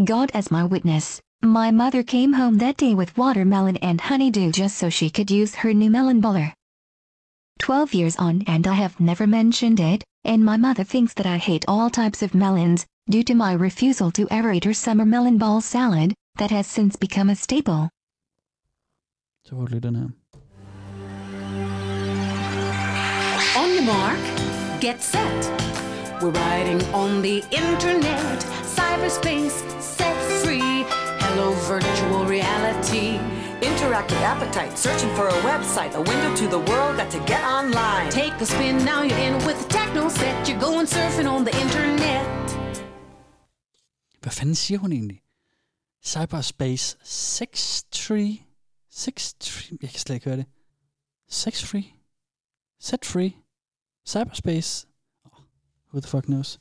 God as my witness, my mother came home that day with watermelon and honeydew just so she could use her new melon buller. Twelve years on and I have never mentioned it, and my mother thinks that I hate all types of melons, due to my refusal to ever eat her summer melon ball salad, that has since become a staple. Så får du lige den her. On your mark, get set. We're riding on the internet, cyberspace, set free. Hello, virtual reality. Interactive appetite, searching for a website, a window to the world, got to get online. Take a spin, now you're in with the techno set. You're going surfing on the internet. Hvad fanden siger hun egentlig? Cyberspace sex tree? Six tree? Jeg kan slet ikke høre det. Sex free? Set free? Cyberspace? Oh, who the fuck knows?